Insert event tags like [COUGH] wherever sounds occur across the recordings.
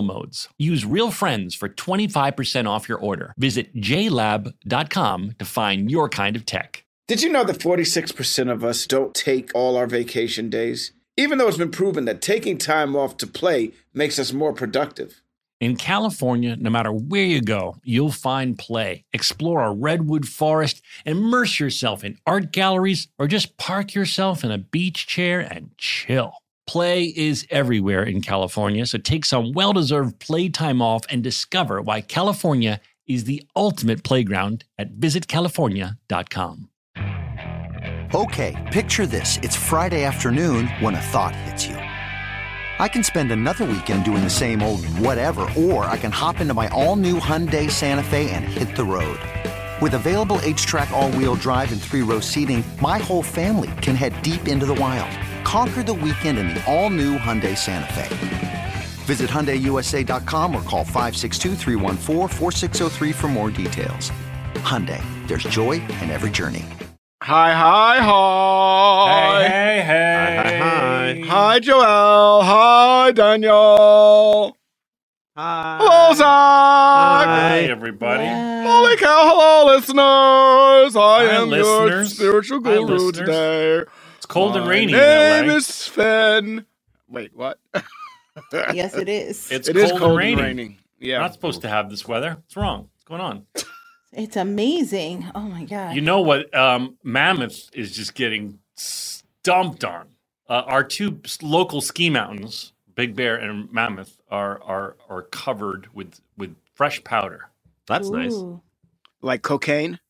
modes. Use Real Friends for 25% off your order. Visit jlab.com to find your kind of tech. Did you know that 46% of us don't take all our vacation days? Even though it's been proven that taking time off to play makes us more productive. In California, no matter where you go, you'll find play. Explore a redwood forest, immerse yourself in art galleries, or just park yourself in a beach chair and chill. Play is everywhere in California, so take some well deserved playtime off and discover why California is the ultimate playground at visitcalifornia.com. Okay, picture this. It's Friday afternoon when a thought hits you. I can spend another weekend doing the same old whatever, or I can hop into my all new Hyundai Santa Fe and hit the road. With available HTRAC, all wheel drive, and three row seating, my whole family can head deep into the wild. Conquer the weekend in the all-new Hyundai Santa Fe. Visit HyundaiUSA.com or call 562 for more details. Hyundai, there's joy in every journey. Hi, hi, hi. Hey, hey, hey. Hi, hi, Hi, Joel. Hi, Daniel. Hi. Hello, Zach. Hey, everybody. Holy cow, hello, listeners. I Hi, am your listeners. spiritual Hi, guru listeners. today. It's cold and rainy name in LA. is Sven. Wait, what? [LAUGHS] Yes, it is. it's It cold, is cold and raining. raining. Yeah. We're not supposed to have this weather. What's wrong? What's going on? It's amazing. Oh my god. You know what? Um, Mammoth is just getting stumped on. Uh, our two local ski mountains, Big Bear and Mammoth, are are are covered with with fresh powder. That's nice. Like cocaine.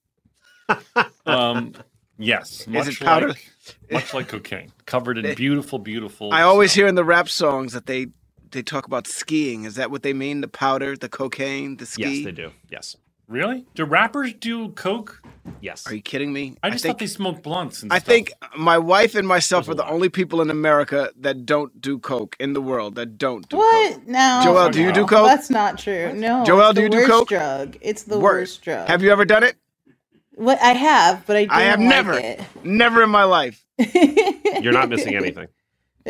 [LAUGHS] Um, yes, much it powder? like much like cocaine, covered in beautiful, beautiful. I always stuff. hear in the rap songs that they they talk about skiing. Is that what they mean? The powder, the cocaine, the ski? Yes, they do. Yes. Really? Do rappers do coke? Yes. Are you kidding me? I just think, thought they smoked blunts. And I stuff. think my wife and myself There's are the only people in America that don't do coke in the world that don't do What? coke. No. Joel, do you do coke? That's not true. No. Joel, do you do coke? Drug. It's the Word. worst drug. Have you ever done it? What I have, but I don't I have like never, It. never in my life. [LAUGHS] You're not missing anything.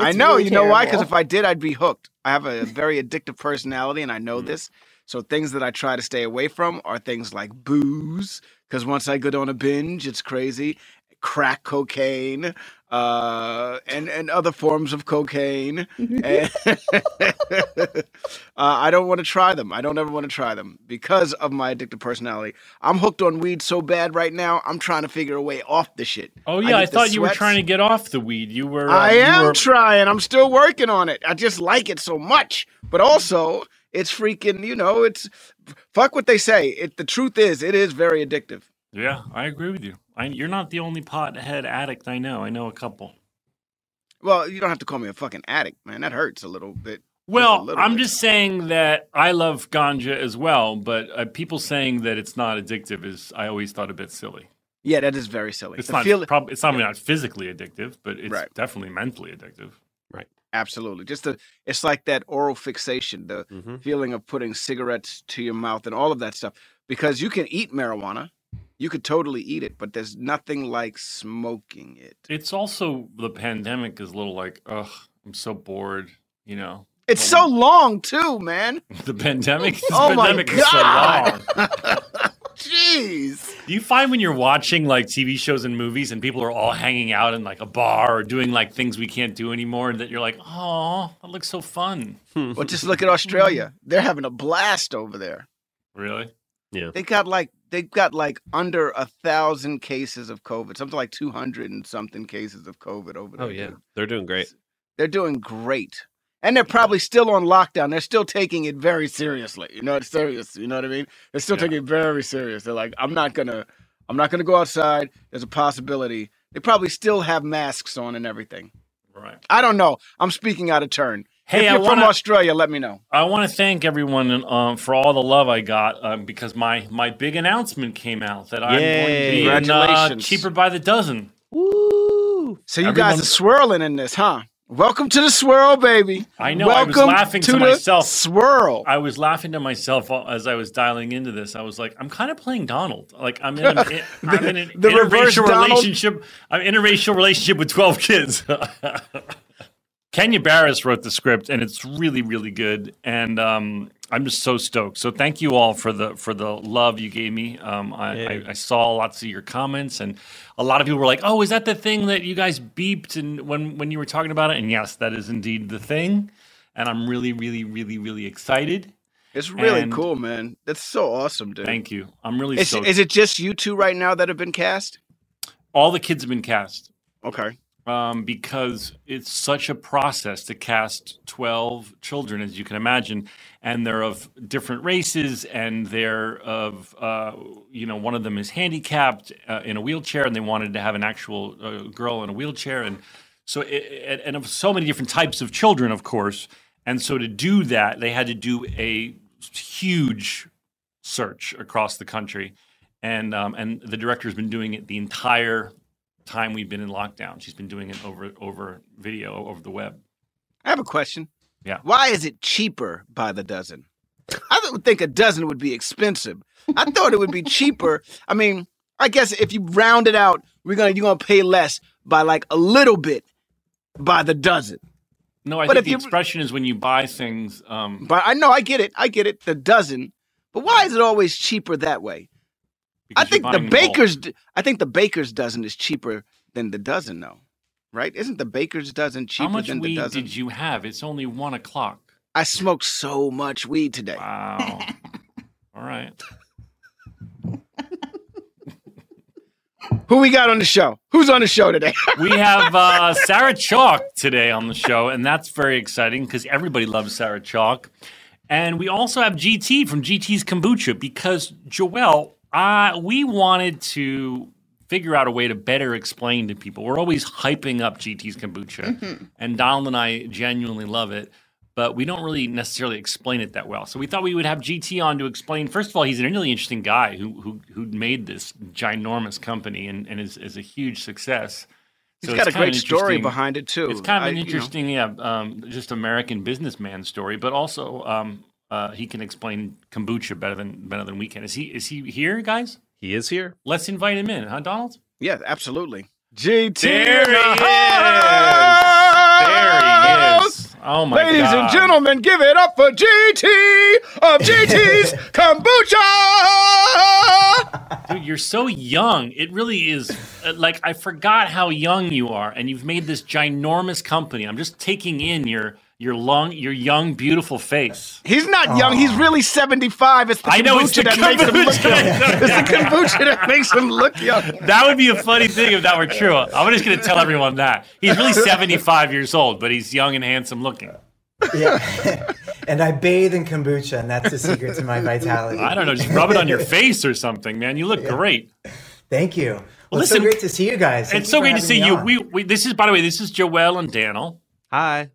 I know. really you know why? Because if I did, I'd be hooked. I have a [LAUGHS] very addictive personality, and I know mm. this. So things that I try to stay away from are things like booze. Because once I go on a binge, it's crazy. Crack cocaine, uh, and and other forms of cocaine. [LAUGHS] And- [LAUGHS] uh, I don't want to try them. I don't ever want to try them because of my addictive personality. I'm hooked on weed so bad right now. I'm trying to figure a way off the shit. Oh yeah, I, the thought you were trying to get off the weed. You were. uh, I am were- trying. I'm still working on it. I just like it so much. But also, it's freaking, you know, it's fuck what they say. It the truth is, it is very addictive. Yeah, I agree with you. I, you're not the only pothead addict I know. I know a couple. Well, you don't have to call me a fucking addict, man. That hurts a little bit. Well, little I'm bit. just saying that I love ganja as well, but uh, people saying that it's not addictive is I always thought a bit silly. Yeah, that is very silly. It's The not feel- prob- it's probably not physically addictive, but it's Right. definitely mentally addictive. Right. Absolutely. Just the it's like that oral fixation, the hmm feeling of putting cigarettes to your mouth and all of that stuff. Because you can eat marijuana. You could totally eat it, but there's nothing like smoking it. It's also the pandemic is a little like, ugh, I'm so bored. You know, It's so long too, man. [LAUGHS] the pandemic. The Oh my pandemic is so God. long. [LAUGHS] Jeez. Do you find when you're watching like TV shows and movies and people are all hanging out in like a bar or doing like things we can't do anymore that you're like, oh, that looks so fun? Well, just look at Australia. They're having a blast over there. Really? Yeah. They got like they got like under a thousand cases of COVID, something like two hundred and something cases of COVID over oh, there. Oh yeah, they're doing great. They're doing great. And they're probably still on lockdown. They're still taking it very seriously. You know, it's serious. You know what I mean? They're still Yeah. taking it very serious. They're like, I'm not gonna, I'm not gonna go outside. There's a possibility. They probably still have masks on and everything. Right. I don't know. I'm speaking out of turn. Hey, if I you're from wanna- Australia, let me know. I want to thank everyone um, for all the love I got um, because my my big announcement came out that I'm going to be in, uh, cheaper by the dozen. Woo! So you Everyone- guys are swirling in this, huh? Welcome to the swirl, baby. I know, I was Welcome laughing to the myself. Swirl. I was laughing to myself as I was dialing into this. I was like, I'm kind of playing Donald. Like I'm in, a, [LAUGHS] I'm in an the interracial Donald? relationship. I'm interracial relationship with 12 kids. [LAUGHS] Kenya Barris wrote the script, and it's really, really good. And um, I'm just so stoked. So thank you all for the for the love you gave me. Um, I, Yeah. I, I saw lots of your comments, and a lot of people were like, "Oh, is that the thing that you guys beeped?" And when when you were talking about it, and yes, that is indeed the thing. And I'm really, really, really, really excited. It's really And- cool, man. That's so awesome, dude. Thank you. I'm really Is, stoked. is it just you two right now that have been cast? All the kids have been cast Okay. Um, because it's such a process to cast 12 children, as you can imagine, and they're of different races, and they're of, uh, you know, one of them is handicapped uh, in a wheelchair, and they wanted to have an actual uh, girl in a wheelchair, and so it, and of so many different types of children, of course, and so to do that, they had to do a huge search across the country, and um, and the director's been doing it the entire time we've been in lockdown. She's been doing it over over video over the web. I have a question. Yeah. Why is it cheaper by the dozen? I would think a dozen would be expensive. I thought it would be cheaper. I mean, I guess if you round it out, we're gonna you're gonna pay less by like a little bit by the dozen. No, I But think the expression is when you buy things. Um, But I know I get it. I get it. The dozen. But why is it always cheaper that way? I think the buying them all. baker's. d- I think the baker's dozen is cheaper than the dozen, though. Right? Isn't the baker's dozen cheaper How much than the weed dozen? did you have? It's only one o'clock. I smoked so much weed today. Wow. [LAUGHS] all right. [LAUGHS] Who we got on the show? Who's on the show today? [LAUGHS] We have uh, Sarah Chalke today on the show, and that's very exciting because everybody loves Sarah Chalke. And we also have GT from GT's Kombucha because Joelle, uh, we wanted to figure out a way to better explain to people. We're always hyping up GT's Kombucha, and Donald and I genuinely love it. But we don't really necessarily explain it that well. So we thought we would have GT on to explain. First of all, he's a really interesting guy who who, who made this ginormous company and, and is, is a huge success. He's So got a it's kind of great story behind it too. It's kind of I- an you know, interesting, yeah, um, just American businessman story, but also um, uh, he can explain kombucha better than better than we can. Is he is he here, guys? He is here. Let's invite him in, huh, Donald? yeah, absolutely. GT. There he is. There he is. Oh my God. Ladies god, and gentlemen, give it up for GT of GT's [LAUGHS] Kombucha. dude, you're so young. It really is uh, like I forgot how young you are, and you've made this ginormous company. I'm just taking in your your long, your young, beautiful face. He's not young. He's really 75. It's the I know, it's kombucha the that makes him look young. [LAUGHS] It's the kombucha that makes him look young. That would be a funny thing if that were true. I'm just going to tell everyone that. He's really 75 years old, but he's young and handsome looking. Yeah. [LAUGHS] and I bathe in kombucha, and that's the secret to my vitality. I don't know, just rub it on your [LAUGHS] face or something, man. You look great. Thank you. Well, it's listen, so great to see you guys. Thank It's you so great to see you. We, we this is by the way, this is Joelle and Daniel. Hi.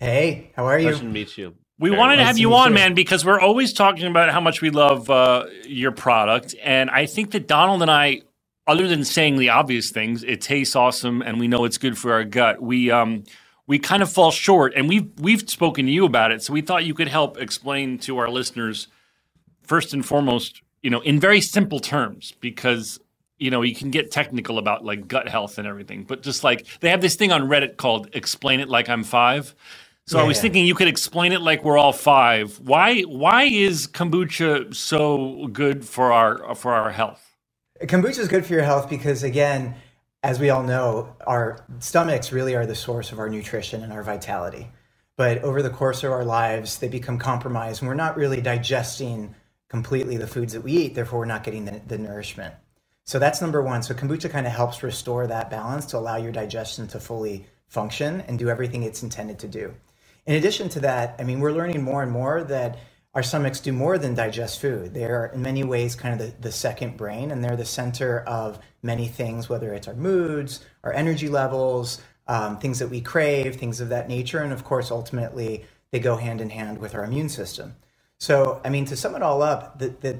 Hey, how are you? Pleasure to you? meet you. We Very wanted to have you on, you. man, because we're always talking about how much we love uh, your product, and I think that Donald and I, other than saying the obvious things, it tastes awesome, and we know it's good for our gut. We um, we kind of fall short, and we've we've spoken to you about it, so we thought you could help explain to our listeners, first and foremost, you know, in very simple terms, because you know you can get technical about like gut health and everything, but just like they have this thing on Reddit called "Explain It Like I'm Five. So I was yeah. thinking you could explain it like we're all five. Why why is kombucha so good for our for our health? Kombucha is good for your health because, again, as we all know, our stomachs really are the source of our nutrition and our vitality. But over the course of our lives, they become compromised and we're not really digesting completely the foods that we eat. Therefore, we're not getting the, the nourishment. So that's number one. So kombucha kind of helps restore that balance to allow your digestion to fully function and do everything it's intended to do. In addition to that, I mean, we're learning more and more that our stomachs do more than digest food. They are, in many ways, kind of the, the second brain, and they're the center of many things, whether it's our moods, our energy levels, um, things that we crave, things of that nature. And of course, ultimately, they go hand in hand with our immune system. So, I mean, to sum it all up, the, the,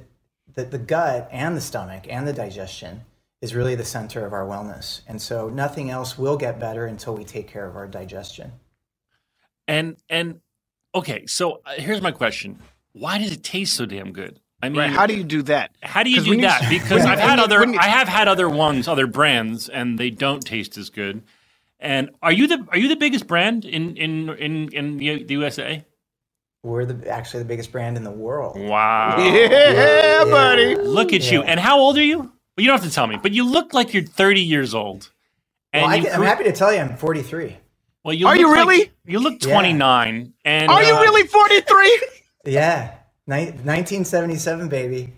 the, the gut and the stomach and the digestion is really the center of our wellness. And so, nothing else will get better until we take care of our digestion. And and okay, so uh, here's my question: Why does it taste so damn good? I mean, Right? How do you do that? How do you do when you- that? Because I've had you- other, when you- I have had other ones, other brands, and they don't taste as good. And are you the are you the biggest brand in in in in the, the USA? We're the, actually the biggest brand in the world. Wow! Yeah, buddy. Look at you. And how old are you? Well, you don't have to tell me, but you look like you're 30 years old. And Well, I, you, I'm happy to tell you I'm 43. Well, you Are look you like- really? you look Yeah. 29. And Are you uh, really 43? Yeah, ni- 1977, baby.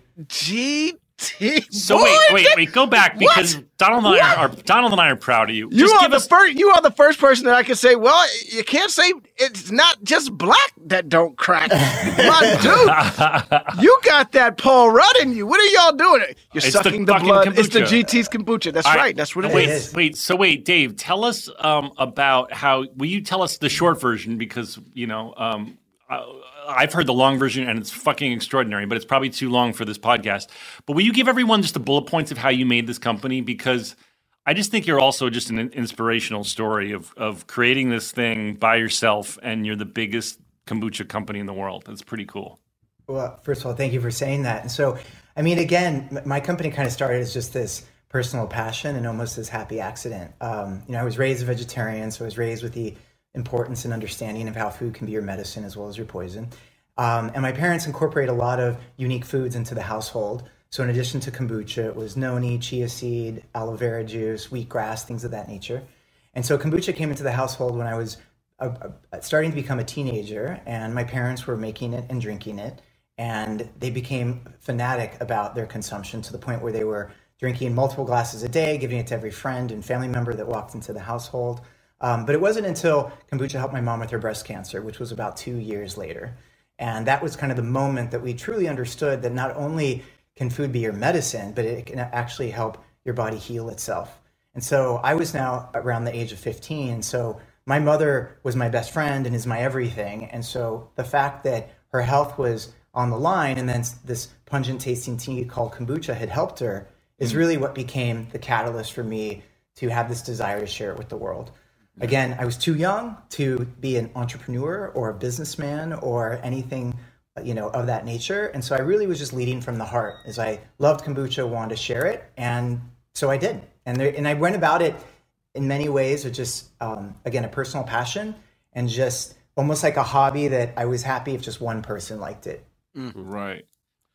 So Boy, wait, wait, wait. Go back What? because Donald and I are, are Donald and I are proud of you. You Just are the us first. You are the first person that I can say. Well, you can't say it's not just black that don't crack. My [LAUGHS] dude, you got that Paul Rudd in you. What are y'all doing? You're It's sucking the, fucking blood. It's the. GT's kombucha. That's All right. That's what it wait, is. Wait, so wait, Dave, tell us um, about how. Will you tell us the short version because you know um, I, I've heard the long version and it's fucking extraordinary, but it's probably too long for this podcast. But will you give everyone just the bullet points of how you made this company because. I just think you're also just an inspirational story of of creating this thing by yourself, and you're the biggest kombucha company in the world. That's pretty cool. Well, first of all, thank you for saying that. And so, I mean, again, my company kind of started as just this personal passion and almost this happy accident. Um, you know, I was raised a vegetarian, so I was raised with the importance and understanding of how food can be your medicine as well as your poison. Um, and my parents incorporate a lot of unique foods into the household. So, in addition to kombucha, it was noni, chia seed, aloe vera juice, wheatgrass, things of that nature. And so, kombucha came into the household when I was uh, uh, starting to become a teenager, and my parents were making it and drinking it. And they became fanatic about their consumption to the point where they were drinking multiple glasses a day, giving it to every friend and family member that walked into the household. Um, but it wasn't until kombucha helped my mom with her breast cancer, which was about two years later. And that was kind of the moment that we truly understood that not only can food be your medicine, but it can actually help your body heal itself. And so I was now around the age of 15. So my mother was my best friend and is my everything. And so the fact that her health was on the line and then this pungent tasting tea called kombucha had helped her is really what became the catalyst for me to have this desire to share it with the world. Again, I was too young to be an entrepreneur or a businessman or anything, you know, of that nature. And so I really was just leading from the heart as I loved kombucha, wanted to share it. And so I did. And there, and I went about it in many ways with just, um, again, a personal passion and just almost like a hobby that I was happy if just one person liked it. Right.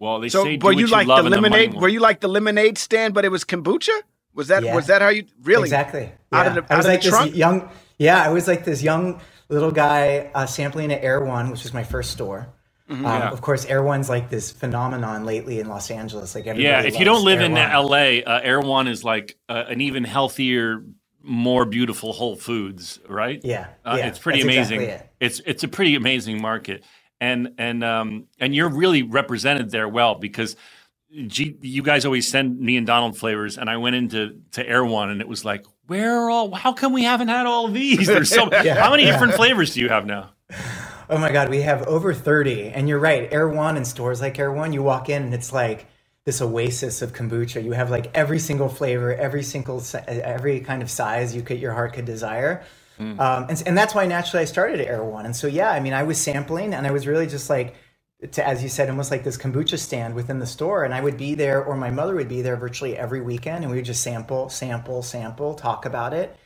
Well, they So, say were you like love the lemonade? will- Were you like the lemonade stand, but it was kombucha? Was that Yeah. was that how you really Exactly. out of the I was of like the this trunk? young, yeah, I was like this young little guy uh, sampling at Erewhon, which was my first store. Mm-hmm. Um, Yeah. Of course, Erewhon's like this phenomenon lately in Los Angeles. Like everybody Yeah, if you don't live Air in One. LA, uh, Erewhon is like uh, an even healthier, more beautiful Whole Foods, right? Yeah, Uh, yeah, it's pretty that's amazing. exactly it. It's it's a pretty amazing market, and and um and you're really represented there well because. G, you guys always send me and Donald flavors, and I went into to Erewhon, and it was like, where are all? How come we haven't had all of these? There's so [LAUGHS] how many different flavors do you have now? Oh my God, we have over 30. And you're right, Erewhon and stores like Erewhon, you walk in and it's like this oasis of kombucha. You have like every single flavor, every single, every kind of size you could, your heart could desire. Um, and, and that's why naturally I started at Erewhon. And so, yeah, I mean, I was sampling and I was really just like, to, as you said, almost like this kombucha stand within the store. And I would be there, or my mother would be there virtually every weekend, and we would just sample, sample, sample, talk about it.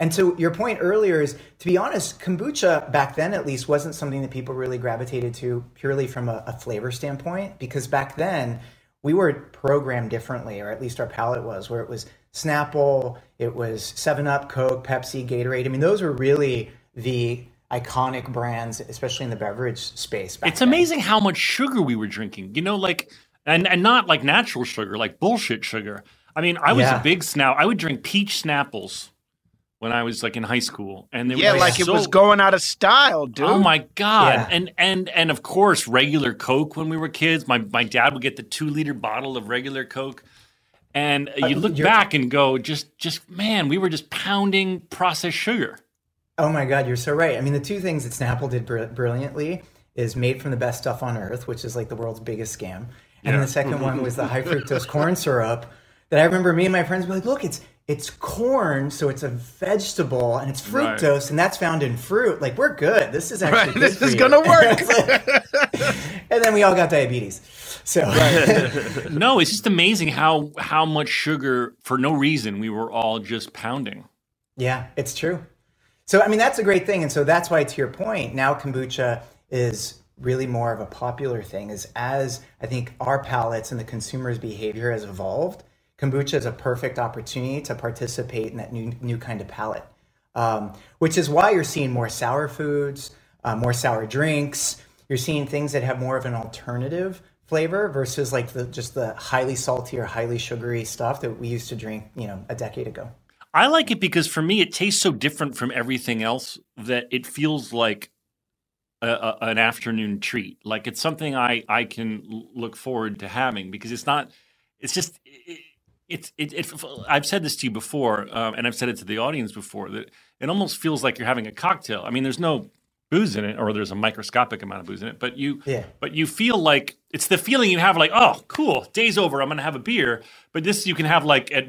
And to your point earlier is, to be honest, kombucha back then at least wasn't something that people really gravitated to purely from a, a flavor standpoint, because back then we were programmed differently, or at least our palate was, where it was Snapple, it was Seven Up, Coke, Pepsi, Gatorade. I mean, those were really the iconic brands, especially in the beverage space. It's then. amazing how much sugar we were drinking. You know, like and and not like natural sugar, like bullshit sugar. I mean, I was Yeah. a big snap. I would drink peach Snapples when I was like in high school, and they Yeah, were like it was going out of style, dude. Oh my god! Yeah. And and and of course, regular Coke when we were kids. My my dad would get the two liter bottle of regular Coke, and uh, you Uh, look you're- back and go, just just man, we were just pounding processed sugar. Oh my God, you're so right. I mean, the two things that Snapple did br- brilliantly is made from the best stuff on earth, which is like the world's biggest scam. And then the second one was the [LAUGHS] high fructose corn syrup that I remember me and my friends were like, look, it's it's corn, so it's a vegetable and it's Right. fructose, and that's found in fruit. Like, we're good. This is actually Right, good this is you. gonna work. [LAUGHS] and then we all got diabetes. So right. [LAUGHS] No, it's just amazing how how much sugar for no reason we were all just pounding. Yeah, it's true. So I mean that's a great thing, and so that's why, to your point, now kombucha is really more of a popular thing. Is as I think our palates and the consumer's behavior has evolved, kombucha is a perfect opportunity to participate in that new new kind of palate. Um, which is why you're seeing more sour foods, uh, more sour drinks. You're seeing things that have more of an alternative flavor versus like the just the highly salty or highly sugary stuff that we used to drink, you know, a decade ago. I like it because for me, it tastes so different from everything else that it feels like a, a, an afternoon treat. Like it's something I I can look forward to having because it's not. It's just. It, it's it, it, I've said this to you before, um, and I've said it to the audience before that it almost feels like you're having a cocktail. I mean, there's no booze in it, or there's a microscopic amount of booze in it, but you, Yeah. but you feel like it's the feeling you have, like, oh, cool, day's over, I'm gonna have a beer. But this you can have like at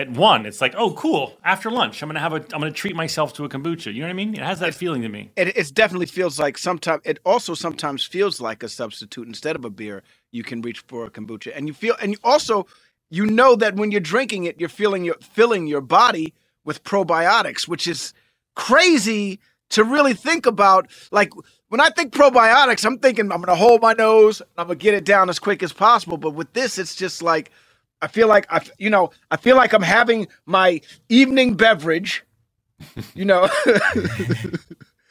at one. It's like, oh, cool, after lunch, I'm gonna have a, I'm gonna treat myself to a kombucha. You know what I mean? It has that feeling to me. it, it definitely feels like sometimes it also sometimes feels like a substitute instead of a beer you can reach for a kombucha and you feel and you also you know that when you're drinking it you're feeling your filling your body with probiotics which is crazy to really think about like when i think probiotics i'm thinking i'm gonna hold my nose i'm gonna get it down as quick as possible but with this it's just like i feel like i you know i feel like i'm having my evening beverage you know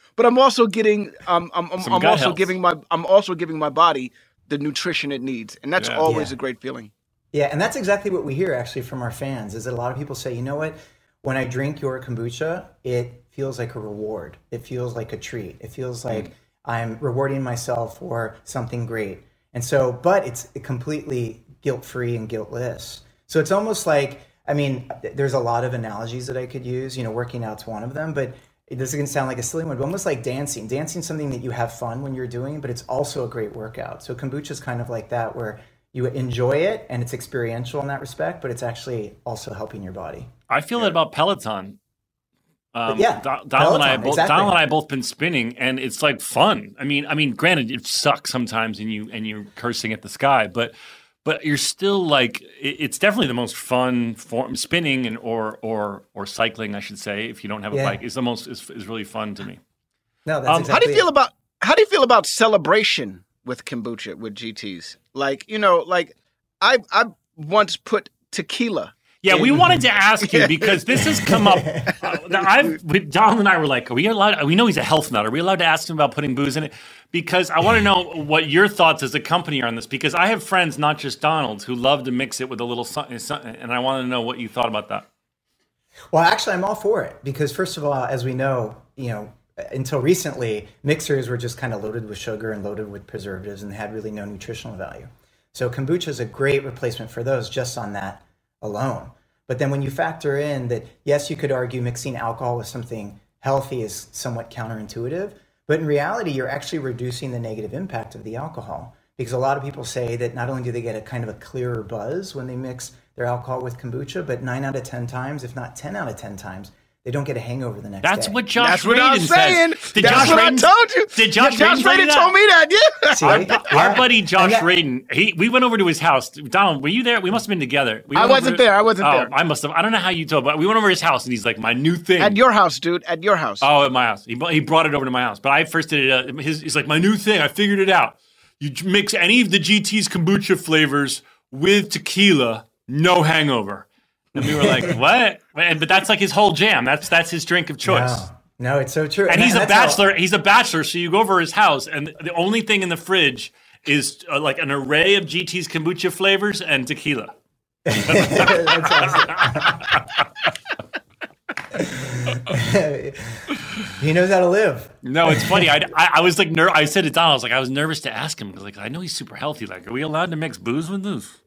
[LAUGHS] but i'm also getting um i'm, I'm, I'm also health. giving my i'm also giving my body the nutrition it needs and that's Yeah. always Yeah. a great feeling Yeah, and that's exactly what we hear actually from our fans is that a lot of people say, you know what, when I drink your kombucha, it feels like a reward. It feels like a treat. It feels mm. like I'm rewarding myself for something great. And so, but it's completely guilt free and guiltless. So it's almost like, I mean, there's a lot of analogies that I could use. You know, working out's one of them, but this is going to sound like a silly one, but almost like dancing. Dancing something that you have fun when you're doing, but it's also a great workout. So kombucha is kind of like that, where you enjoy it and it's experiential in that respect, but it's actually also helping your body. I feel that about Peloton. Um, yeah, Don- Donald and I Peloton, both exactly. Donald and I both been spinning, and it's like fun. I mean, I mean, granted, it sucks sometimes, and you and you're cursing at the sky, but but you're still like it, it's definitely the most fun form. Spinning and or or or cycling, I should say, if you don't have a Yeah. bike, is the most is, is really fun to me. No, that's Um, exactly How do you it. feel about how do you feel about celebration with kombucha with GTS? Like you know, like I I once put tequila. Yeah, we wanted to ask you [LAUGHS] because this has come up. Uh, I've and I were like, are we allowed? We know he's a health nut. Are we allowed to ask him about putting booze in it? Because I want to know what your thoughts as a company are on this. Because I have friends, not just Donald's, who love to mix it with a little something, something and I want to know what you thought about that. Well, actually, I'm all for it because, first of all, as we know, you know, until recently, mixers were just kind of loaded with sugar and loaded with preservatives and had really no nutritional value. So kombucha is a great replacement for those just on that alone. But then when you factor in that, yes, you could argue mixing alcohol with something healthy is somewhat counterintuitive, but in reality, you're actually reducing the negative impact of the alcohol. Because a lot of people say that not only do they get a kind of a clearer buzz when they mix their alcohol with kombucha, but nine out of 10 times, if not 10 out of 10 times, they don't get a hangover the next day. That's day. what Josh That's what Radin I'm saying. says. Did That's Josh what Radin, I told you. Did Josh Yeah, Josh Radin Radin told me that. Yeah. [LAUGHS] See? Our, Yeah. our buddy Josh And that- Radin, he we went over to his house. Donald, were you there? We must have been together. We I wasn't over- there. I wasn't oh, there. I must have. I don't know how you told, but we went over to his house, and he's like, "My new thing." At your house, dude. At your house. oh, at my house. He, he brought it over to my house, but I first did it. Uh, his, he's like, "My new thing. I figured it out. You mix any of the GT's kombucha flavors with tequila, no hangover." And we were like, "What?" And, but that's like his whole jam. That's that's his drink of choice. No, no, it's so true. and he's a how- bachelor. He's a bachelor, so you go over his house, and the only thing in the fridge is uh, like an array of GT's kombucha flavors and tequila. [LAUGHS] [LAUGHS] That's awesome. he knows how to live. No, it's funny. I, I, I was like, ner- I said to Don, I was like, I was nervous to ask him because like I know he's super healthy. Like, are we allowed to mix booze with this?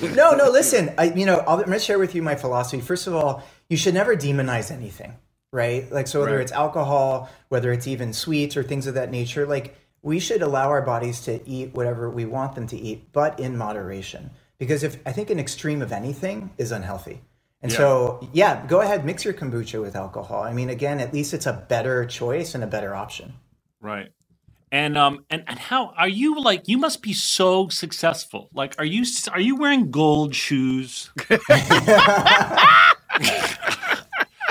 No, no. Listen, I, you know, I'll, I'm going to share with you my philosophy. First of all, you should never demonize anything, right? Like, so whether Right. it's alcohol, whether it's even sweets or things of that nature, like we should allow our bodies to eat whatever we want them to eat, but in moderation. Because if I think an extreme of anything is unhealthy. And so, yeah, go ahead, mix your kombucha with alcohol. I mean, again, at least it's a better choice and a better option. Right. And um and, and how are you like? You must be so successful. Like, are you are you wearing gold shoes? [LAUGHS]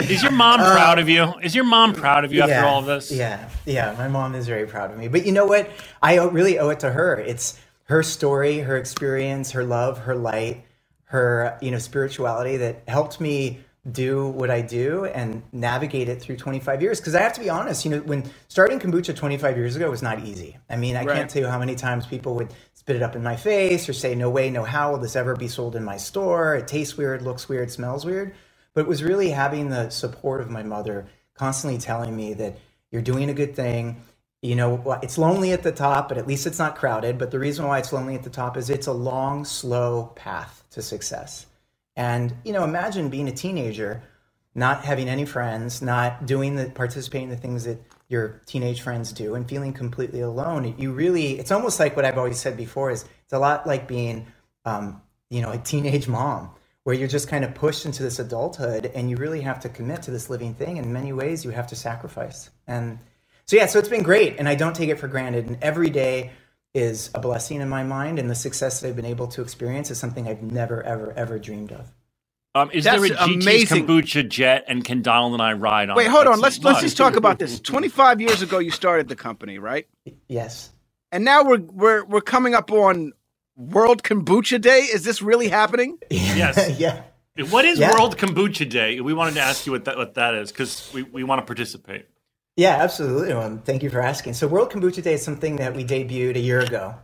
Is your mom proud of you? Is your mom proud of you after all of this? Uh, Yeah, yeah. My mom is very proud of me. But you know what? I really owe it to her. It's her story, her experience, her love, her light, her you know spirituality that helped me do what I do and navigate it through 25 years. Because I have to be honest, you know, when starting kombucha 25 years ago was not easy. I mean, I Right. can't tell you how many times people would spit it up in my face or say, "No way, no how will this ever be sold in my store? It tastes weird, looks weird, smells weird." But it was really having the support of my mother constantly telling me that you're doing a good thing. You know, it's lonely at the top, but at least it's not crowded. But the reason why it's lonely at the top is it's a long, slow path to success. And, you know, imagine being a teenager, not having any friends, not doing the participating in the things that your teenage friends do and feeling completely alone. You really, it's almost like what I've always said before is it's a lot like being, um, you know, a teenage mom where you're just kind of pushed into this adulthood and you really have to commit to this living thing. In many ways, you have to sacrifice. And so, yeah, so it's been great. And I don't take it for granted. And every day is a blessing in my mind. And the success that I've been able to experience is something I've never, ever, ever dreamed of. Um, is That's there a GT's amazing. kombucha jet and can Donald and I ride on? Wait, it? hold on. Let's Let's let's just talk about this. 25 years ago, you started the company, right? Yes. And now we're we're we're coming up on World Kombucha Day. Is this really happening? [LAUGHS] Yes. [LAUGHS] yeah. What is Yeah. World Kombucha Day? We wanted to ask you what that what that is because we, we want to participate. Yeah, absolutely. Well, thank you for asking. So, World Kombucha Day is something that we debuted a year ago.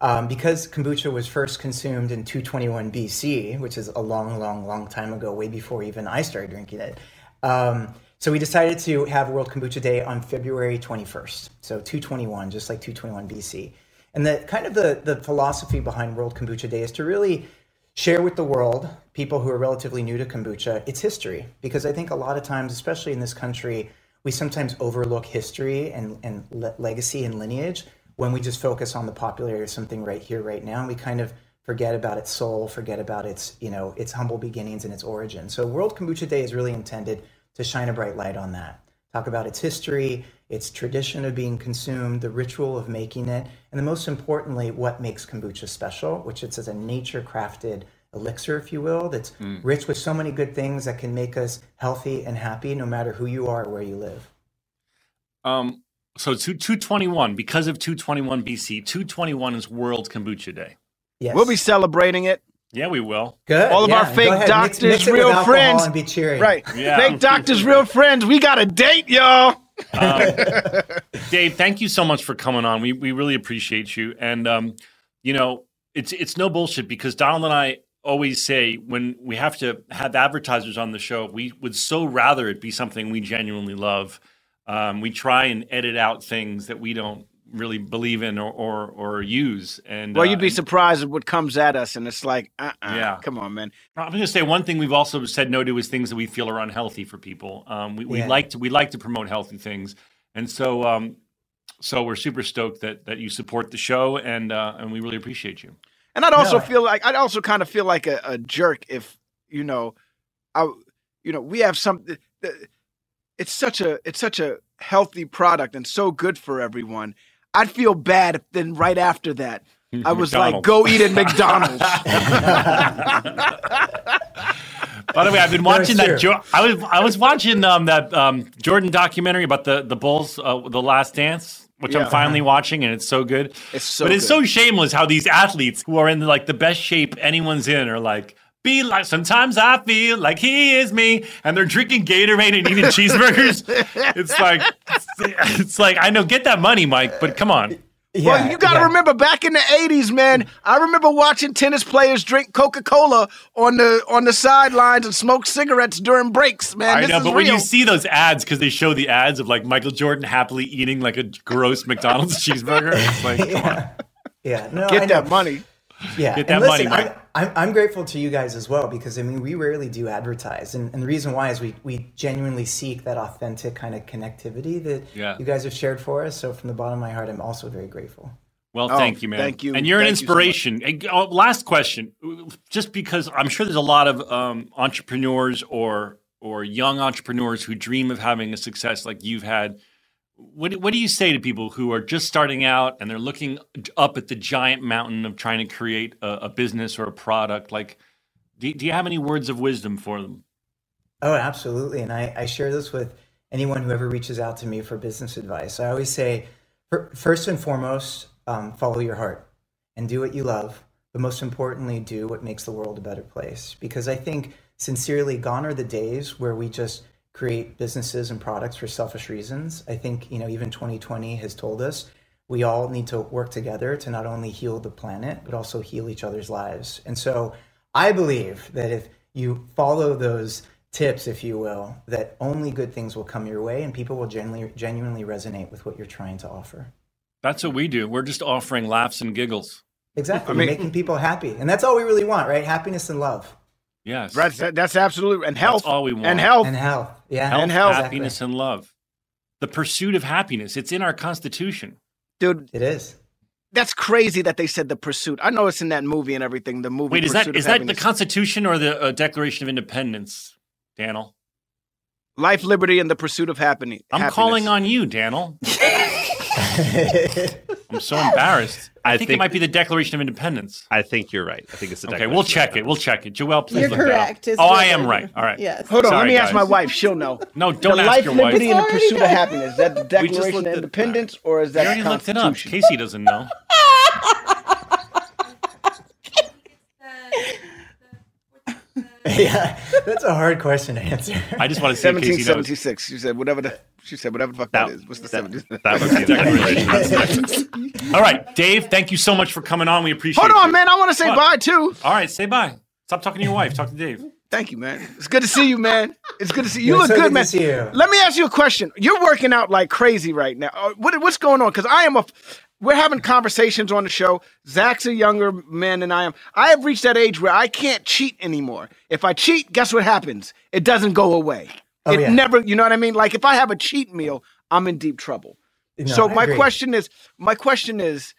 Um, because kombucha was first consumed in 221 BC, which is a long, long, long time ago, way before even I started drinking it. Um, so we decided to have World Kombucha Day on February 21st, so 221, just like 221 BC. And the kind of the the philosophy behind World Kombucha Day is to really share with the world, people who are relatively new to kombucha, its history. Because I think a lot of times, especially in this country, we sometimes overlook history and, and le- legacy and lineage when we just focus on the popularity of something right here, right now. And we kind of forget about its soul, forget about its, you know, its humble beginnings and its origin. So World Kombucha Day is really intended to shine a bright light on that. Talk about its history, its tradition of being consumed, the ritual of making it, and the most importantly, what makes kombucha special, which it's as a nature crafted elixir, if you will, that's rich with so many good things that can make us healthy and happy no matter who you are or where you live. Um, so two two twenty one because of two twenty one BC. Two twenty one is World Kombucha Day. Yes. We'll be celebrating it. Yeah, we will. good. all of our fake ahead, doctors, mix, mix real friends. and be cheering. Right. Yeah. Fake doctors, real friends. We got a date, y'all. Um, [LAUGHS] Dave, thank you so much for coming on. We we really appreciate you. And um, you know, it's it's no bullshit because Donald and I always say when we have to have advertisers on the show, we would so rather it be something we genuinely love. Um, we try and edit out things that we don't really believe in or or, or use. And Well, uh, you'd be and- surprised at what comes at us, and it's like, uh, uh Yeah. come on, man. I'm going to say one thing we've also said no to is things that we feel are unhealthy for people. Um, we, we Yeah. like to we like to promote healthy things, and so um, so we're super stoked that that you support the show, and uh, and we really appreciate you. And I'd also No. feel like I'd also kind of feel like a, a jerk if you know, I, you know, we have some. It's such a it's such a healthy product and so good for everyone. I'd feel bad if then right after that [LAUGHS] I was like, go eat at McDonald's. [LAUGHS] [LAUGHS] By the way, I've been watching that. Jo- I was I was watching um, that um, Jordan documentary about the the Bulls, uh, the Last Dance, which Yeah. I'm finally watching, and it's so good. It's so but it's good. so shameless how these athletes who are in like the best shape anyone's in are like. Be like sometimes I feel like he is me, and they're drinking Gatorade and eating [LAUGHS] cheeseburgers. It's like, it's like I know, get that money, Mike, but come on. Yeah, well, you got to yeah. remember back in the '80s, man. I remember watching tennis players drink Coca-Cola on the on the sidelines and smoke cigarettes during breaks, man. I this know, is but real. when you see those ads, because they show the ads of like Michael Jordan happily eating like a gross McDonald's [LAUGHS] cheeseburger, it's like, come on. Yeah, no, I Get know. that money. Yeah, Get and that money, listen, Mike. I'm, I'm, I'm grateful to you guys as well because I mean we rarely do advertise, and, and the reason why is we we genuinely seek that authentic kind of connectivity that Yeah. you guys have shared for us. So from the bottom of my heart, I'm also very grateful. Well, Oh, thank you, man. thank you. And you're an Thank you so inspiration. And, oh, last question, just because I'm sure there's a lot of um, entrepreneurs or or young entrepreneurs who dream of having a success like you've had. What what do you say to people who are just starting out and they're looking up at the giant mountain of trying to create a, a business or a product? Like, do, do you have any words of wisdom for them? Oh, absolutely. And I, I share this with anyone who ever reaches out to me for business advice. I always say, first and foremost, um, follow your heart and do what you love. But most importantly, do what makes the world a better place. Because I think, sincerely, gone are the days where we just create businesses and products for selfish reasons. I think, you know, even 2020 has told us we all need to work together to not only heal the planet, but also heal each other's lives. And so I believe that if you follow those tips, if you will, that only good things will come your way and people will genuinely, genuinely resonate with what you're trying to offer. That's what we do. We're just offering laughs and giggles. Exactly. I mean- making people happy. And that's all we really want, right? Happiness and love Yes. That's that's absolutely and health. all we want. And health. and health. Yeah. Health, And health. happiness, and love. The pursuit of happiness. It's in our Constitution. Dude, It is. that's crazy that they said the pursuit. I know it's in that movie and everything. The movie. Wait, is that Pursuit of that the Constitution or the uh, Declaration of Independence, Daniel? life, liberty, and the pursuit of happiness? I'm calling on you, Daniel. [LAUGHS] [LAUGHS] I'm so embarrassed. I, I think, it might be the Declaration of Independence. I think you're right. I think it's the Okay, we'll check it. We'll check it. Joelle, please You're look that up. correct. It's Oh, I am right. All right. Yes. Hold on, let Sorry, me ask my wife. She'll know. No, don't the ask life, your liberty, wife. and the It's pursuit of already happiness. Is that the Declaration of at- Independence, or is We that already the looked it up. Constitution? Casey doesn't know. [LAUGHS] yeah. That's a hard question to answer. I just want to see if Casey knows. 1776. You said whatever the. She said whatever the fuck that That- is. What's the that- 70s? That would be the [LAUGHS] Declaration. All right, Dave, thank you so much for coming on. We appreciate it. Hold on, you. man. I want to say What? bye too. All right, say bye. Stop talking to your wife. Talk to Dave. Thank you, man. It's good to see you, man. It's good to see you. You look so good, good man. see you. Let me ask you a question. You're working out like crazy right now. Uh, What, what's going on? Because I am a. We're having conversations on the show. Zach's a younger man than I am. I have reached that age where I can't cheat anymore. If I cheat, guess what happens? It doesn't go away. Oh, it yeah. never. You know what I mean? Like if I have a cheat meal, I'm in deep trouble. No, so I my agree. question is, my question is,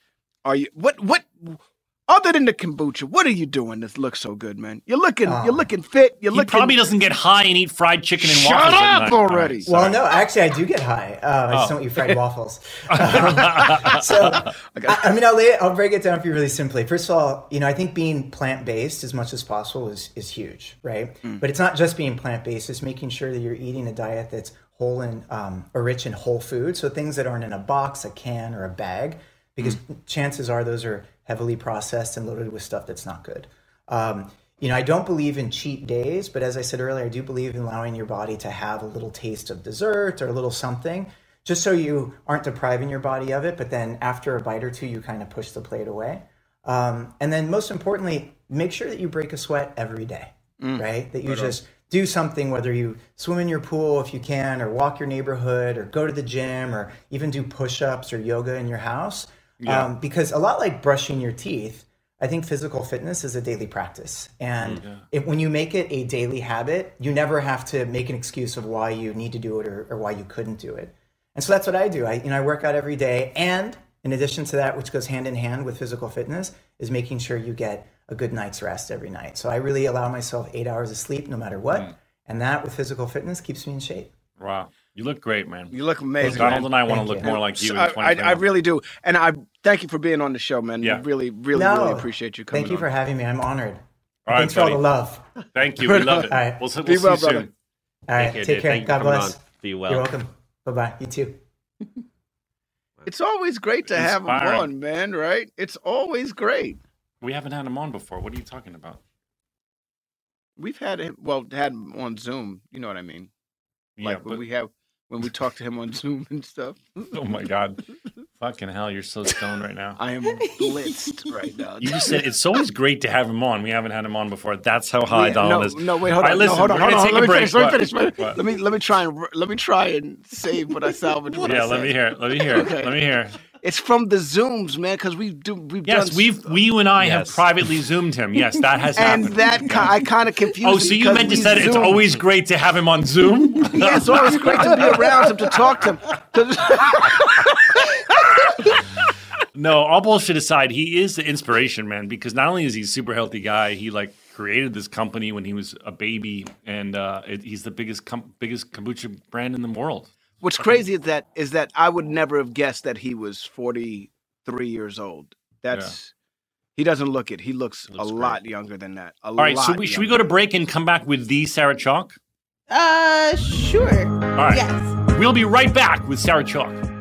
are you what what other than the kombucha? What are you doing that looks so good, man? You're looking Oh. you're looking fit. You're He looking. probably doesn't get high and eat fried chicken and Shut waffles. at up night. Already. sorry. Well, no, actually, I do get high. Uh, I just Oh. don't eat fried waffles. [LAUGHS] so, [LAUGHS] I, I mean, I'll lay it, I'll break it down for you really simply. First of all, you know, I think being plant based as much as possible is is huge, right? But it's not just being plant based; it's making sure that you're eating a diet that's whole and um, or rich in whole food. So things that aren't in a box, a can, or a bag, because chances are those are heavily processed and loaded with stuff that's not good. Um, you know, I don't believe in cheat days, but as I said earlier, I do believe in allowing your body to have a little taste of dessert or a little something, just so you aren't depriving your body of it. But then after a bite or two, you kind of push the plate away. Um, and then most importantly, make sure that you break a sweat every day, right? That you just do something, whether you swim in your pool if you can, or walk your neighborhood, or go to the gym, or even do push ups or yoga in your house. Um, because a lot like brushing your teeth, I think physical fitness is a daily practice. And if, when you make it a daily habit, you never have to make an excuse of why you need to do it or, or why you couldn't do it. And so that's what I do. I, you know, I work out every day. And in addition to that, which goes hand in hand with physical fitness, is making sure you get a good night's rest every night. So I really allow myself eight hours of sleep no matter what. And that with physical fitness keeps me in shape. Wow. You look great, man. You look amazing. Donald man. and I want to look you. more like you So in I, I, I really do, and I thank you for being on the show, man. Yeah. We really, really, No. really appreciate you coming. Thank you for having me. I'm honored. All right, Thanks for all the love. Thank you. We love it. [LAUGHS] All right. We'll, we'll Be see well, you soon. brother. All right. care, Take care. Thank God bless. on. Be well. You're welcome. Bye bye. You too. [LAUGHS] It's always great to have him on, man. Right? It's always great. We haven't had him on before. What are you talking about? We've had him, well, had him on Zoom. You know what I mean? Yeah, Like when but- we have when we talk to him on Zoom and stuff. oh my God. Fucking hell, you're so stoned right now. I am blitzed right now. You just said it's always great to have him on. We haven't had him on before. That's how high Yeah, Donald no, is. no, wait, hold on, right, no, hold on, hold on. Let me break. finish. Let me finish. Let me, let me let me try and let me try and save what I salvaged. What I Yeah, let said. me hear. it. Let me hear. it. Okay. Let me hear. it. It's from the Zooms, man, because we do we've Yes, done we've we you and I have privately zoomed him. Yes, that has and happened. And that ki- I kind of confused. Oh, so you meant to say it's always great to have him on Zoom? [LAUGHS] Yeah, it's always great to be around him to talk to him. [LAUGHS] No, all bullshit aside, he is the inspiration, man. Because not only is he a super healthy guy, he like created this company when he was a baby, and uh, it, he's the biggest com- biggest kombucha brand in the world. What's crazy is that is that I would never have guessed that he was 43 years old. That's he doesn't look it. He looks, Looks a great. lot younger than that. A All right, so we, should we go to break and come back with the Sarah Chalke? Uh, sure. All right, Yes. we'll be right back with Sarah Chalke.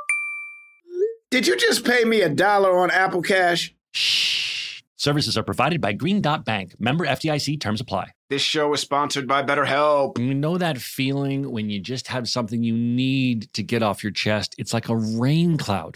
Did you just pay me a dollar on Apple Cash? Shh. Services are provided by Green Dot Bank. Member FDIC terms apply. This show is sponsored by BetterHelp. You know that feeling when you just have something you need to get off your chest? It's like a rain cloud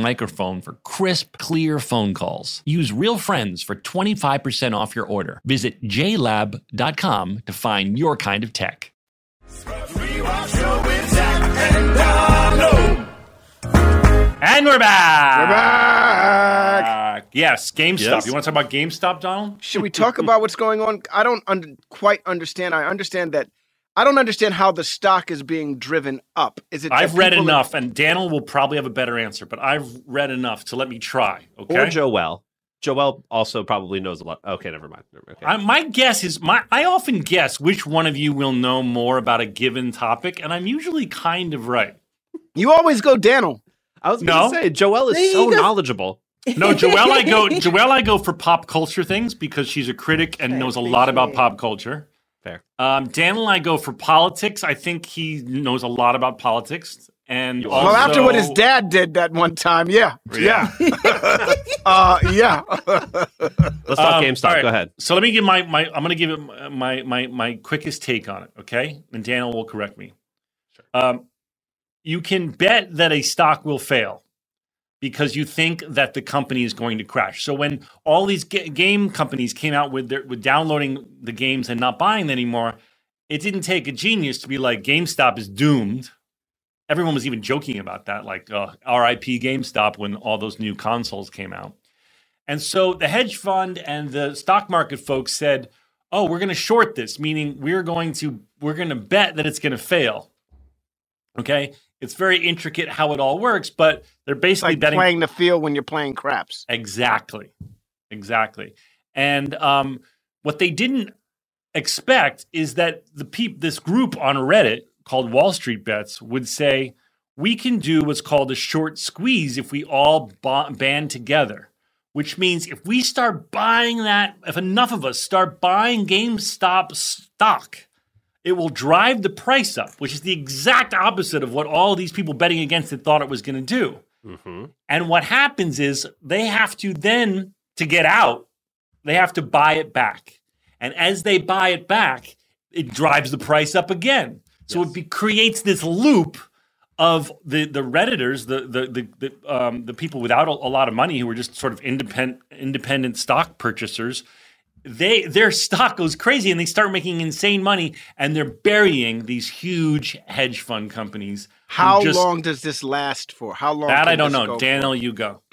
microphone for crisp, clear phone calls. Use Real Friends for 25% off your order. Visit jlab.com to find your kind of tech. And we're back. We're back. Uh, yes, GameStop. Yes. You want to talk about GameStop, Donald? Should we talk about what's going on? I don't un- quite understand. I understand that. I don't understand how the stock is being driven up. Is it? I've read people- enough, and Daniel will probably have a better answer, but I've read enough to let me try. Okay. Or Joel. Joel also probably knows a lot. Okay, never mind. Okay. I, my guess is my. I often guess which one of you will know more about a given topic, and I'm usually kind of right. You always go Daniel. I was going to say Joel is There so go. knowledgeable. [LAUGHS] No, Joelle, I go. Joelle, I go for pop culture things because she's a critic and knows a lot about pop culture. Fair. Um, Daniel, I go for politics. I think he knows a lot about politics. And Well, after what his dad did that one time, yeah, Yeah. yeah, [LAUGHS] uh, yeah. Let's talk Um, GameStop. all right. Go ahead. So let me give my, my I'm going to give it my, my my quickest take on it, okay? And Daniel will correct me. Um, you can bet that a stock will fail because you think that the company is going to crash. So when all these ga- game companies came out with their, with downloading the games and not buying them anymore, it didn't take a genius to be like GameStop is doomed. Everyone was even joking about that, like uh, RIP GameStop when all those new consoles came out. And so the hedge fund and the stock market folks said, "Oh, we're going to short this, meaning we're going to we're going to bet that it's going to fail." Okay? It's very intricate how it all works, but they're basically like betting playing the field when you're playing craps. Exactly. Exactly. And um, what they didn't expect is that the peop- this group on Reddit called Wall Street Bets would say, we can do what's called a short squeeze if we all ba- band together. Which means if we start buying that, if enough of us start buying GameStop stock, it will drive the price up, which is the exact opposite of what all these people betting against it thought it was going to do. Mm-hmm. And what happens is they have to then, to get out, they have to buy it back. And as they buy it back, it drives the price up again. So it be, creates this loop of the the redditors, the the the the, um, the people without a, a lot of money who are just sort of independent independent stock purchasers. They their stock goes crazy and they start making insane money, and they're burying these huge hedge fund companies. How just- long does this last for? How long? That I don't know. go for? Daniel, you go. [CLEARS THROAT]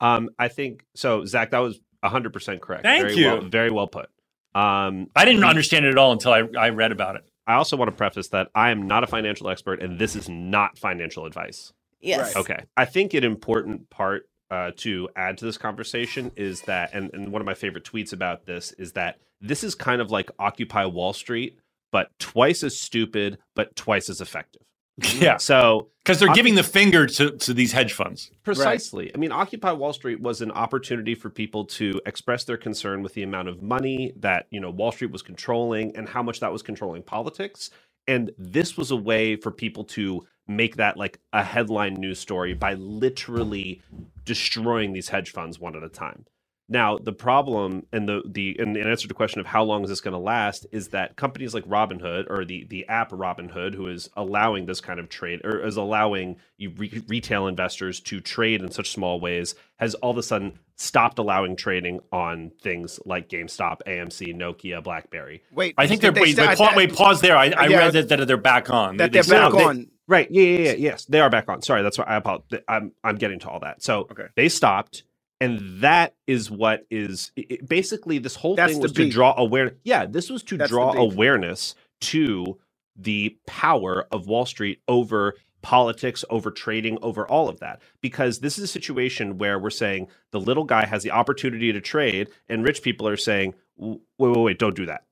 Um, I think so. Zach, that was hundred percent correct. Thank very you. Well, very well put. Um, I didn't understand it at all until I, I read about it. I also want to preface that I am not a financial expert, and this is not financial advice. Yes. Right. Okay. I think an important part uh, to add to this conversation is that, and, and one of my favorite tweets about this is that this is kind of like Occupy Wall Street, but twice as stupid, but twice as effective. [LAUGHS] Yeah, So because they're giving the finger to, to these hedge funds. Precisely. I mean, Occupy Wall Street was an opportunity for people to express their concern with the amount of money that, you know, Wall Street was controlling and how much that was controlling politics. And this was a way for people to make that like a headline news story by literally destroying these hedge funds one at a time. Now, the problem and the the and the answer to the question of how long is this going to last is that companies like Robinhood or the the app Robinhood, who is allowing this kind of trade or is allowing you re- retail investors to trade in such small ways, has all of a sudden stopped allowing trading on things like GameStop, AMC, Nokia, BlackBerry. Wait, I think they're they wait, sta- wait, pause, wait, pause there. I, I Yeah. read that, that they're back on. that They- they're they- back they- on. Right. Yeah, yeah, yeah. Yes, they are back on. Sorry, that's why I apologize. I'm I'm getting to all that. So Okay. they stopped, and that is what is it- basically this whole That's thing was to draw awareness. Yeah, this was to That's draw awareness to the power of Wall Street over politics, over trading, over all of that. Because this is a situation where we're saying the little guy has the opportunity to trade, and rich people are saying, "Wait, wait, wait, don't do that."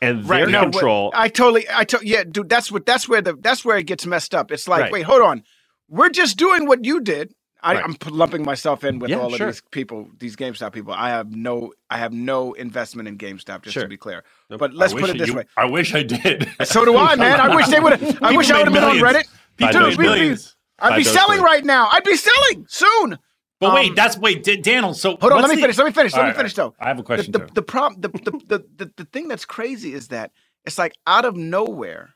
And Right, their no, control. I totally, I to, yeah, dude. That's what. That's where the. That's where it gets messed up. It's like, Right. wait, hold on. We're just doing what you did. I, Right. P- lumping myself in with Yeah, all of sure. these people, these GameStop people. I have no, I have no investment in GameStop, just Sure. to be clear. Nope. But let's put it this you- way. I wish I did. [LAUGHS] So do [LAUGHS] I, man. I wish they would. have I wish I would have been on. Reddit. Five Dude, dollars we- we- I'd be selling right now. I'd be selling soon. But wait, Um, that's wait, D- Daniel. So Hold on, let me the- finish. Let me finish. Let All me finish all though. I have a question the, too. the, the problem the, the, the, the, the thing that's crazy is that it's like out of nowhere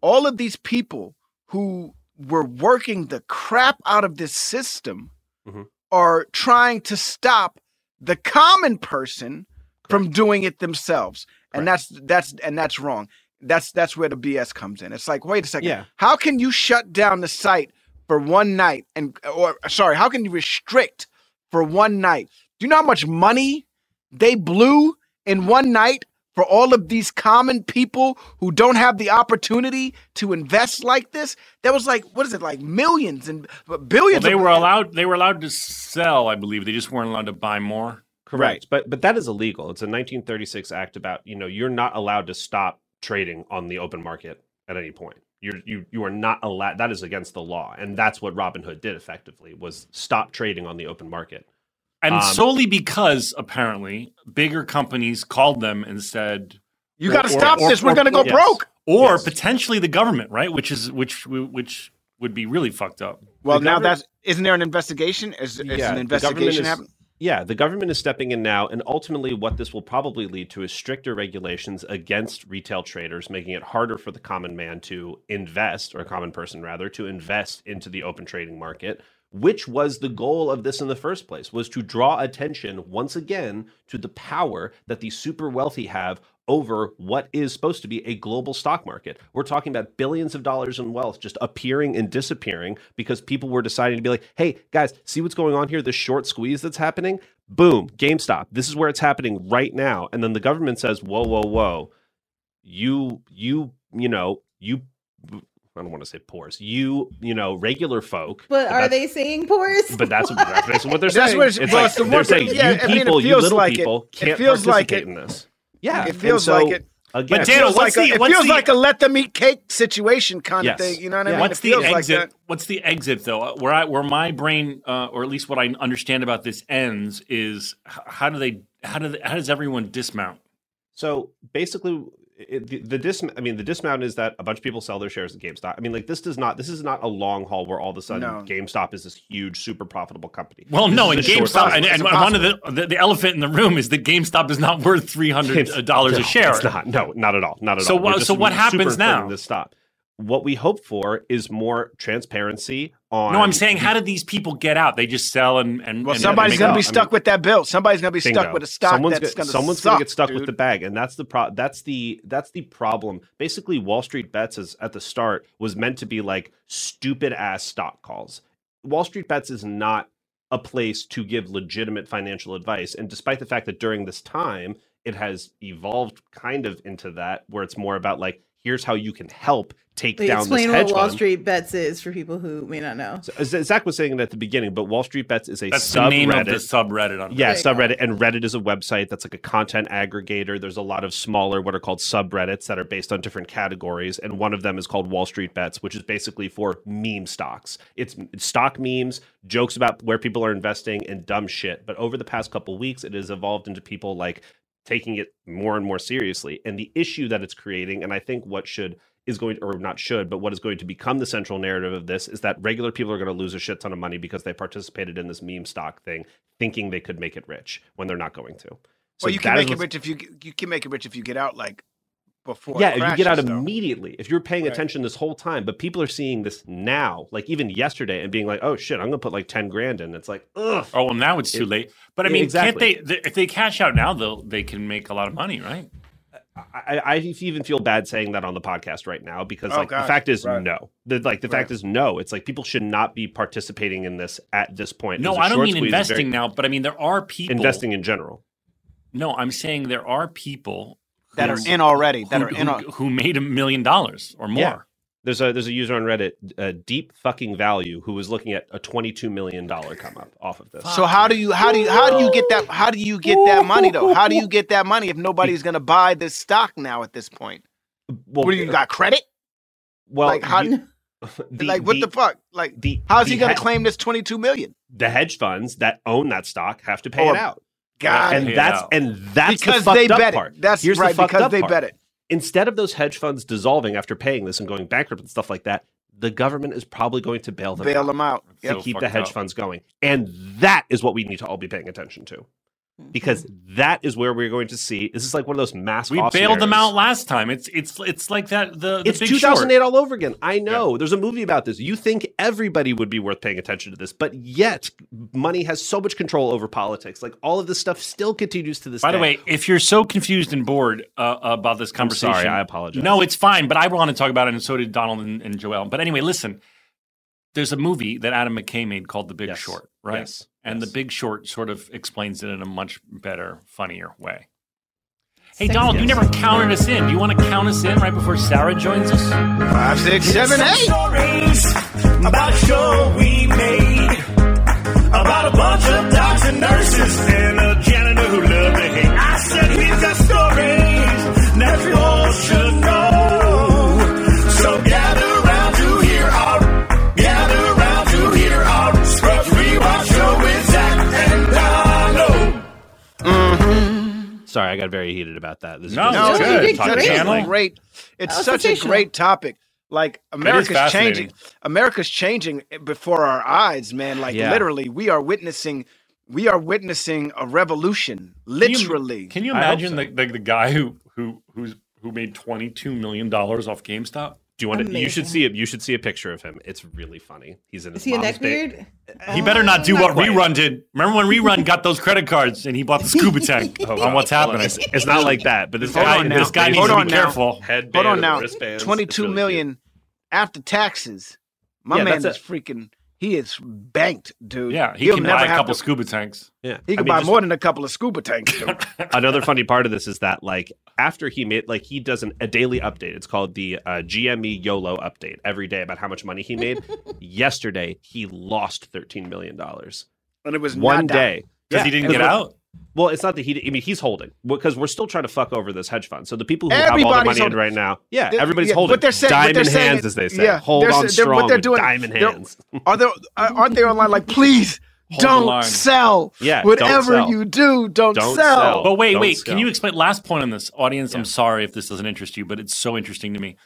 all of these people who were working the crap out of this system Mhm. are trying to stop the common person from doing it themselves and that's that's and that's wrong that's that's where the bs comes in it's like wait a second Yeah. how can you shut down the site for one night and or sorry how can you restrict for one night do you know how much money they blew in one night for all of these common people who don't have the opportunity to invest like this that was like what is it like millions and Well, billions they of- were allowed. They were allowed to sell. I believe they just weren't allowed to buy more. Correct. But but that is illegal. It's a 1936 act about, you know, you're not allowed to stop trading on the open market at any point. You're you you are not allowed that is against the law. And that's what Robinhood did effectively was stop trading on the open market. And Um, solely because apparently bigger companies called them and said, you got to stop or- this we're going to go yes. broke or Yes. potentially the government, right? Which is which which would be really fucked up. well The now that's isn't there an investigation is, is Yeah, an investigation is- happening Yeah, the government is stepping in now, and ultimately, what this will probably lead to is stricter regulations against retail traders, making it harder for the common man to invest, or a common person rather, to invest into the open trading market. Which was the goal of this in the first place, was to draw attention once again to the power that the super wealthy have over what is supposed to be a global stock market. We're talking about billions of dollars in wealth just appearing and disappearing because people were deciding to be like, hey, guys, see what's going on here? This short squeeze that's happening? Boom, GameStop. This is where it's happening right now. And then the government says, whoa, whoa, whoa. You, you, you know, you, I don't want to say poors, you, you know, regular folk. But are they saying pores? But that's, that's basically what they're saying. [LAUGHS] That's what it's- it's like, the they're saying, thing- yeah, you I mean, it people, you little like people, it can't feels like participate it- in this. Yeah, it feels so, like it Again, But Daniel, what's like a, the- it what's feels the- like a let them eat cake situation kind Yes. of thing. You know what I mean? What's it the feels like exit? that. What's the exit though? Where I where my brain uh, or at least what I understand about this ends is how do they how do they, how does everyone dismount? So basically, it, the, the dis I mean the dismount is that a bunch of people sell their shares at GameStop. I mean, like this does not this is not a long haul where all of a sudden No. GameStop is this huge, super profitable company. Well, This no, is in GameStop, and, and one of the, the the elephant in the room is that GameStop is not worth three hundred dollars No, a share. It's not. No, not at all. Not at So all. We're just so what happens now? encouraging This stop. What we hope for is more transparency on. No, I'm saying, how did these people get out? They just sell and and Well, and somebody's make going to up. be I stuck mean- with that bill. Somebody's going to be stuck with a stock someone's that's going to someone's gonna get stuck dude. with the bag, and that's the pro. That's the that's the problem. Basically, Wall Street Bets is at the start was meant to be like stupid ass stock calls. Wall Street Bets is not a place to give legitimate financial advice, and despite the fact that during this time it has evolved kind of into that, where it's more about like here's how you can help take Wait, down explain this what Wall fund. Street Bets is for people who may not know. So, Zach was saying it at the beginning, but Wall Street Bets is a That's the name of the subreddit. subreddit on Yeah, There you go. subreddit and Reddit is a website that's like a content aggregator. There's a lot of smaller, what are called subreddits that are based on different categories, and one of them is called Wall Street Bets, which is basically for meme stocks. It's, it's stock memes, jokes about where people are investing, and dumb shit. But over the past couple weeks, it has evolved into people like taking it more and more seriously. And the issue that it's creating, and I think what should is going or not should, but what is going to become the central narrative of this is that regular people are going to lose a shit ton of money because they participated in this meme stock thing, thinking they could make it rich when they're not going to. So well, you can make it rich if you you can make it rich if you get out like before. yeah, it if you get out though. immediately, if you're paying Right. attention this whole time, but people are seeing this now, like even yesterday, and being like, "Oh shit, I'm gonna put like ten grand in." It's like, ugh. Oh well, now it's too It- late. But I mean, exactly. can't they? th- If they cash out now, they'll they can make a lot of money, right? I, I even feel bad saying that on the podcast right now because Oh, like gosh, the fact is right. no. The like the fact is no. It's like people should not be participating in this at this point. No, i don't mean investing very- now, but I mean there are people investing in general. No, I'm saying there are people that are in already. That who, are in. who, al- who made a million dollars or more. Yeah. There's a there's a user on Reddit, uh, deep fucking value, who was looking at a 22 million dollar come up off of this. So how do you how do you how do you get that how do you get that money though? How do you get that money if nobody's going to buy this stock now at this point? well, What do you got credit? well, like how you- [LAUGHS] The- like what the, fuck? Like The how's he gonna he- claim this 22 million? The hedge funds that own that stock have to pay Oh, it out. God, and it that's out. and that's because the fucked they up bet part. it. That's Here's right the because they part. bet it. Instead of those hedge funds dissolving after paying this and going bankrupt and stuff like that, the government is probably going to bail them Bail out them out. to So Yep. keep the hedge up. funds going. And that is what we need to all be paying attention to. Because that is where we're going to see. This is like one of those mass. We off bailed them out last time. It's it's it's like that the, the It's 2008 Short. all over again. I know. There's a movie about this. You think everybody would be worth paying attention to this, but yet money has so much control over politics. Like all of this stuff still continues to this By the way, if you're so confused and bored uh, about this I'm conversation, sorry. I apologize. No, it's fine, but I want to talk about it, and so did Donald and, and Joel. But anyway, listen. There's a movie that Adam McKay made called The Big Yes. Short, right? Yes. And Yes. The Big Short sort of explains it in a much better, funnier way. Hey, Sexy. Donald, you never counted us in. Do you want to count us in right before Sarah joins us? Five, six, seven, eight. stories about a show we made about a bunch of docs and nurses and a janitor who loved to hate. I said we've got stories that you all should Sorry, I got very heated about that. This is No, No, it's good. did Talk great. It's great. It's such a great topic. Like America's changing. America's changing before our eyes, man. Like Yeah. literally, we are witnessing. We are witnessing a revolution. Can you- Literally. Can you I hope imagine the, the the guy who who who's who made twenty two million dollars off GameStop? Do you want to? You should see it. You should see a picture of him. It's really funny. He's in his Is he a mom's ba- He better not do Oh, what quite. Rerun did. Remember when Rerun got those credit cards and he bought the scuba tank [LAUGHS] on what's happening? It's, it's not like that, but this Hold guy, on. This guy needs Hold to on be now. careful. Headband, Hold on now. wristbands. Twenty-two really million after taxes. My Yeah, man that's is freaking. He is banked, dude. Yeah, he He'll can never buy a have couple to- scuba tanks. Yeah, He I can mean, buy just- more than a couple of scuba tanks. Dude. [LAUGHS] Another funny part of this is that like after he made like he does an, a daily update. It's called the uh, GME YOLO update every day about how much money he made. [LAUGHS] Yesterday he lost thirteen million dollars. and it was One not day. Because Yeah, he didn't and get we're- out. Well, it's not that he. I mean, he's holding because we're still trying to fuck over this hedge fund. So the people who have all the Everybody's money in right now, yeah, They- everybody's yeah, holding. what they're saying- what diamond they're saying hands, as they say. yeah, Hold they're on s- they're- what strong they're with doing- diamond they're- hands. Are there? Aren't they online? Like, please Hold don't sell. Yeah, don't whatever sell. you do, don't, Don't sell. sell. But wait, Don't wait. scale. Can you explain? Last point on this, audience. Yeah. I'm sorry if this doesn't interest you, but it's so interesting to me.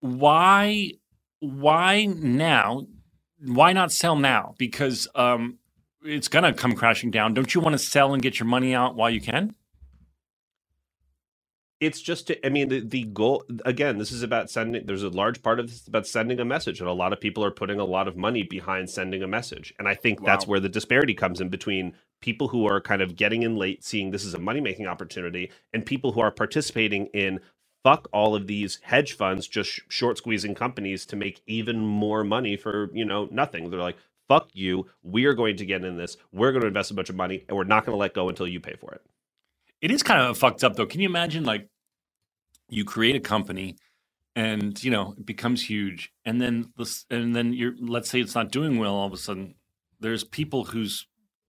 Why? Why now? Why not sell now? Because um, it's gonna come crashing down. Don't you want to sell and get your money out while you can? it's just to, i mean the, the goal again this is about sending there's a large part of this about sending a message and a lot of people are putting a lot of money behind sending a message and i think that's where the disparity comes in between people who are kind of getting in late seeing this as a money making opportunity and people who are participating in fuck all of these hedge funds just short squeezing companies to make even more money for you know nothing they're like fuck you we are going to get in this we're going to invest a bunch of money and we're not going to let go until you pay for it It is kind of fucked up though. Can you imagine like you create a company and you know it becomes huge and then and then you're let's say it's not doing well all of a sudden there's people who's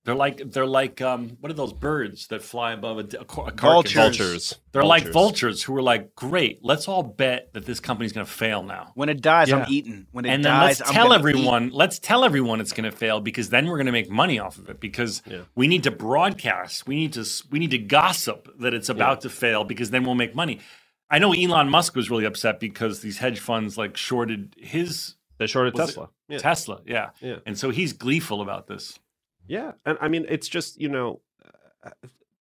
they're like they're like um what are those birds that fly above a, a, car- a carcass? Vultures. vultures They're like vultures who are like, great, let's all bet that this company's going to fail now. When it dies, Yeah. I'm eating. When it And then dies, let's I'm tell gonna everyone, let's tell everyone it's going to fail because then we're going to make money off of it because Yeah. we need to broadcast, we need to we need to gossip that it's about to fail because then we'll make money. I know Elon Musk was really upset because these hedge funds like shorted his they shorted tesla yeah. Tesla, yeah. Yeah. And so he's gleeful about this. Yeah, and I mean, it's just you know, uh,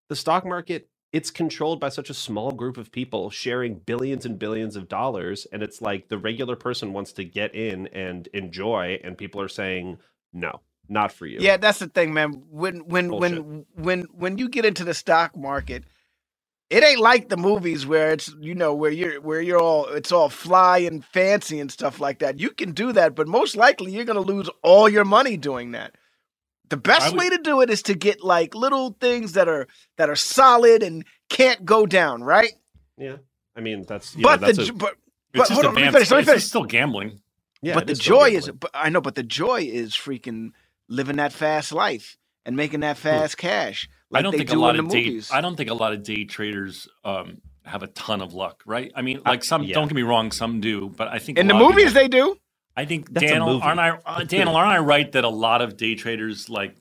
the stock market. It's controlled by such a small group of people sharing billions and billions of dollars, and it's like the regular person wants to get in and enjoy, and people are saying no, not for you. Yeah, that's the thing, man. When when when when when you get into the stock market, it ain't like the movies where it's you know where you're where you're all it's all fly and fancy and stuff like that. You can do that, but most likely you're gonna lose all your money doing that. The best would- way to do it is to get like little things that are that are solid and can't go down, right? yeah. I mean, that's you but know, that's the a, but It's but just hold on, let me finish. Let me it's finish. just still gambling. yeah. but the is joy is, but I know, but the joy is freaking living that fast life and making that fast cash. Like I don't they think do a lot of the day. movies. I don't think a lot of day traders um, have a ton of luck, right? I mean, like some. yeah. Don't get me wrong, some do, but I think in the movies, people- they do. I think That's Daniel, aren't I? Uh, Daniel, aren't I right that a lot of day traders like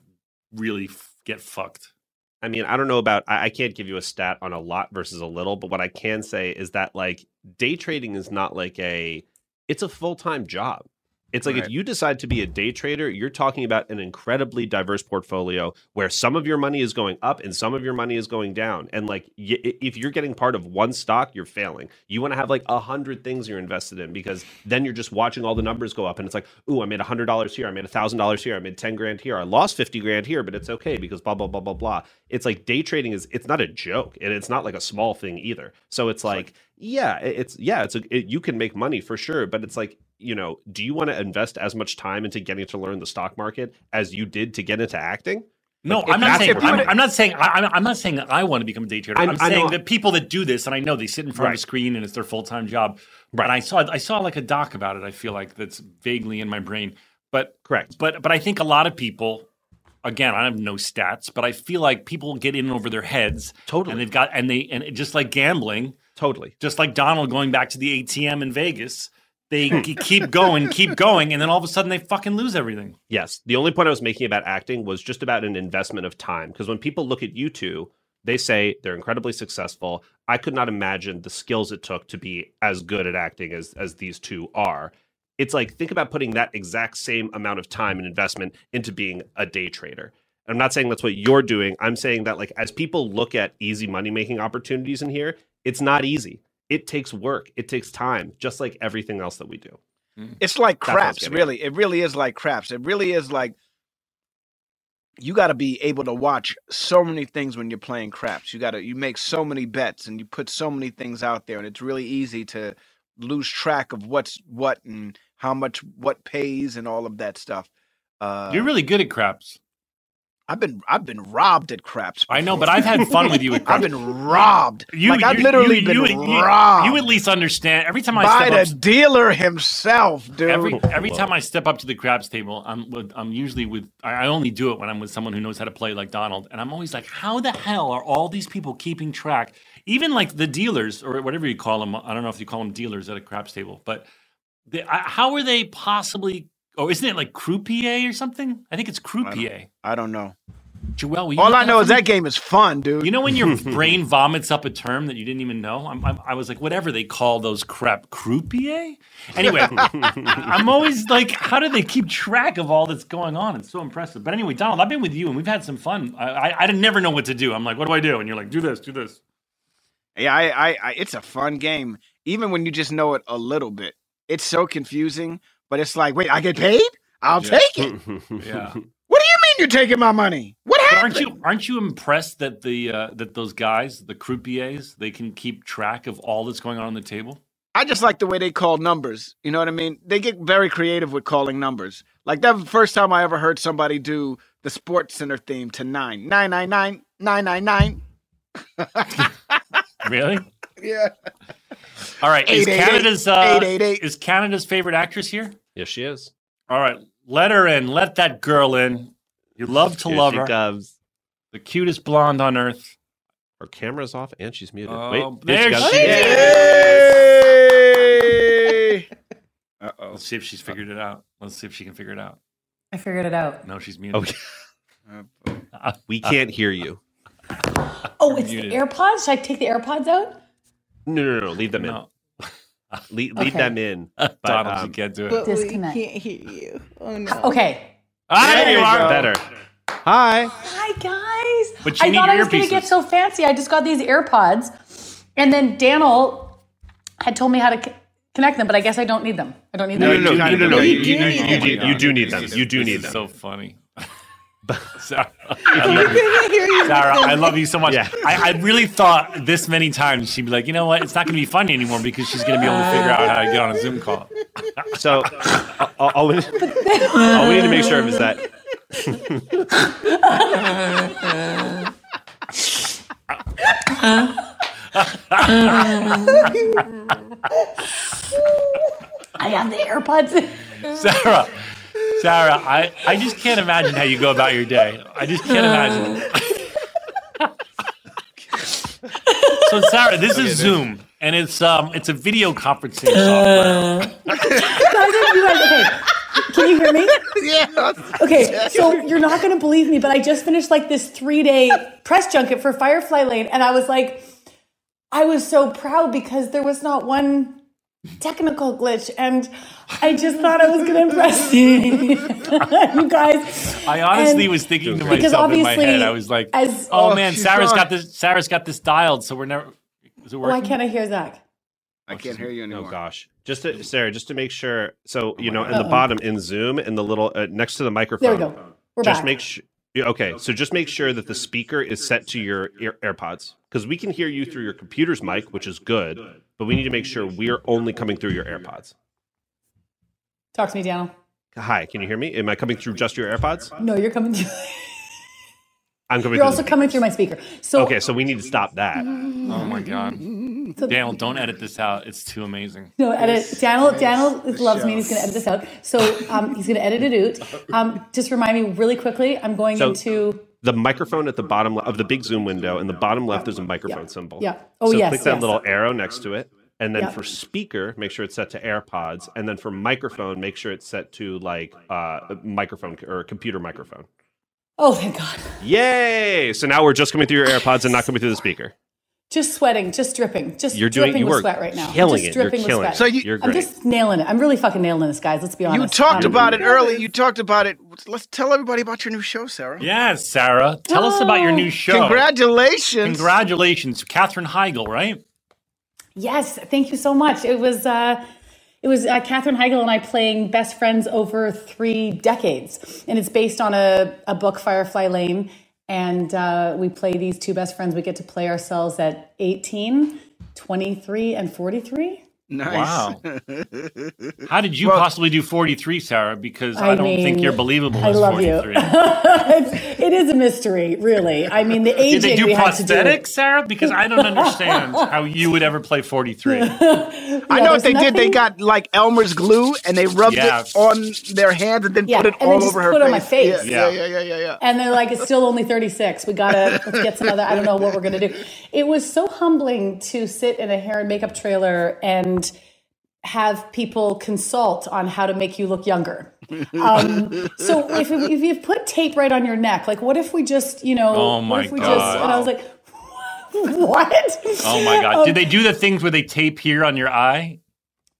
really f- get fucked? I mean, I don't know about. I, I can't give you a stat on a lot versus a little, but what I can say is that like day trading is not like a. It's a full time job. It's like if you decide to be a day trader, you're talking about an incredibly diverse portfolio where some of your money is going up and some of your money is going down. And like, y- if you're getting part of one stock, you're failing. You want to have like a hundred things you're invested in because then you're just watching all the numbers go up, and it's like, ooh, I made a hundred dollars here, I made a thousand dollars here, I made ten grand here, I lost fifty grand here, but it's okay because blah blah blah blah blah. It's like day trading is it's not a joke, and it's not like a small thing either. So it's like, yeah, it's yeah, it's a it, you can make money for sure, but it's like you know, do you want to invest as much time into getting to learn the stock market as you did to get into acting? No, Like, I'm not saying. I'm, I'm not saying. I, I'm- I'm not saying that I want to become a day trader. I'm, saying that people that do this, and I know they sit in front of a screen and it's their full time job. Right. And I saw. I saw like a doc about it. I feel like that's vaguely in my brain, but Correct. but but I think a lot of people. Again, I have no stats, but I feel like people get in over their heads, Totally. and they've got and they and just like gambling, Totally. just like Donald going back to the ATM in Vegas, they Hmm. keep going, keep going, and then all of a sudden they fucking lose everything. Yes. The only point I was making about acting was just about an investment of time. Because when people look at you two, they say they're incredibly successful. I could not imagine the skills it took to be as good at acting as as these two are. It's like think about putting that exact same amount of time and investment into being a day trader. I'm not saying that's what you're doing. I'm saying that like as people look at easy money making opportunities in here, it's not easy. It takes work. It takes time, just like everything else that we do. It's like That's what I was craps, getting at. really. It really is like craps. It really is like you got to be able to watch so many things when you're playing craps. You got to you make so many bets and you put so many things out there, and it's really easy to lose track of what's what and how much what pays and all of that stuff. Uh, You're really good at craps. I've been I've been robbed at craps. I know, but I've had fun with you at [LAUGHS] I've been robbed. You, like I've literally you- been you- you- robbed. You at least understand. Every time I by step the up, dealer himself, dude. every every time I step up to the craps table, I'm with, I'm usually with. I I only do it when I'm with someone who knows how to play like Donald, and I'm always like, how the hell are all these people keeping track? Even like the dealers or whatever you call them. I don't know if you call them dealers at a craps table, but they, I, how are they possibly? Oh, isn't it like croupier or something? I think it's croupier. I don't know. Joel, All I know is that game is fun, dude. You know when your [LAUGHS] brain vomits up a term that you didn't even know? I'm, I'm, I was like, whatever they call those crap croupier. Anyway, [LAUGHS] I'm always like, how do they keep track of all that's going on? It's so impressive. But anyway, Donald, I've been with you and we've had some fun. I, I, I never know what to do. I'm like, what do I do? And you're like, do this, do this. Yeah, I, I, I, it's a fun game, even when you just know it a little bit. It's so confusing, but it's like, wait, I get paid? I'll Yeah. take it. [LAUGHS] Yeah. What do you mean you're taking my money? What But happened? aren't you aren't you impressed that the uh, that those guys, the croupiers, they can keep track of all that's going on on the table? I just like the way they call numbers. You know what I mean? They get very creative with calling numbers. Like that was the first time I ever heard somebody do the SportsCenter theme to nine. Nine nine nine nine nine nine. [LAUGHS] Really? [LAUGHS] Yeah. [LAUGHS] All right. Is 888, Canada's uh, 888. is Canada's favorite actress here? yes, she is. All right, let her in. Let that girl in. You love to Here love she her. comes. The cutest blonde on earth. Her camera's off and she's muted. Oh, Wait, there goes. she is. Hey! Uh oh. Let's see if she's figured it out. Let's see if she can figure it out. I figured it out. No, she's muted. Okay. [LAUGHS] We can't hear you. Oh, it's the AirPods. Should I take the AirPods out? No, no, no. Leave them in. No, [LAUGHS] Le- leave Okay. them in. [LAUGHS] But, Donald, you um, can't do it. we Disconnect. can't hear you. Oh no. Okay. ah, there you you are. better. Hi. Hi guys. But you I need thought I was gonna get so fancy. I just got these AirPods, and then Daniel had told me how to c- connect them, but I guess I don't need them. I don't need No, them. no, no, You no, no, do no. need You, them. you, You do you, need you, them. do, you do need them. This is- You do this need is them. So funny. Sarah, I can't hear you. Sarah, I love you so much. Yeah. I, I really thought this many times she'd be like, you know what? It's not going to be funny anymore because she's going to be able to figure out how to get on a Zoom call. [LAUGHS] So, all, all, we, all we need to make sure of is that [LAUGHS] I have the AirPods. Sarah, Sarah, I, I just can't imagine how you go about your day. I just can't imagine. [LAUGHS] so, Sarah, this is Zoom. and it's um it's a video conferencing software. [LAUGHS] Guys, guys, okay. Can you hear me? Yeah. Okay, so you're not going to believe me, but I just finished like this three day press junket for Firefly Lane, and I was like, I was so proud because there was not one technical glitch, and I just thought I was going to impress [LAUGHS] you guys. I honestly And- was thinking to Because myself in my obviously, head, I was like, as- "Oh, Oh, man, Sarah's gone. got this. Sarah's got this dialed, so we're never. Is it Why can't I hear Zach? I can't hear you anymore. Oh gosh, just to, Sarah, just to make sure. So you know, in God. the bottom in Zoom, in the little uh, next to the microphone. There we go. We're just back. make sure. Okay, so just make sure that the speaker is set to your ear- AirPods because we can hear you through your computer's mic, which is good, but we need to make sure we're only coming through your AirPods. Talk to me, Daniel. Hi, can you hear me? Am I coming through just your AirPods? No, you're coming. Through, I'm coming. you're through also the- coming through my speaker. So Okay, so we need to stop that. Oh my god, Daniel, don't edit this out. It's too amazing. No, edit. Daniel, Daniel loves me. and He's going to edit this out. So um, he's going to edit it out. Um, just remind me really quickly. I'm going So- into. The microphone at the bottom of the big Zoom window, in the bottom left, there's a microphone symbol. Yeah. Oh, so yes, click that yes. little arrow next to it, and then Yeah. for speaker, make sure it's set to AirPods, and then for microphone, make sure it's set to like uh, microphone or computer microphone. Oh, thank God. Yay! So now we're just coming through your AirPods and not coming through the speaker. Just sweating, just dripping, just You're doing- dripping you with sweat right now. killing just it. You're dripping with killing sweat. it. So you- You're I'm just nailing it. I'm really fucking nailing this, guys. Let's be honest. You talked Um, about it early. You talked about it. Let's tell everybody about your new show, Sarah. Yes, Sarah, tell us about your new show. Congratulations. Congratulations, Katherine Heigl, right? Yes, thank you so much. It was uh, it was uh, Katherine Heigl and I playing best friends over three decades, and it's based on a, a book, Firefly Lane. And uh, we play these two best friends. We get to play ourselves at 18, 23, and 43. Nice. Wow. [LAUGHS] How did you Well- possibly do 43, Sarah? Because I, I don't think you're believable I as love 43. you. [LAUGHS] it's, it is a mystery, really. I mean, the [LAUGHS] Did aging they do we had do. prosthetics, Sarah? Because I don't understand how you would ever play 43. I know what there's they did. They got like Elmer's glue and they rubbed Yeah. it on their hands and then Yeah, put it and all over her put it face. on my face. Yeah, Yeah. yeah, yeah, yeah, yeah. and they're like, it's still only 36. We gotta let's get some other. I don't know what we're gonna do. It was so humbling to sit in a hair and makeup trailer and have people consult on how to make you look younger. Um, so if, if you put tape right on your neck, like what if we just, you know, Oh my what if we God. just? And I was like, [LAUGHS] what? Oh my God. Did they do the things where they tape here on your eye?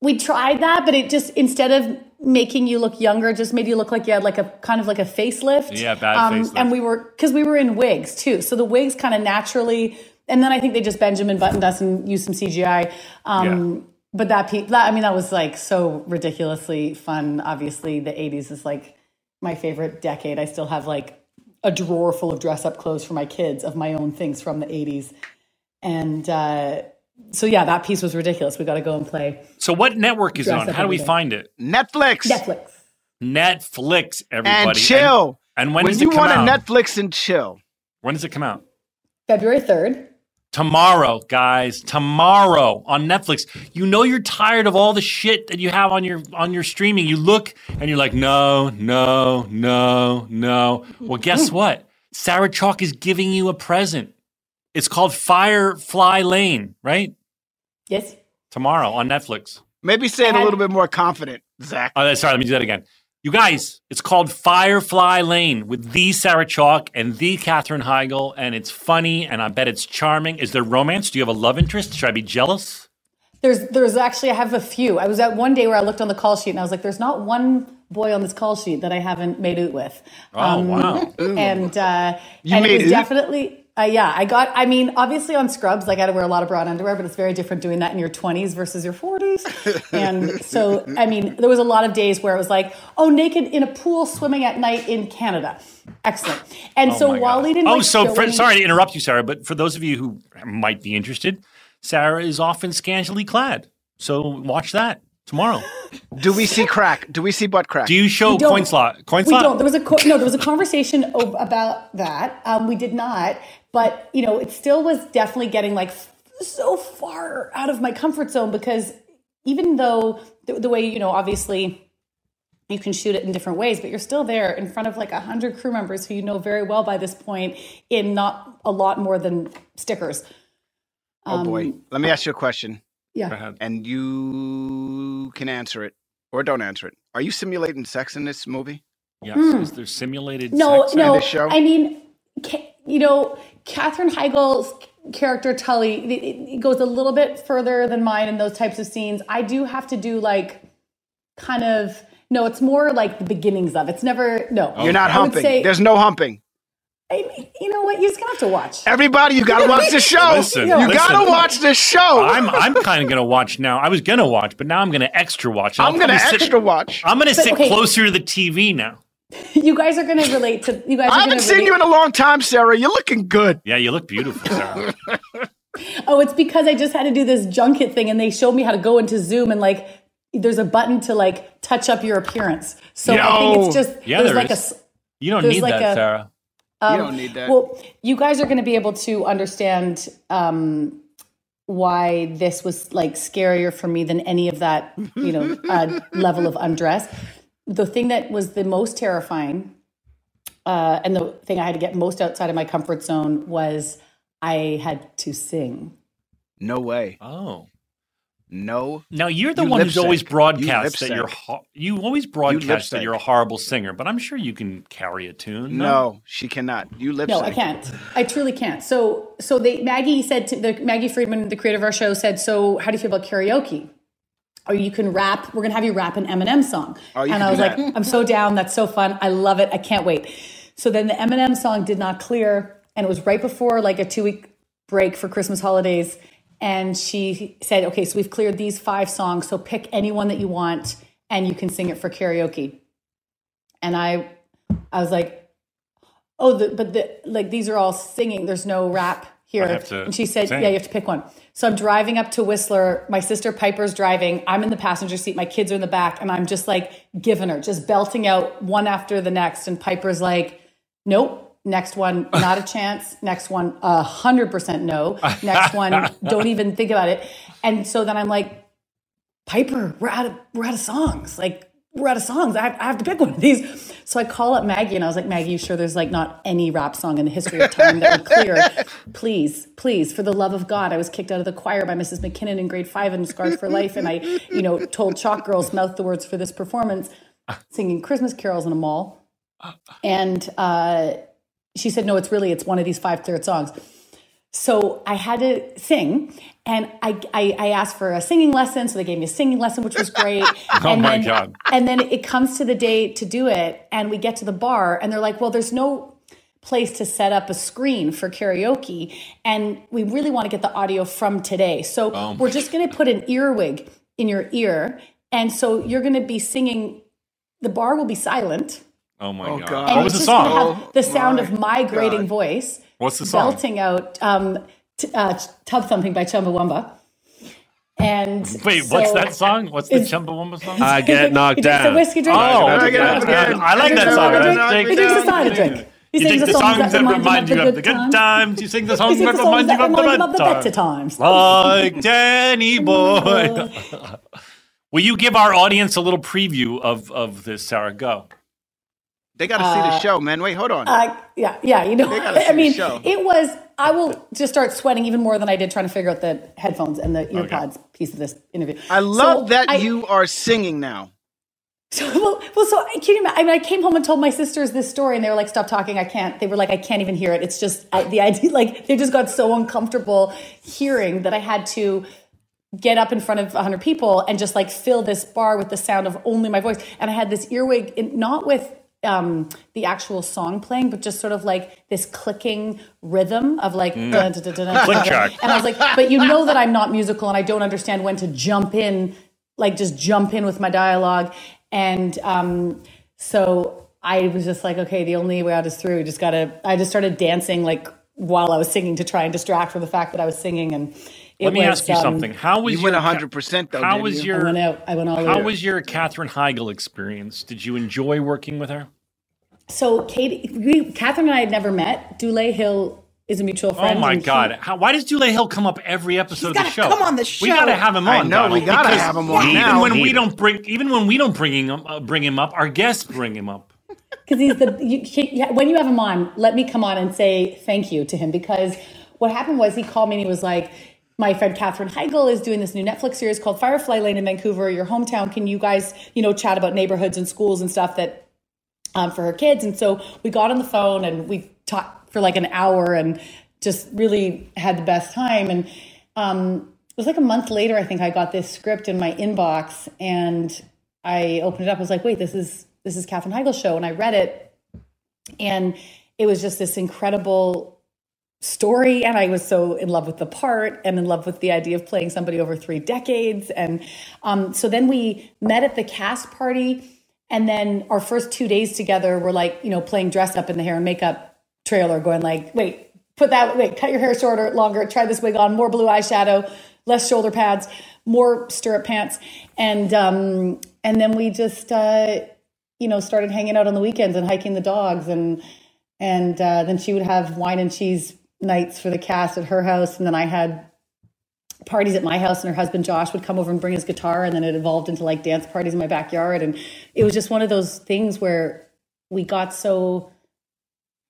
we tried that, but it just instead of making you look younger, just made you look like you had like a kind of like a facelift. Um, Yeah, bad facelift. And we were because we were in wigs too, so the wigs kind of naturally. And then I think they just Benjamin buttoned us and used some CGI. Um, But that, pe- that, I mean, that was like so ridiculously fun. Obviously, the '80s is like my favorite decade. I still have like a drawer full of dress up clothes for my kids of my own things from the '80s, and. uh so yeah, that piece was ridiculous. We got to go and play So what network is on? How do we every day. find it? Netflix. Netflix. Netflix, everybody. And chill. And, and when, when does you it come want out? to Netflix and chill. when does it come out? February 3rd. Tomorrow, guys. Tomorrow on Netflix. You know you're tired of all the shit that you have on your on your streaming. You look and you're like, no, no, no, no. Well, guess [LAUGHS] what? Sarah Chalke is giving you a present. It's called Firefly Lane, right? Yes. Tomorrow on Netflix. Maybe say it a little bit more confident, Zach. Oh, sorry, let me do that again. You guys, it's called Firefly Lane with the Sarah Chalke and the Katherine Heigl, and it's funny and I bet it's charming. Is there romance? Do you have a love interest? Should I be jealous? There's there's actually I have a few. I was at one day where I looked on the call sheet and I was like, there's not one boy on this call sheet that I haven't made out with. Oh, wow. And uh, You and made it was out? definitely uh, yeah. I got. I mean, obviously on Scrubs, like I had to wear a lot of brown underwear, but it's very different doing that in your 20s versus your 40s. [LAUGHS] and so, I mean, there was a lot of days where it was like, oh, naked in a pool swimming at night in Canada. Excellent. And so Oh my while God. didn't, Oh, like, so for, sorry to interrupt you, Sarah, but for those of you who might be interested, Sarah is often scantily clad. So watch that tomorrow. [LAUGHS] Do we see crack? Do we see butt crack? Do you show We don't. coin slot? Coin We slot? don't. There was a co- no. There was a conversation o- about that. Um, we did not, but you know, it still was definitely getting like f- so far out of my comfort zone because even though the, the way you know, obviously you can shoot it in different ways, but you're still there in front of like a hundred crew members who you know very well by this point in not a lot more than stickers. oh boy. Um, Let me ask you a question. Yeah. Go ahead. and you can answer it or don't answer it. Are you simulating sex in this movie? Yes. Hmm. Is there simulated No, sex? no. this show? I mean, you know, Katherine Heigl's character Tully it, it- it goes a little bit further than mine in those types of scenes. I do have to do like kind of no. It's more like the beginnings of. It's never no. You're not humping. say- There's no humping. I mean, you know what? You just gonna have to watch. Everybody, you gotta watch the show. Listen, you listen. gotta watch the show. I'm I'm kind of gonna watch now. I was gonna watch, but now I'm gonna extra watch. I'm gonna probably sit- extra watch. I'm gonna sit okay. closer to the TV now. You guys are gonna relate to. You guys. I haven't seen relate- you in a long time, Sarah. You're looking good. Yeah, you look beautiful, Sarah. [LAUGHS] Oh, it's because I just had to do this junket thing, and they showed me how to go into Zoom and like. There's a button to like touch up your appearance. So I think it's just Yeah, there's there like is. s- You don't need like that, a- Sarah. You don't need that. Well, you guys are going to be able to understand um, why this was like scarier for me than any of that, you know, [LAUGHS] uh, level of undress. The thing that was the most terrifying, uh, and the thing I had to get most outside of my comfort zone was I had to sing. no way. Oh. No. Now you're the You one who's always sync. You broadcast that you're ho- you always lip broadcast that you're a horrible singer, but I'm sure you can carry a tune. No, she cannot. You lip sync. No. I can't. I truly can't. So, so they Maggie said to the Maggie Friedman, the creator of our show, said, "So, how do you feel about karaoke? Or you can rap. We're gonna have you rap an Eminem song." Oh, you and I was like, "I'm so down. That's so fun. I love it. I can't wait." So then the Eminem song did not clear, and it was right before like a two week break for Christmas holidays. And she said, "Okay, so we've cleared these five songs. So pick any one that you want, and you can sing it for karaoke." And I, I was like, oh, the, but the like these are all singing. There's no rap here. I have to and she said, sing. yeah, you have to pick one. So I'm driving up to Whistler. My sister Piper's driving. I'm in the passenger seat. My kids are in the back, and I'm just like giving her, just belting out one after the next. And Piper's like, nope. Next one, not a [LAUGHS] chance. Next one, a hundred percent no. Next one, [LAUGHS] don't even think about it. And so then I'm like, Piper, we're out of we're out of songs. Like we're out of songs. I have, I have to pick one of these. So I call up Maggie and I was like, Maggie, you sure there's like not any rap song in the history of time that would clear? [LAUGHS] Please, please, for the love of God. I was kicked out of the choir by Mrs. McKinnon in grade five and scarred for Life. And I, you know, told Chalke Girls mouth the words for this performance, singing Christmas carols in a mall. And uh, she said, no, it's really, it's one of these five cleared songs. So I had to sing, and I, I I asked for a singing lesson. So they gave me a singing lesson, which was great. [LAUGHS] Oh and my then, God. And then it comes to the day to do it, and we get to the bar, and they're like, "Well, there's no place to set up a screen for karaoke, and we really want to get the audio from today. So oh we're just going to put an earwig in your ear, and so you're going to be singing. The bar will be silent." Oh my Oh, god. God. And What was it's the just song? have the sound my of my grating God. voice. What's the song? Belting out um, t- uh, Tub Thumping by Chumbawamba. And Wait, what's that song? What's the Chumbawamba song? [LAUGHS] I get knocked he drinks down. a whiskey drink. Oh, I get I, knocked down. I like He that song. soda drink. He drinks a soda drink. He You sings sing the the songs songs that remind you of the good times. times. You sing the He songs sings that the remind songs you that of the remind him of the better bad times. times. Like Danny boy. [LAUGHS] Will you give our audience a little preview of, of this, Sarah? Go. They got to see the show, man. Wait, hold on. Uh, yeah, yeah, you know, They gotta [LAUGHS] see I the mean, show. it was, I will just start sweating even more than I did trying to figure out the headphones and the earpods piece of this interview. I love So that I- you are singing now. [LAUGHS] So, well, well, so I can you imagine? I mean, I came home and told my sisters this story, and they were like, "Stop talking! I can't." They were like, "I can't even hear it." It's just I, the idea, [LAUGHS] like they just got so uncomfortable hearing that I had to get up in front of 100 people and just like fill this bar with the sound of only my voice. And I had this earwig, in, not with um, the actual song playing, but just sort of like this clicking rhythm of like, dun, dun, dun, dun, dun, dun. and I was like, but you know that I'm not musical and I don't understand when to jump in, like just jump in with my dialogue. And um, so I was just like, okay, the only way out is through. Just gotta. I just started dancing like while I was singing to try and distract from the fact that I was singing. And it Let me was, ask you um, something. How was You your went 100% though, How was you? I your went out. I went all How over. was your Katherine Heigl experience? Did you enjoy working with her? So Katie, we, Katherine and I had never met. Dule Hill is a mutual friend. Oh my and he- God! How, why does Dule Hill come up every episode of the gotta show? come on the show. We gotta have him I on. know, we gotta because have him on Even now. when we don't bring, even when we don't bring him up, uh, bring him up, our guests bring him up. [LAUGHS] because he's the you, he, when you have him on let me come on and say thank you to him because what happened was he called me and he was like my friend Katherine Heigl is doing this new Netflix series called Firefly Lane in Vancouver, your hometown. Can you guys, you know, chat about neighborhoods and schools and stuff that um, for her kids? And so we got on the phone and we talked for like an hour and just really had the best time. And um, it was like a month later, I think I got this script in my inbox and I opened it up. I was like, wait, this is this is Katherine Heigl's show, and I read it, and it was just this incredible story and i was so in love with the part and in love with the idea of playing somebody over three decades and um, so then we met at the cast party and then our first two days together were like you know playing dress up in the hair and makeup trailer going like wait put that wait cut your hair shorter longer try this wig on more blue eyeshadow less shoulder pads more stirrup pants. And um and then we just uh you know started hanging out on the weekends and hiking the dogs. And and uh, then she would have wine and cheese nights for the cast at her house. And then i had parties at my house and her husband josh would come over and bring his guitar and then it evolved into like dance parties in my backyard. And it was just one of those things where we got so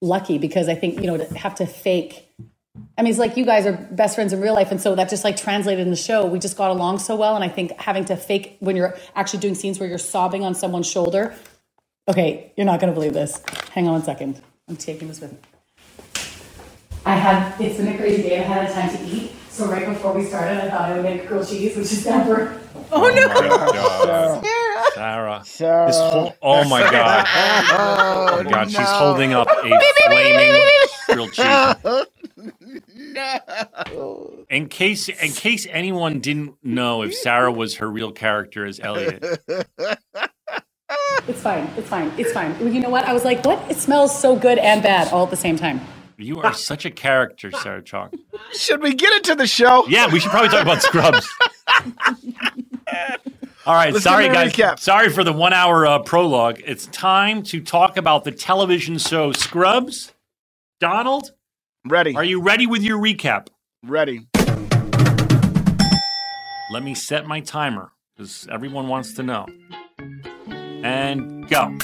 lucky because i think you know to have to fake i mean it's like you guys are best friends in real life. And so that just like translated in the show. We just got along so well. And i think having to fake when you're actually doing scenes where you're sobbing on someone's shoulder. Okay you're not going to believe this. Hang on one second. I'm taking this with me. I had, it's been a crazy day. I had a time to eat. So right before we started, I thought I would make grilled cheese, which is never. Oh no! God. Sarah. Sarah. This whole, oh my God. [LAUGHS] Oh my God. She's holding up a flaming grilled cheese. [LAUGHS] No. In case, in case anyone didn't know if Sarah was her real character as Elliot, [LAUGHS] It's fine. It's fine. It's fine. You know what? I was like, what? It smells so good and bad all at the same time. You are such a character, Sarah Chalke. Should we get into the show? Yeah, we should probably talk about Scrubs. All right, Let's sorry give me a guys. recap. Sorry for the one-hour uh, prologue. It's time to talk about the television show Scrubs. Donald, Ready. are you ready with your recap? Ready. Let me set my timer because everyone wants to know. And go.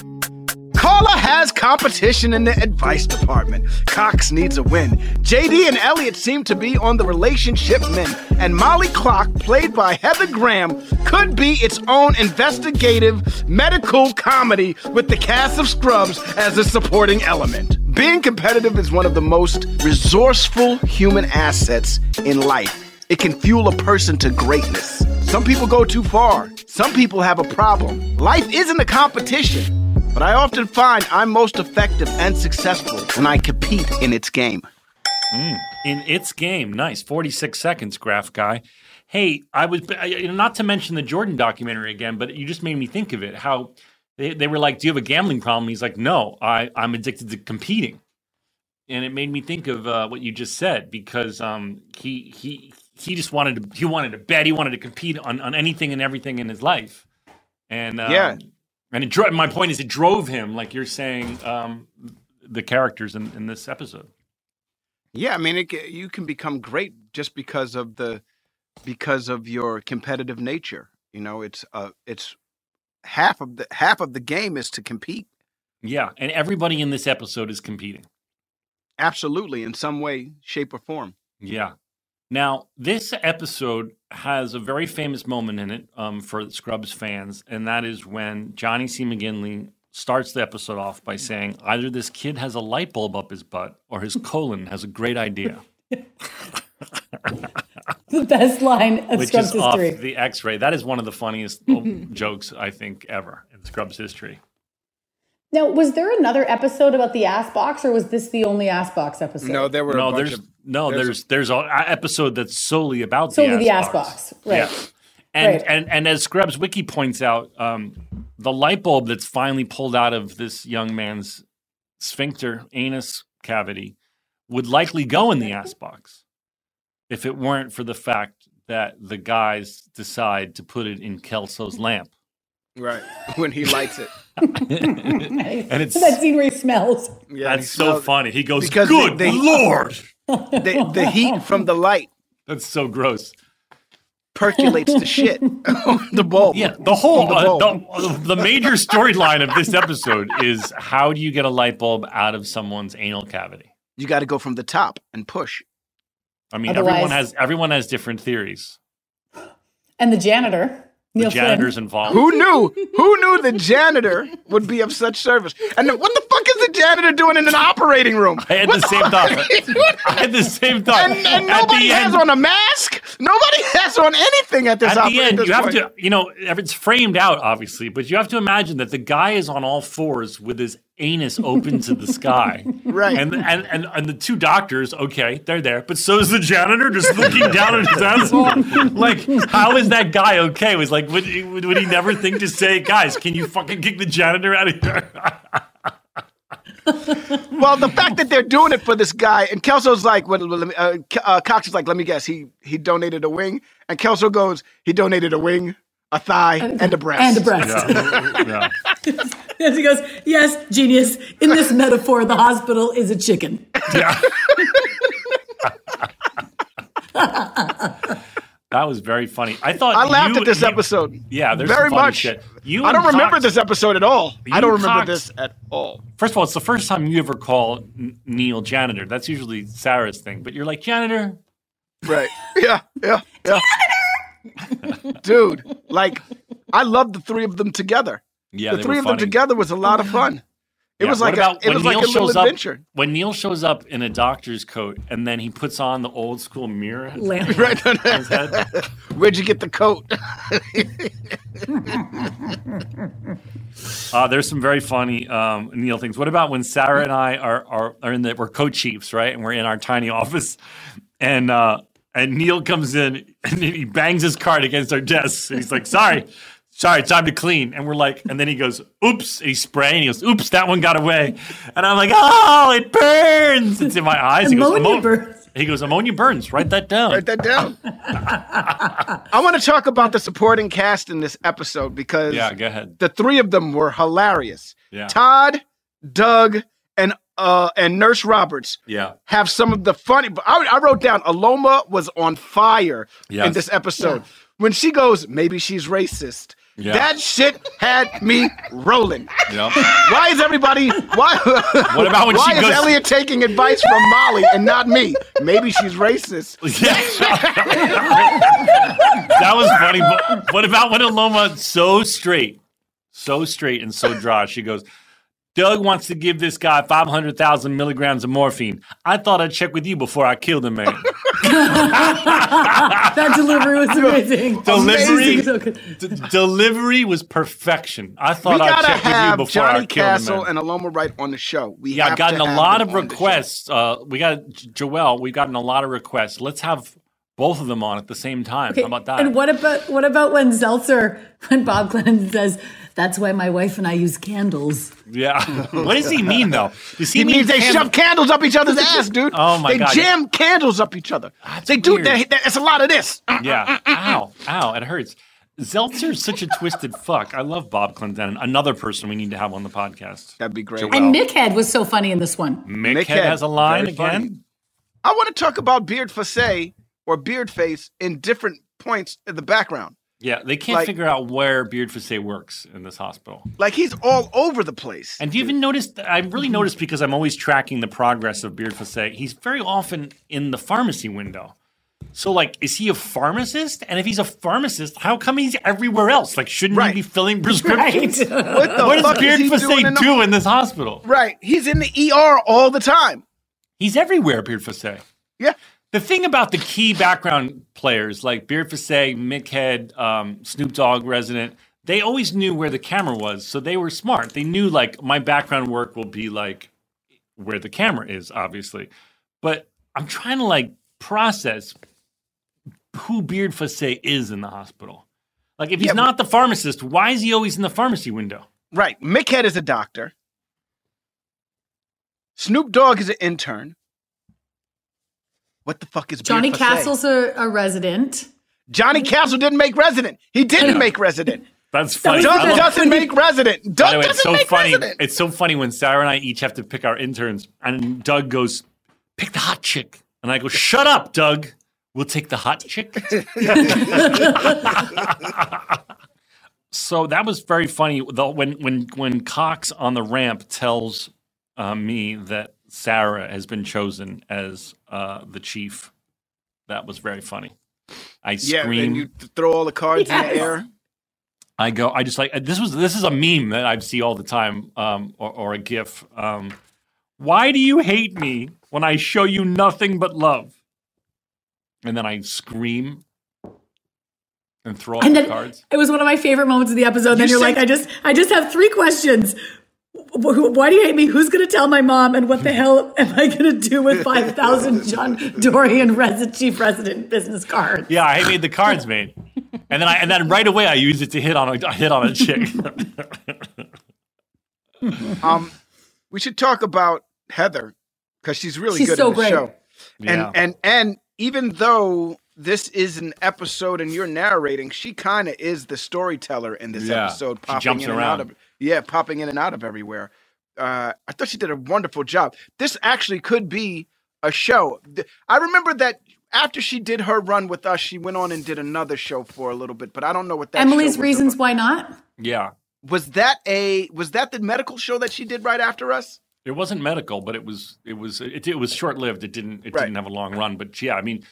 Carla has competition in the advice department. Cox needs a win. JD and Elliot seem to be on the relationship men. And Molly Clock, played by Heather Graham, could be its own investigative medical comedy with the cast of Scrubs as a supporting element. Being competitive is one of the most resourceful human assets in life. It can fuel a person to greatness. Some people go too far. Some people have a problem. Life isn't a competition. But I often find I'm most effective and successful when I compete in its game. In its game, nice. 46 seconds, graph guy. Hey, I was, I- you know, not to mention the Jordan documentary again, but you just made me think of it. How they, they were like, Do you have a gambling problem? He's like, No, I, I'm addicted to competing. And it made me think of uh, what you just said because um, he, he, he just wanted to, he wanted to bet, he wanted to compete on, on anything and everything in his life. And um, Yeah. And it dro- my point is, it drove him, like you're saying, um, the characters in, in this episode. Yeah, I mean, it, you can become great just because of the because of your competitive nature. You know, it's uh, it's half of the half of the game is to compete. Yeah, and everybody in this episode is competing. Absolutely, in some way, shape, or form. Yeah. Now, this episode has a very famous moment in it um, for Scrubs fans, and that is when Johnny C. McGinley starts the episode off by saying either this kid has a light bulb up his butt or his colon has a great idea, [LAUGHS] The best line of which Scrubs is off the x ray. That is one of the funniest [LAUGHS] jokes, I think, ever in Scrubs history. Now, was there another episode about the ass box, or was this the only ass box episode? No, there were a No, bunch there's of no, there's a- there's there's an episode that's solely about Solely the the ass ass box. box, right. Yeah. And, Right. and and as Scrubs Wiki points out, um, the light bulb that's finally pulled out of this young man's sphincter anus cavity would likely go in the ass box if it weren't for the fact that the guys decide to put it in Kelso's lamp. Right [LAUGHS] when he lights it. And it's that scene where he smells. Yeah, he that's so smells- funny. He goes, because "Good they- [LAUGHS] they- lord!" The, the heat from the light That's so gross. percolates the shit [LAUGHS] the bulb. Yeah, the whole the uh, the, the major storyline of this episode is how do you get a light bulb out of someone's anal cavity? You got to go from the top and push. I mean, Otherwise- everyone has everyone has different theories. And the janitor, The Neil janitor's Flynn. involved. Who knew? Who knew the janitor would be of such service? And then what the fuck is the janitor doing in an operating room? I had What the same fuck? thought. I had the same thought. and, and nobody has end- on a mask. Nobody has on anything at this At the end, this you have point. to, you know, it's framed out, obviously, but you have to imagine that the guy is on all fours with his anus open to the sky. [LAUGHS] Right. And, and and and the two doctors, okay, they're there, but so is the janitor just looking [LAUGHS] down at his asshole. Like, how is that guy okay? It was like, would, he- would, would he never think to say, guys, can you fucking kick the janitor out of here? [LAUGHS] Well, the fact that they're doing it for this guy, and Kelso's like, what, let me, uh, uh, Cox is like, let me guess, he he donated a wing, and Kelso goes, he donated a wing, a thigh, and a breast. And a breast. yeah. Yes, [LAUGHS] he goes, yes, genius. In this [LAUGHS] metaphor, the hospital is a chicken. Yeah. [LAUGHS] that was very funny. I thought I laughed you- at this you- episode. Yeah, there's very some funny much. Shit. You I don't and remember this episode at all. I don't remember Cox- this at all. First of all, it's the first time you ever call N- Neil janitor. That's usually Sarah's thing, but you're like janitor. Right. Yeah. Yeah. Yeah. [LAUGHS] Dude, like, I love the three of them together. Yeah, the three were of them together was a lot of fun. It Yeah, was like about a, it when was like a little shows up- adventure. When Neil shows up in a doctor's coat and then he puts on the old school mirror [LAUGHS] Lamp. [LAUGHS] Right. on his head. Where'd you get the coat? Uh, there's some very funny um, Neil things. What about when Sarah and I are are, are in the we're co-chiefs, right? And we're in our tiny office, and uh, and Neil comes in and he bangs his card against our desk. And he's like, "Sorry, sorry, time to clean." And we're like, and then he goes, "Oops!" And he's spraying. He goes, "Oops!" That one got away. And I'm like, "Oh, it burns! It's in my eyes." He goes, Ammonia burns. He goes, "Ammonia burns." Write that down. Write that down. I want to talk about the supporting cast in this episode because yeah, go ahead. the three of them were hilarious. Yeah. Todd, Doug, and uh and Nurse Roberts Yeah. have some of the funny. I, I wrote down Aloma was on fire in this episode when she goes, maybe she's racist. Yeah. That shit had me rolling. Yeah. Why is everybody? Why? What about when why she is goes- Elliot taking advice from Molly and not me? Maybe she's racist. [LAUGHS] Yeah. that was funny. But what about when Aloma so straight, so straight and so dry? She goes, Doug wants to give this guy 500,000 milligrams of morphine. I thought I'd check with you before I killed him, man. That delivery was amazing. Delivery, Amazing. D- delivery was perfection. I thought I'd gotta check with you before Johnny I killed him, Castle man. and Aloma Wright on the show. We Yeah, have gotten to a have lot of on the show. requests. Uh, we got Joelle. We've gotten a lot of requests. Let's have both of them on at the same time. How about that? And what about what about when Zeltzer, [LAUGHS] when Bob Glenn says, "That's why my wife and I use candles." yeah. [LAUGHS] what does he mean though? Does he, He mean means they candle- shove candles up each other's ass, dude. [LAUGHS] Oh, my they God. jam candles up each other. they do. weird. They, they, it's a lot of this. Yeah. Ow. Ow. It hurts. Zeltzer's such a twisted fuck. I love Bob Clendenin. Another person we need to have on the podcast. That'd be great. Joelle. And Mick Head was so funny in this one. Mick, Mick Head Head, has a line very funny. again. I want to talk about Beard Face or Beard Face in different points in the background. Yeah, they can't Like- figure out where Beard Face works in this hospital. Like he's all over the place. And do you even notice? I really noticed because I'm always tracking the progress of Beard Face. He's very often in the pharmacy window. So, like, is he a pharmacist? And if he's a pharmacist, how come he's everywhere else? Like, shouldn't Right. he be filling [LAUGHS] prescriptions? Right. what the What fuck does Beard is he doing Facet in the- do in this hospital? Right, he's in the ER all the time. He's everywhere, Beard. Yeah, The thing about the key background players like Beard Face, Mick Head, um, Snoop Dogg resident, they always knew where the camera was, so they were smart. They knew like my background work will be like where the camera is, obviously. But I'm trying to like process who Beard Face is in the hospital. Like if he's Yeah, not the pharmacist, why is he always in the pharmacy window? right. Mick Head is a doctor. Snoop Dogg is an intern. What the fuck is Johnny Facet? Castle's a, a resident. Johnny Castle didn't make Resident. He didn't make Resident. [LAUGHS] That's funny. Doug I love- doesn't make Resident. Doug way, doesn't it's so make funny. Resident. It's so funny when Sarah and I each have to pick our interns, and Doug goes, "Pick the hot chick," and I go, "Shut up, Doug. We'll take the hot chick." [LAUGHS] [LAUGHS] so that was very funny. Though when when when Cox on the ramp tells uh, me that Sarah has been chosen as uh, the chief That was very funny. I Yeah, scream. and you throw all the cards in the air. I go. I just like this was this is a meme that I see all the time, um, or, or a GIF. Um, why do you hate me when I show you nothing but love? And then I scream and throw up And the cards. it was one of my favorite moments of the episode. Then You you're said- like, I just, I just have three questions. Wh- wh- Why do you hate me? Who's going to tell my mom? And what the hell am I going to do with [LAUGHS] five thousand John Dorian resident chief resident business cards? Yeah, I made the cards, mate. And then I and then right away I use it to hit on a I hit on a chick. [LAUGHS] Um, we should talk about Heather because she's really She's good so in the great. show. Yeah. And and and even though this is an episode and you're narrating, she kind of is the storyteller in this Yeah. episode, She popping jumps in and around. out of yeah, popping in and out of everywhere. Uh, I thought she did a wonderful job. This actually could be a show. I remember that after she did her run with us, she went on and did another show for a little bit, but I don't know what that. show Emily's was reasons about. why not? yeah. was that a was that the medical show that she did right after us? It wasn't medical, but it was it was it, it was short lived. It didn't it Right. didn't have a long run. But yeah, I mean,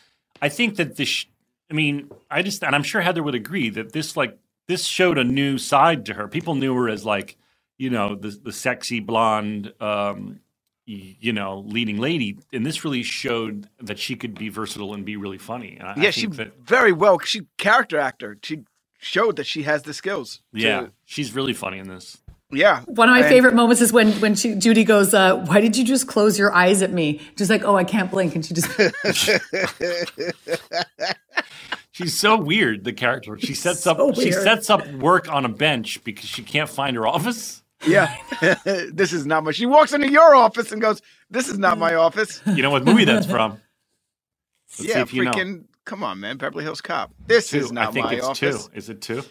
I think that this. sh- I mean, I just and I'm sure Heather would agree that this like this showed a new side to her. People knew her as like you know the the sexy blonde, um, you know, leading lady, and this really showed that she could be versatile and be really funny. And I, I yeah, she think that very well. She character actor. She showed that she has the skills. to- yeah, she's really funny in this. yeah. One of my And- favorite moments is when when she, Judy goes, uh, "Why did you just close your eyes at me?" Just like, "Oh, I can't blink," and she just [LAUGHS] She's so weird. The character. She sets So up. She sets up work on a bench because she can't find her office. Yeah, [LAUGHS] this is not my. She walks into your office and goes, "This is not my office." You know what movie that's from? [LAUGHS] Let's see yeah, if you know. freaking. Come on, man, Beverly Hills Cop. This Two. is not I think my it's office. two. Is it two?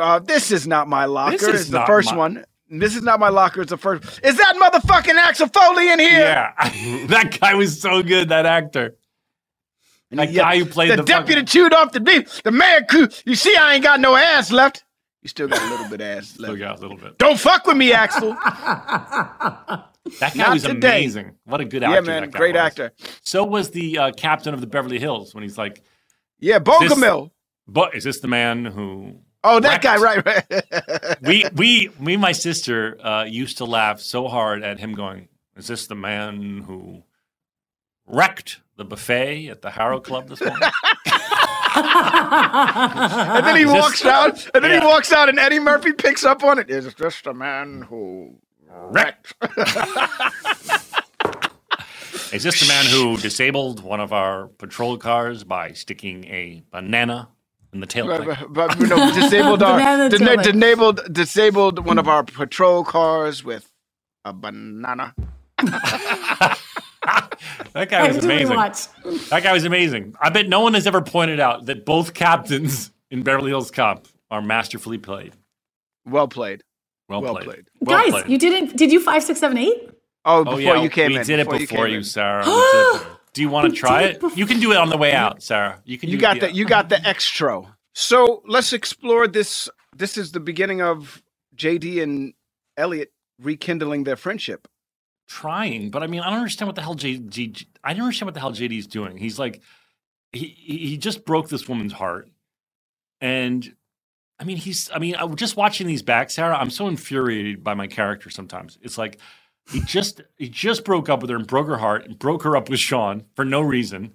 Uh, this is not my locker. This This is is the first my- one. This is not my locker. It's the first. Is that motherfucking Axel Foley in here? Yeah, [LAUGHS] that guy was so good. That actor. That Yeah, guy who played the, the, deputy fucking- chewed off the beef. The mayor, coo- you see, I ain't got no ass left. You still got a little bit of ass Still left. got a little bit. Don't fuck with me, Axel. [LAUGHS] That guy Not was today. amazing. What a good actor. yeah, man, that great was. actor. So was the uh, captain of the Beverly Hills when he's like, Yeah, Bogomil. "But is this the man who?" Oh, that Wrecked. guy, right, right. [LAUGHS] We we me and my sister uh, used to laugh so hard at him going, "Is this the man who wrecked the buffet at the Harrow Club this morning?" [LAUGHS] [LAUGHS] and then he Is this- walks out, and then Yeah. he walks out, and Eddie Murphy picks up on it. Is this a man who wrecked. Is this the man who disabled one of our patrol cars by sticking a banana in the But, tailpipe? but, but, no, disabled our Banana dena- taillight. disabled disabled one of our patrol cars with a banana. [LAUGHS] that guy was amazing. That guy was amazing. I bet no one has ever pointed out that both captains in Beverly Hills Cop are masterfully played. Well played. Well, Well played. played. Well Guys, played. you didn't? Did you five, six, seven, eight? Oh, Oh before yeah, you came in. we in. did it before before you. Sarah. [GASPS] We did it. Do you want to try it? it You can do it on the way out, Sarah. You can. You do got it, the you got the extra. So let's explore this. This is the beginning of JD and Elliot rekindling their friendship. Trying, but I mean, I don't understand what the hell JD. I don't understand what the hell JD's doing. He's like, he he just broke this woman's heart, and I mean, he's. I mean, I, just watching these back, Sarah. I'm so infuriated by my character sometimes. It's like he just he just broke up with her and broke her heart and broke her up with Sean for no reason,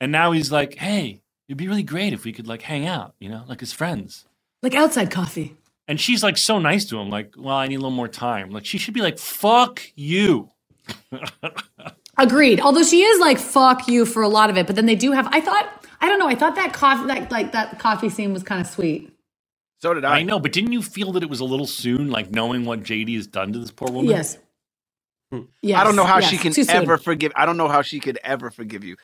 and now he's like, hey, it'd be really great if we could like hang out, you know, like as friends. Like outside coffee. And she's like so nice to him, like, well, I need a little more time. Like she should be like, fuck you. [LAUGHS] Agreed. Although she is like fuck you for a lot of it, but then they do have. I thought I don't know. I thought that coffee like like that coffee scene was kind of sweet. So did I. I know, but didn't you feel that it was a little soon, like knowing what JD has done to this poor woman? Yes. Yes. I don't know how yes. she can Too soon. ever forgive. I don't know how she could ever forgive you.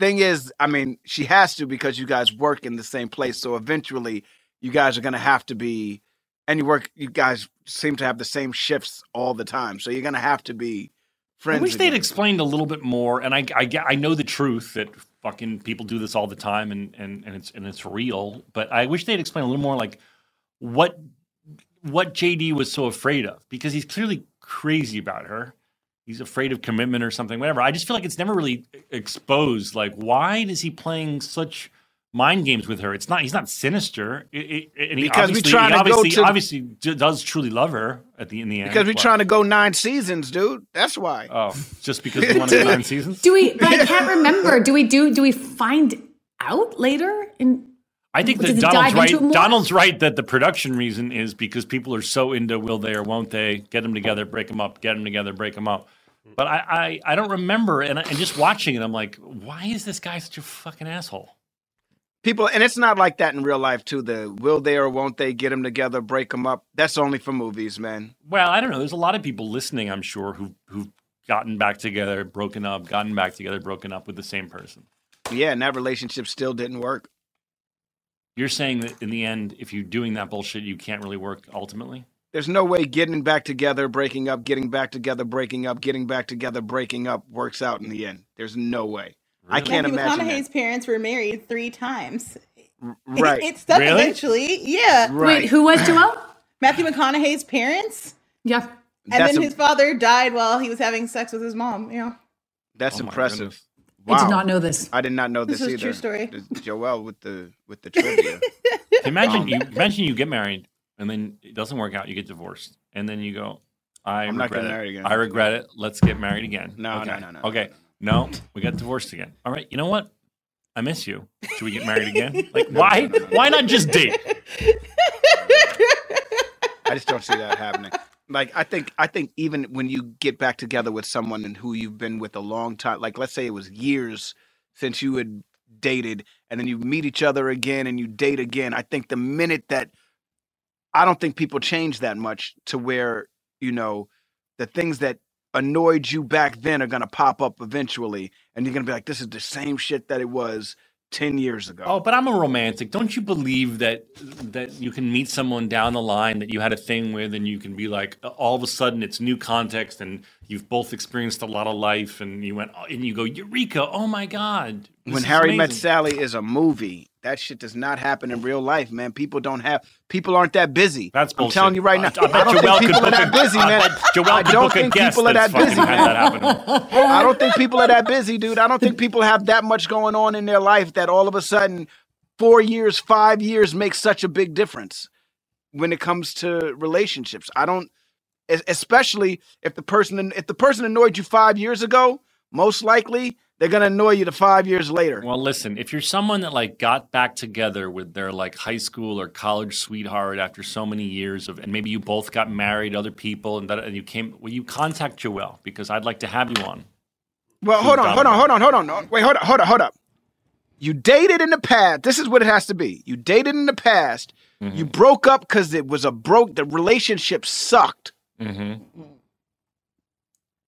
Thing is, I mean, she has to because you guys work in the same place. So eventually, you guys are going to have to be, and you work. You guys seem to have the same shifts all the time. So you're going to have to be friends I wish they'd explained a little bit more. And I, I, get- I know the truth that fucking people do this all the time, and, and, and it's and it's real. But I wish they'd explain a little more, like what what JD was so afraid of, because he's clearly crazy about her, he's afraid of commitment or something. Whatever. I just feel like it's never really exposed. Like, why is he playing such mind games with her? It's not. He's not sinister. It, it, and he Because we obviously, trying he to go obviously, to- obviously does truly love her at the in the end. Because we're but- trying to go nine seasons, dude. That's why. Oh, just [LAUGHS] because we want to go nine seasons. Do we? But I can't remember. Do we do? Do we find out later? In I think that Donald's right. into it more? Donald's right that the production reason is because people are so into will they or won't they get them together, break them up, get them together, break them up. But I, I, I don't remember, and, I- and just watching it, I'm like, why is this guy such a fucking asshole? People, and it's not like that in real life too. The will they or won't they get them together, break them up? That's only for movies, man. Well, I don't know. There's a lot of people listening, I'm sure, who who've gotten back together, broken up, gotten back together, broken up with the same person. Yeah, and that relationship still didn't work. You're saying that in the end, if you're doing that bullshit, you can't really work ultimately. There's no way getting back together, breaking up, getting back together, breaking up, getting back together, breaking up works out in the end. There's no way. I can't Matthew imagine McConaughey's parents were married three times. that. Right. It, [LAUGHS] it stuck Really? eventually. Yeah. right. wait, who was Joel? [LAUGHS] Matthew McConaughey's parents. Yeah. And That's then a- his father died while he was having sex with his mom. You know. That's Oh impressive. Wow. I did not know this. I did not know This this, is either. true story. This- Joel with the with the trivia. [LAUGHS] Imagine you imagine you get married and then it doesn't work out, you get divorced, and then you go, I I'm not regret getting it. married again. I regret it. Let's get married again. No, okay. no, no, no, Okay. No, we got divorced again. All right. You know what? I miss you. Should we get married again? [LAUGHS] Like, why? Why not just date? [LAUGHS] I just don't see that happening. Like I think I think even when you get back together with someone and who you've been with a long time, like let's say it was years since you had dated, and then you meet each other again and you date again. I think the minute that I don't think people change that much to where you know the things that annoyed you back then are gonna pop up eventually, and you're gonna be like, this is the same shit that it was ten years ago. Oh, but I'm a romantic. Don't you believe that that you can meet someone down the line that you had a thing with, and you can be like, all of a sudden it's new context, and you've both experienced a lot of life, and you went, and you go, Eureka! Oh my God! When Harry Met. Sally is a movie. That shit does not happen in real life, man. People don't have people aren't that busy. That's bullshit. I'm telling you right now. I, I bet don't Joel think people are that busy, man. I don't think people are that busy, that happen. I don't think people are that busy, dude. I don't think people have that much going on in their life that all of a sudden four years, five years makes such a big difference when it comes to relationships. I don't especially if the person if the person annoyed you five years ago, most likely they're gonna annoy you to five years later. Well, listen, if you're someone that like got back together with their like high school or college sweetheart after so many years of, and maybe you both got married, other people, and that, and you came, will you contact Joel because I'd like to have you on. Well, hold on, hold on, hold on, hold on. No, Wait, hold on, hold on, hold up. You dated in the past. This is what it has to be. You dated in the past. You broke up because it was a broke. The relationship sucked. Mm-hmm.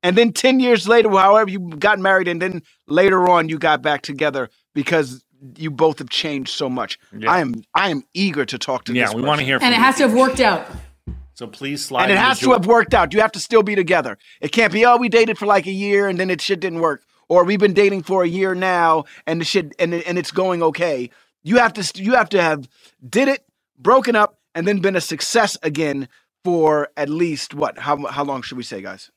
And then ten years later, however, you got married, and then later on, you got back together because you both have changed so much. Yeah. I am, I am eager to talk to. This. Yeah, this we want to hear from And it you. has to have worked out. So please slide. And it has to have worked out. You have to still be together. It can't be, oh, we dated for like a year and then it shit didn't work, or we've been dating for a year now and the shit and and it's going okay. You have to you have to have did it, broken up, and then been a success again for at least what? How how long should we say, guys?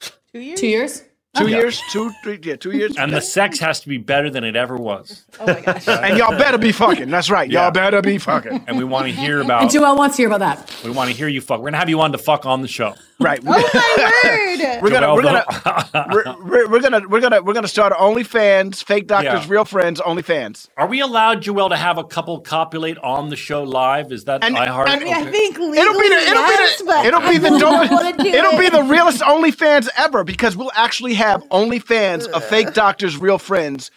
Two years. Two years? Two Yeah. years, two, three, yeah, two years. And the sex has to be better than it ever was. Oh my gosh. and y'all better be fucking. That's right. Y'all better be fucking. And we want to hear about. And about. Joel wants to hear about that. We want to hear you fuck. We're gonna have you on to fuck on the show. Right. Oh my word. [LAUGHS] We're gonna Joel, we're gonna [LAUGHS] we're, we're, we're gonna we're gonna we're gonna start OnlyFans, fake doctors, Yeah. real friends, OnlyFans. Are we allowed, Joel, to have a couple copulate on the show live? Is that And- iHeart? and- I I think It'll be the it'll yes, be the it'll be the I don't dopest, wanna do it'll be it. the realest OnlyFans ever because we'll actually have OnlyFans of fake doctors, real friends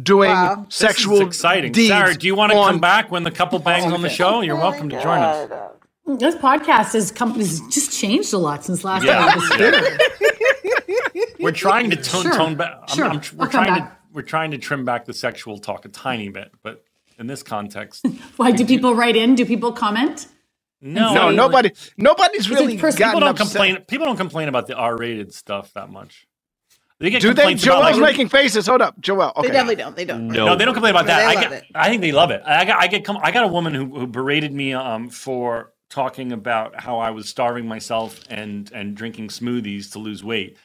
doing Wow. This is sexual exciting. deeds. Sarah, do you want to on- come back when the couple bangs on the oh show? You're welcome to join us. Mm, this podcast has come has just changed a lot since last Yeah. time I was here. We're trying to tone Sure. tone back. I'm- Sure. I'm- we're I'll trying to we're trying to trim back the sexual talk a tiny bit, but in this context, [LAUGHS] Why do people write in? Do people comment? no, No, I mean, nobody nobody's really personal. People don't upset. complain. People don't complain about the R-rated stuff that much. They get Do they? complaints about, Joel's like- making faces. Hold up, Joel. Okay. They definitely don't. They don't. No. No, they don't complain about that. they I love get, it. I think they love it. I got, I get, come, I got a woman who, who berated me um, for talking about how I was starving myself and and drinking smoothies to lose weight.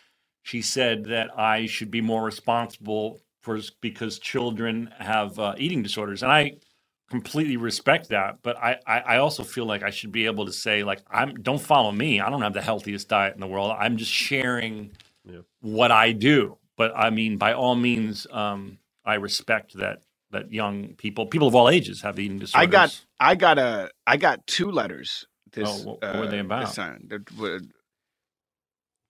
she said that I should be more responsible for because children have uh, eating disorders, and I completely respect that. But I, I, I also feel like I should be able to say like I'm don't follow me. I don't have the healthiest diet in the world. I'm just sharing what I do. But I mean, by all means, um, I respect that that young people, people of all ages, have eating disorders. I got I got a I got two letters. This, Oh, what- what were they uh, about? this time. That were-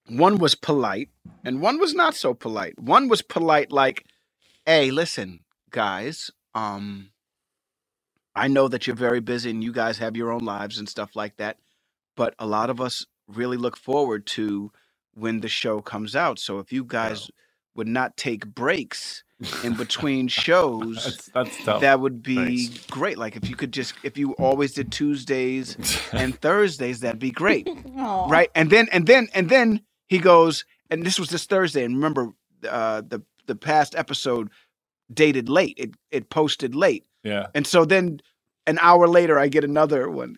One was polite, and one was not so polite. One was polite, like, "Hey, listen, guys. Um, I know that you're very busy, and you guys have your own lives and stuff like that. But a lot of us really look forward to when the show comes out. So if you guys would not take breaks in [LAUGHS] between shows." That's, that's that would be Thanks. great. Like if you could just if you always did Tuesdays and [LAUGHS] Thursdays, that'd be great. [LAUGHS] Aw. Right. And then and then and then he goes, and this was this Thursday, and remember uh the the past episode dated late. It it posted late. yeah. And so then an hour later I get another one.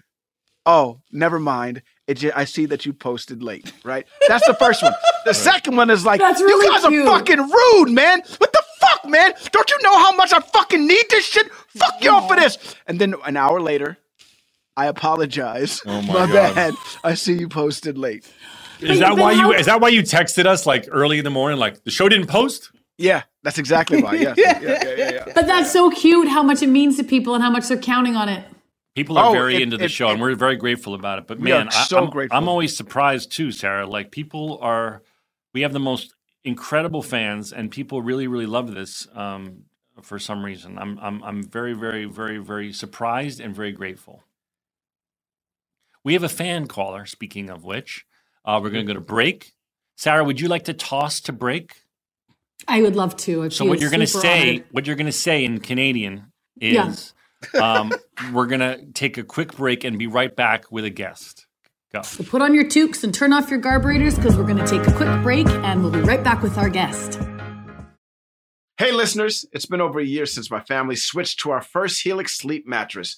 Oh, never mind. It ju- I see that you posted late, right? That's the first one. The second one is like, That's you guys cute. are fucking rude, man. What the fuck, man? Don't you know how much I fucking need this shit? Fuck y'all for this. And then an hour later, I apologize. Oh my [LAUGHS] God. bad. I see you posted late. Is that why you? how- Is that why you texted us like early in the morning? Like the show didn't post. Yeah, that's exactly why. Yes. [LAUGHS] yeah, yeah, yeah, yeah. But that's so cute how much it means to people and how much they're counting on it. People are Oh, very it- into the it- show, and we're very grateful about it. But We are man, I, so I'm, grateful. I'm always surprised too, Sarah. Like people are, we have the most incredible fans, and people really, really love this um, for some reason. I'm, I'm, I'm very, very, very, very surprised and very grateful. We have a fan caller. Speaking of which, uh, we're going to go to break. Sarah, would you like to toss to break? I would love to. So what you're going to say, honored. what you're going to say in Canadian Yeah. Is, um, we're going to take a quick break and be right back with a guest. Go. So put on your toques and turn off your carburetors because we're going to take a quick break and we'll be right back with our guest. Hey, listeners, it's been over a year since my family switched to our first Helix sleep mattress.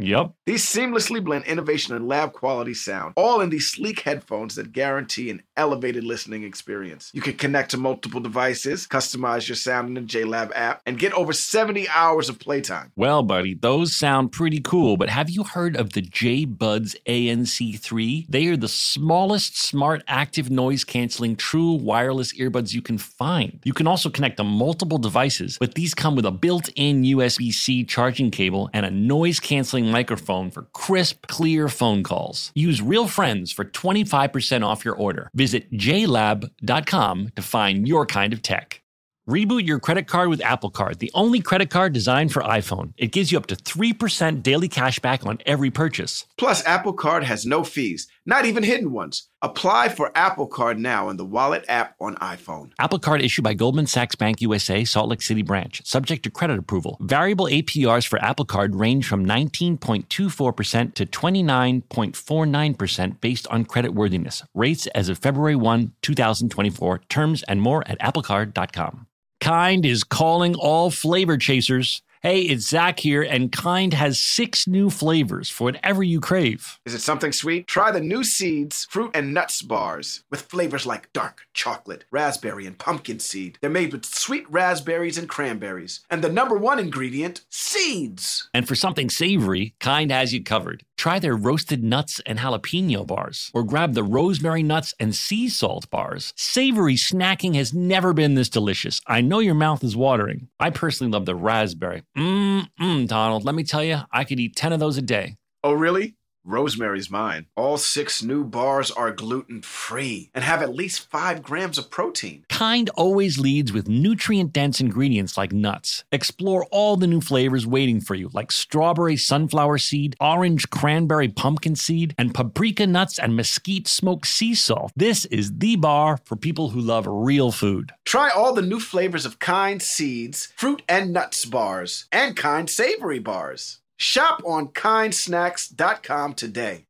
Yep. These seamlessly blend innovation and lab quality sound, all in these sleek headphones that guarantee an elevated listening experience. You can connect to multiple devices, customize your sound in the JLab app, and get over 70 hours of playtime. Well, buddy, those sound pretty cool, but have you heard of the JBuds ANC3? They are the smallest smart active noise canceling true wireless earbuds you can find. You can also connect to multiple devices, but these come with a built in USB C charging cable and a noise canceling microphone for crisp, clear phone calls. Use Real Friends for 25% off your order. Visit jlab.com to find your kind of tech. Reboot your credit card with Apple Card, the only credit card designed for iPhone. It gives you up to 3% daily cash back on every purchase. Plus, Apple Card has no fees, not even hidden ones. Apply for Apple Card now in the Wallet app on iPhone. Apple Card issued by Goldman Sachs Bank USA, Salt Lake City branch, subject to credit approval. Variable APRs for Apple Card range from 19.24% to 29.49% based on credit worthiness. Rates as of February 1, 2024. Terms and more at applecard.com. Kind is calling all flavor chasers. Hey, it's Zach here, and Kind has six new flavors for whatever you crave. Is it something sweet? Try the new Seeds fruit and nuts bars with flavors like dark chocolate, raspberry, and pumpkin seed. They're made with sweet raspberries and cranberries. And the number one ingredient, seeds. And for something savory, Kind has you covered. Try their roasted nuts and jalapeno bars, or grab the rosemary nuts and sea salt bars. Savory snacking has never been this delicious. I know your mouth is watering. I personally love the raspberry. Mmm, Donald, let me tell you, I could eat 10 of those a day. Oh, really? Rosemary's mine. All six new bars are gluten free and have at least five grams of protein. Kind always leads with nutrient dense ingredients like nuts. Explore all the new flavors waiting for you, like strawberry sunflower seed, orange cranberry pumpkin seed, and paprika nuts and mesquite smoked sea salt. This is the bar for people who love real food. Try all the new flavors of Kind Seeds, fruit and nuts bars, and Kind Savory bars. Shop on kindsnacks.com today.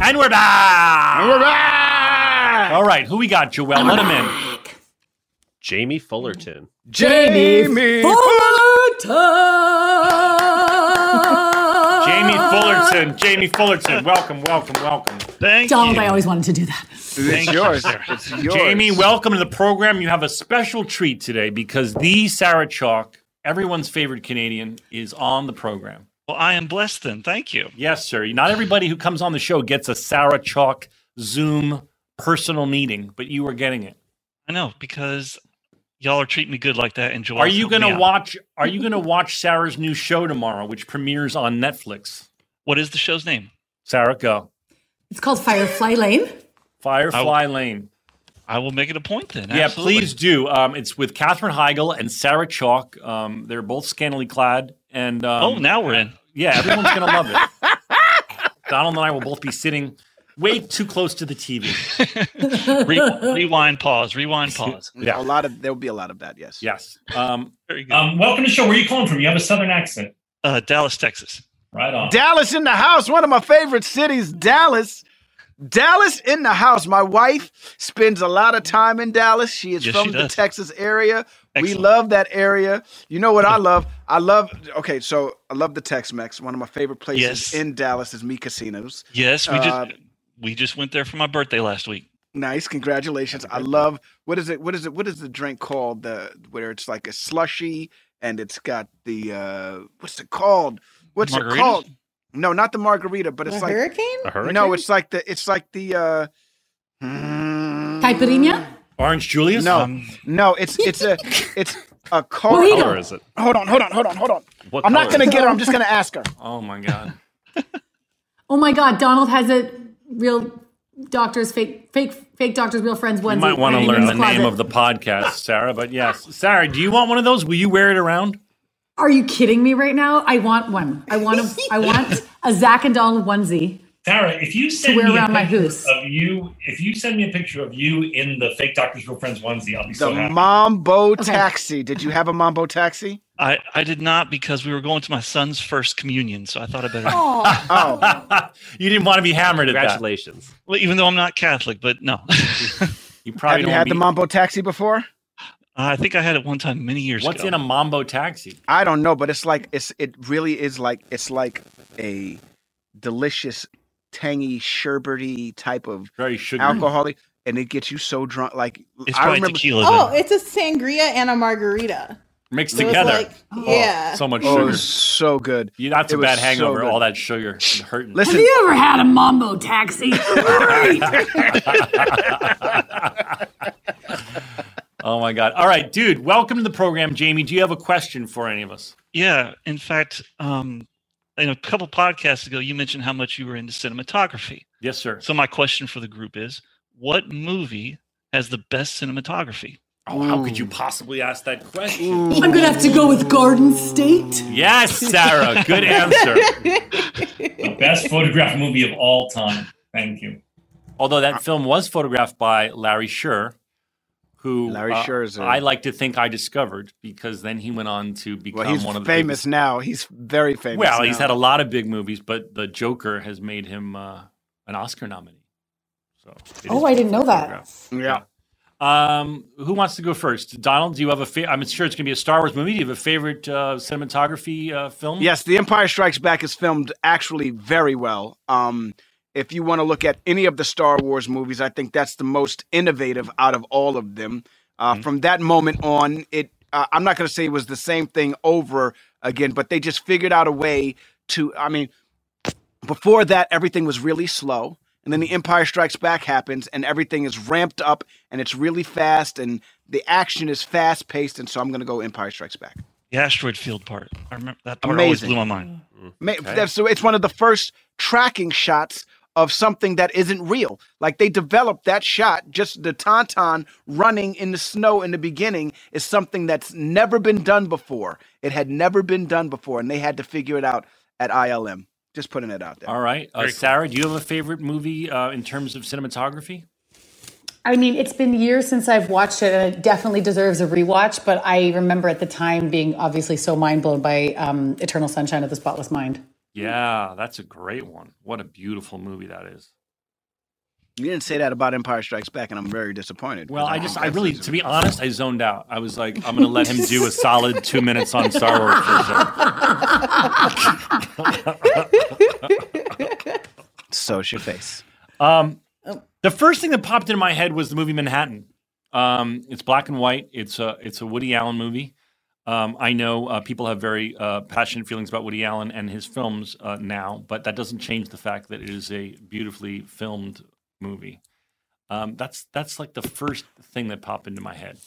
And we're back! And we're back! All right, who we got, Joelle? Let him in. Jamie Fullerton. Jamie Jamie Fullerton. Jamie Fullerton. Welcome, welcome, welcome. Thank Donald, you. I always wanted to do that. It's yours. It's yours. Jamie, welcome to the program. You have a special treat today because the Sarah Chalke, everyone's favorite Canadian, is on the program. Well, I am blessed then. Thank you. Yes, sir. Not everybody who comes on the show gets a Sarah Chalke Zoom personal meeting, but you are getting it. I know because y'all are treating me good like that. And Joelle, Are you going to watch? Are you going to watch Sarah's new show tomorrow, which premieres on Netflix? What is the show's name? Sarah, go. It's called Firefly Lane. Firefly Lane. I will make it a point then. Yeah, Absolutely. please do. Um, it's with Katherine Heigl and Sarah Chalke. Um, they're both scantily clad, and um, Oh, now we're in. Yeah, everyone's gonna love it. [LAUGHS] Donald and I will both be sitting way too close to the TV. [LAUGHS] Re- rewind, pause. Rewind, pause. [LAUGHS] Yeah. A lot of there'll be a lot of that. Yes. Yes. Um, Very good. um, welcome to the show. Where are you calling from? You have a southern accent. uh, Dallas, Texas. Right on. Dallas in the house. One of my favorite cities. Dallas. Dallas in the house. My wife spends a lot of time in Dallas. She is Yes, from she the. Texas area. We love that area. You know what I love? I love. Okay, so I love the Tex-Mex. One of my favorite places Yes. in Dallas is Mi Cocina. Yes, we Uh, just we just went there for my birthday last week. Nice, congratulations. I love what is it? What is it? What is the drink called? The where it's like a slushy and it's got the uh what's it called? What's it Margaritas? called? No, not the margarita, but it's The like hurricane? A hurricane? no, it's like the it's like the uh mm, Caipirinha? Orange Julius. No. Um, No, it's it's a [LAUGHS] it's a car. What color is it? Hold on, hold on, hold on, hold on. What I'm not gonna get her. I'm just gonna ask her. [LAUGHS] Oh my God. [LAUGHS] Oh my God, Donald has a real doctors, fake, fake, fake doctors, real friends onesie. You might want to learn his the name of the podcast, Sarah. But yes, Sarah, do you want one of those? Will you wear it around? Are you kidding me right now? I want one. I want a, I want [LAUGHS] a Zach and Donald onesie. Sarah, if you send wear me a around my picture hoose. of you, if you send me a picture of you in the fake Doctor's Real Friends onesie, I'll be The so happy. Mambo taxi. Did you have a Mambo taxi? I I did not because we were going to my son's first communion, so I thought I better. Oh, [LAUGHS] you didn't want to be hammered at that. Congratulations. Well, even though I'm not Catholic, but no, [LAUGHS] You have probably you don't had wanna the be- Mambo taxi before? Uh, I think I had it one time many years What's ago. What's in a Mambo taxi? I don't know, but it's like it's it really is like it's like a delicious, tangy, sherbety type of Very sugary. alcoholic, and it gets you so drunk. Like it's I remember, tequila. Oh, then. it's a sangria and a margarita. mixed So together. like- oh, yeah. so much oh, it sugar. was so good. You, that's it a bad hangover. good. all that sugar hurting. Listen, Have you ever had a Mambo taxi? [LAUGHS] [LAUGHS] [LAUGHS] oh my god! All right, dude. Welcome to the program, Jamie. Do you have a question for any of us? Yeah, in fact, um, in a couple podcasts ago, you mentioned how much you were into cinematography. Yes, sir. So my question for the group is: What movie has the best cinematography? Oh, how could you possibly ask that question? I'm gonna have to go with Garden State. Yes, Sarah. Good [LAUGHS] answer. The best photographed movie of all time. Thank you. Although that film was photographed by Larry Sher, who Larry uh, Scherzer. I like to think I discovered because then he went on to become Well, he's one of the famous biggest- now. He's very famous. Well, he's had a lot of big movies, but The Joker has made him uh, an Oscar nominee. So. it Oh, is I didn't know that. Yeah. Um, who wants to go first? Donald, do you have a favorite? I'm sure it's going to be a Star Wars movie. Do you have a favorite uh, cinematography uh, film? Yes, The Empire Strikes Back is filmed actually very well. Um, if you want to look at any of the Star Wars movies, I think that's the most innovative out of all of them. Uh, From that moment on, it uh, I'm not going to say it was the same thing over again, but they just figured out a way to. I mean, before that, everything was really slow. And then the Empire Strikes Back happens, and everything is ramped up, and it's really fast, and the action is fast paced. And so I'm going to go Empire Strikes Back. The asteroid field part. I remember that part always blew my mind. Ma- that's- So it's one of the first tracking shots of something that isn't real. Like they developed that shot, just the tauntaun running in the snow in the beginning is something that's never been done before. It had never been done before, and they had to figure it out at ILM. Just putting it out there. All right, uh, Sarah, do you have a favorite movie uh, in terms of cinematography? I mean, it's been years since I've watched it, and it definitely deserves a rewatch. But I remember at the time being obviously so mind blown by um, Eternal Sunshine of the Spotless Mind. Yeah, that's a great one. What a beautiful movie that is. You didn't say that about Empire Strikes Back, and I'm very disappointed. Well, I just, I really, to be honest, I zoned out. I was like, I'm going to let him do a solid two minutes on Star Wars. For a second. so your face. Um, the first thing that popped into my head was the movie Manhattan. Um, it's black and white. It's a it's a Woody Allen movie. Um, I know uh, people have very uh, passionate feelings about Woody Allen and his films uh, now, but that doesn't change the fact that it is a beautifully filmed movie. Um, that's that's like the first thing that popped into my head.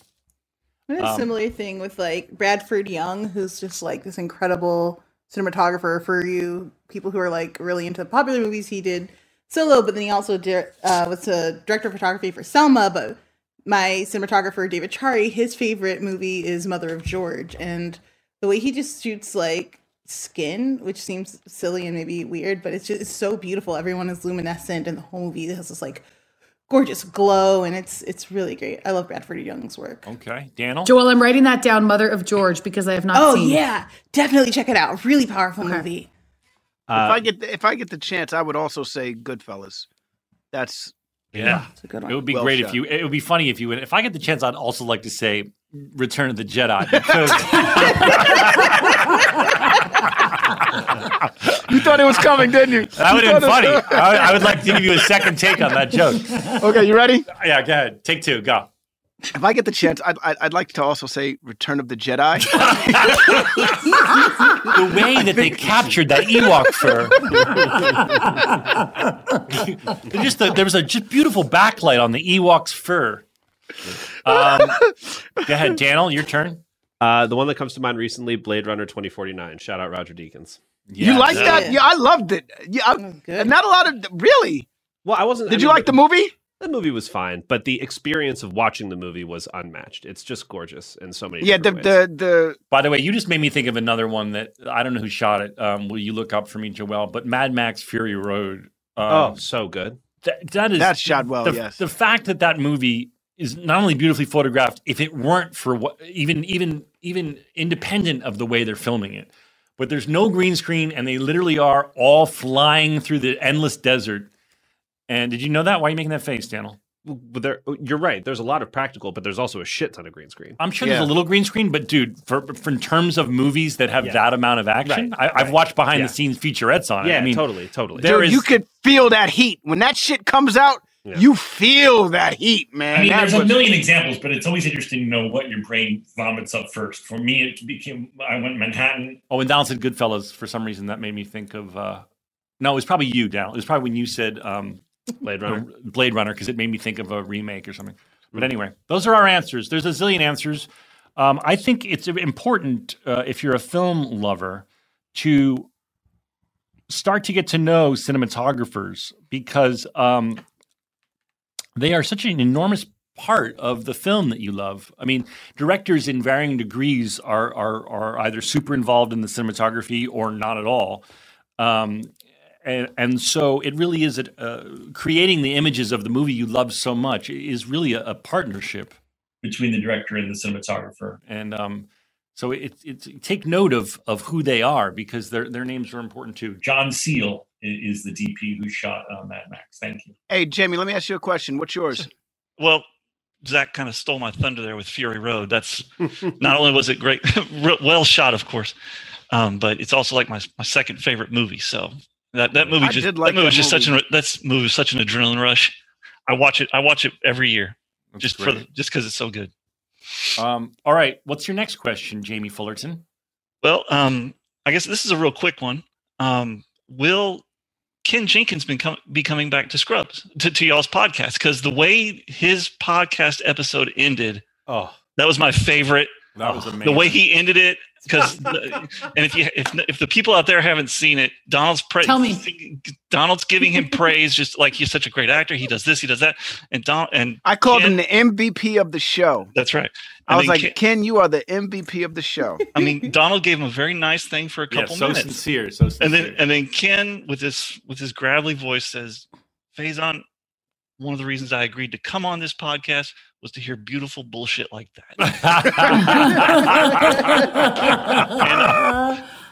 Had a Um, similar thing with like Bradford Young, who's just like this incredible cinematographer for you people who are like really into the popular movies. He did Solo, but then he also did, uh, was a director of photography for Selma. But my cinematographer David Chari, his favorite movie is Mother of George, and the way he just shoots like skin, which seems silly and maybe weird, but it's just it's so beautiful. Everyone is luminescent, and the whole movie has this like gorgeous glow, and it's it's really great. I love Bradford Young's work. Okay, Daniel. Joelle, I'm writing that down, Mother of George, because I have not Oh seen. yeah, definitely check it out. Really powerful movie. if uh, I get the, if I get the chance, I would also say Goodfellas. That's Yeah, It's a good one. it would be Well great shot. if you. It would be funny if you would. If I get the chance, I'd also like to say Return of the Jedi because you thought it was coming, didn't you? that would You have been funny. I would, I would like to give you a second take on that joke. [LAUGHS] okay, you ready? Yeah, go ahead. Take two. Go. If I get the chance, I'd, I'd, I'd like to also say Return of the Jedi. [LAUGHS] the way that they captured that Ewok fur. There [LAUGHS] just the, there was a just beautiful backlight on the Ewok's fur. Um, go ahead, Daniel. Your turn. Uh, the one that comes to mind recently, Blade Runner 2049. Shout out Roger Deakins. You like Yeah. that? Yeah, I loved it. Yeah, I- was good. not a lot of really. Well, I wasn't. Did I you mean, like the movie? The movie was fine, but the experience of watching the movie was unmatched. It's just gorgeous in so many. Yeah, the ways. the the By the way, you just made me think of another one that I don't know who shot it. Um, will you look up for me, Joelle? But Mad Max Fury Road. oh, Um, so good. that, that is That's shot well, The, yes. the fact that that movie is not only beautifully photographed, if it weren't for what even even even independent of the way they're filming it, but there's no green screen and they literally are all flying through the endless desert. And did you know that? Why are you making that face, Daniel? But there, you're right. There's a lot of practical, but there's also a shit ton of green screen. I'm sure Yeah. there's a little green screen, but dude, for, for in terms of movies that have Yeah. that amount of action, Right, I, I've right. watched behind Yeah. the scenes featurettes on it. Yeah, I mean, totally, totally. there dude, is- you could feel that heat when that shit comes out. Yeah. You feel that heat, man. I mean, That there's a million examples, but it's always interesting to know what your brain vomits up first. For me, it became I went Manhattan. Oh, when Donald said Goodfellas, for some reason that made me think of. Uh, no, it was probably you, Donald. It was probably when you said um, Blade Runner. Blade Runner because it made me think of a remake or something. But anyway, those are our answers. There's a zillion answers. Um, I think it's important uh, if you're a film lover to start to get to know cinematographers because um, they are such an enormous part of the film that you love. I mean, directors in varying degrees are are are either super involved in the cinematography or not at all. Um, and, and so it really is a, uh, creating the images of the movie you love so much is really a, a partnership between the director and the cinematographer. and um, so it's it's take note of of who they are because their their names are important too. John Seale is the DP who shot uh, Mad Max. Thank you. Hey, Jamie, let me ask you a question. What's yours? Well, Zach kind of stole my thunder there with Fury Road. That's not only was it great, [LAUGHS] well shot, of course, um, but it's also like my my second favorite movie. So that that movie I just did like that movie was just such an that's movie was such an adrenaline rush. I watch it. I watch it every year That's just for great. the, just because it's so good. Um, all right, what's your next question, Jamie Fullerton? Well, um, I guess this is a real quick one. Um, will Ken Jenkins been com- be coming back to Scrubs to, to y'all's podcast? Because the way his podcast episode ended, Oh, that was my favorite. that was amazing. The way he ended it, because [LAUGHS] and if you if if the people out there haven't seen it, Donald's pra- Tell me. Donald's giving him praise, just like he's such a great actor. He does this, he does that, and Don and I called Ken- him the MVP of the show. that's right. I was like, Ken- Ken, you are the MVP of the show. I mean, Donald gave him a very nice thing for a yeah, couple so minutes. sincere, so sincere. and then and then Ken with his with his gravelly voice says, Faison, one of the reasons I agreed to come on this podcast was to hear beautiful bullshit like that.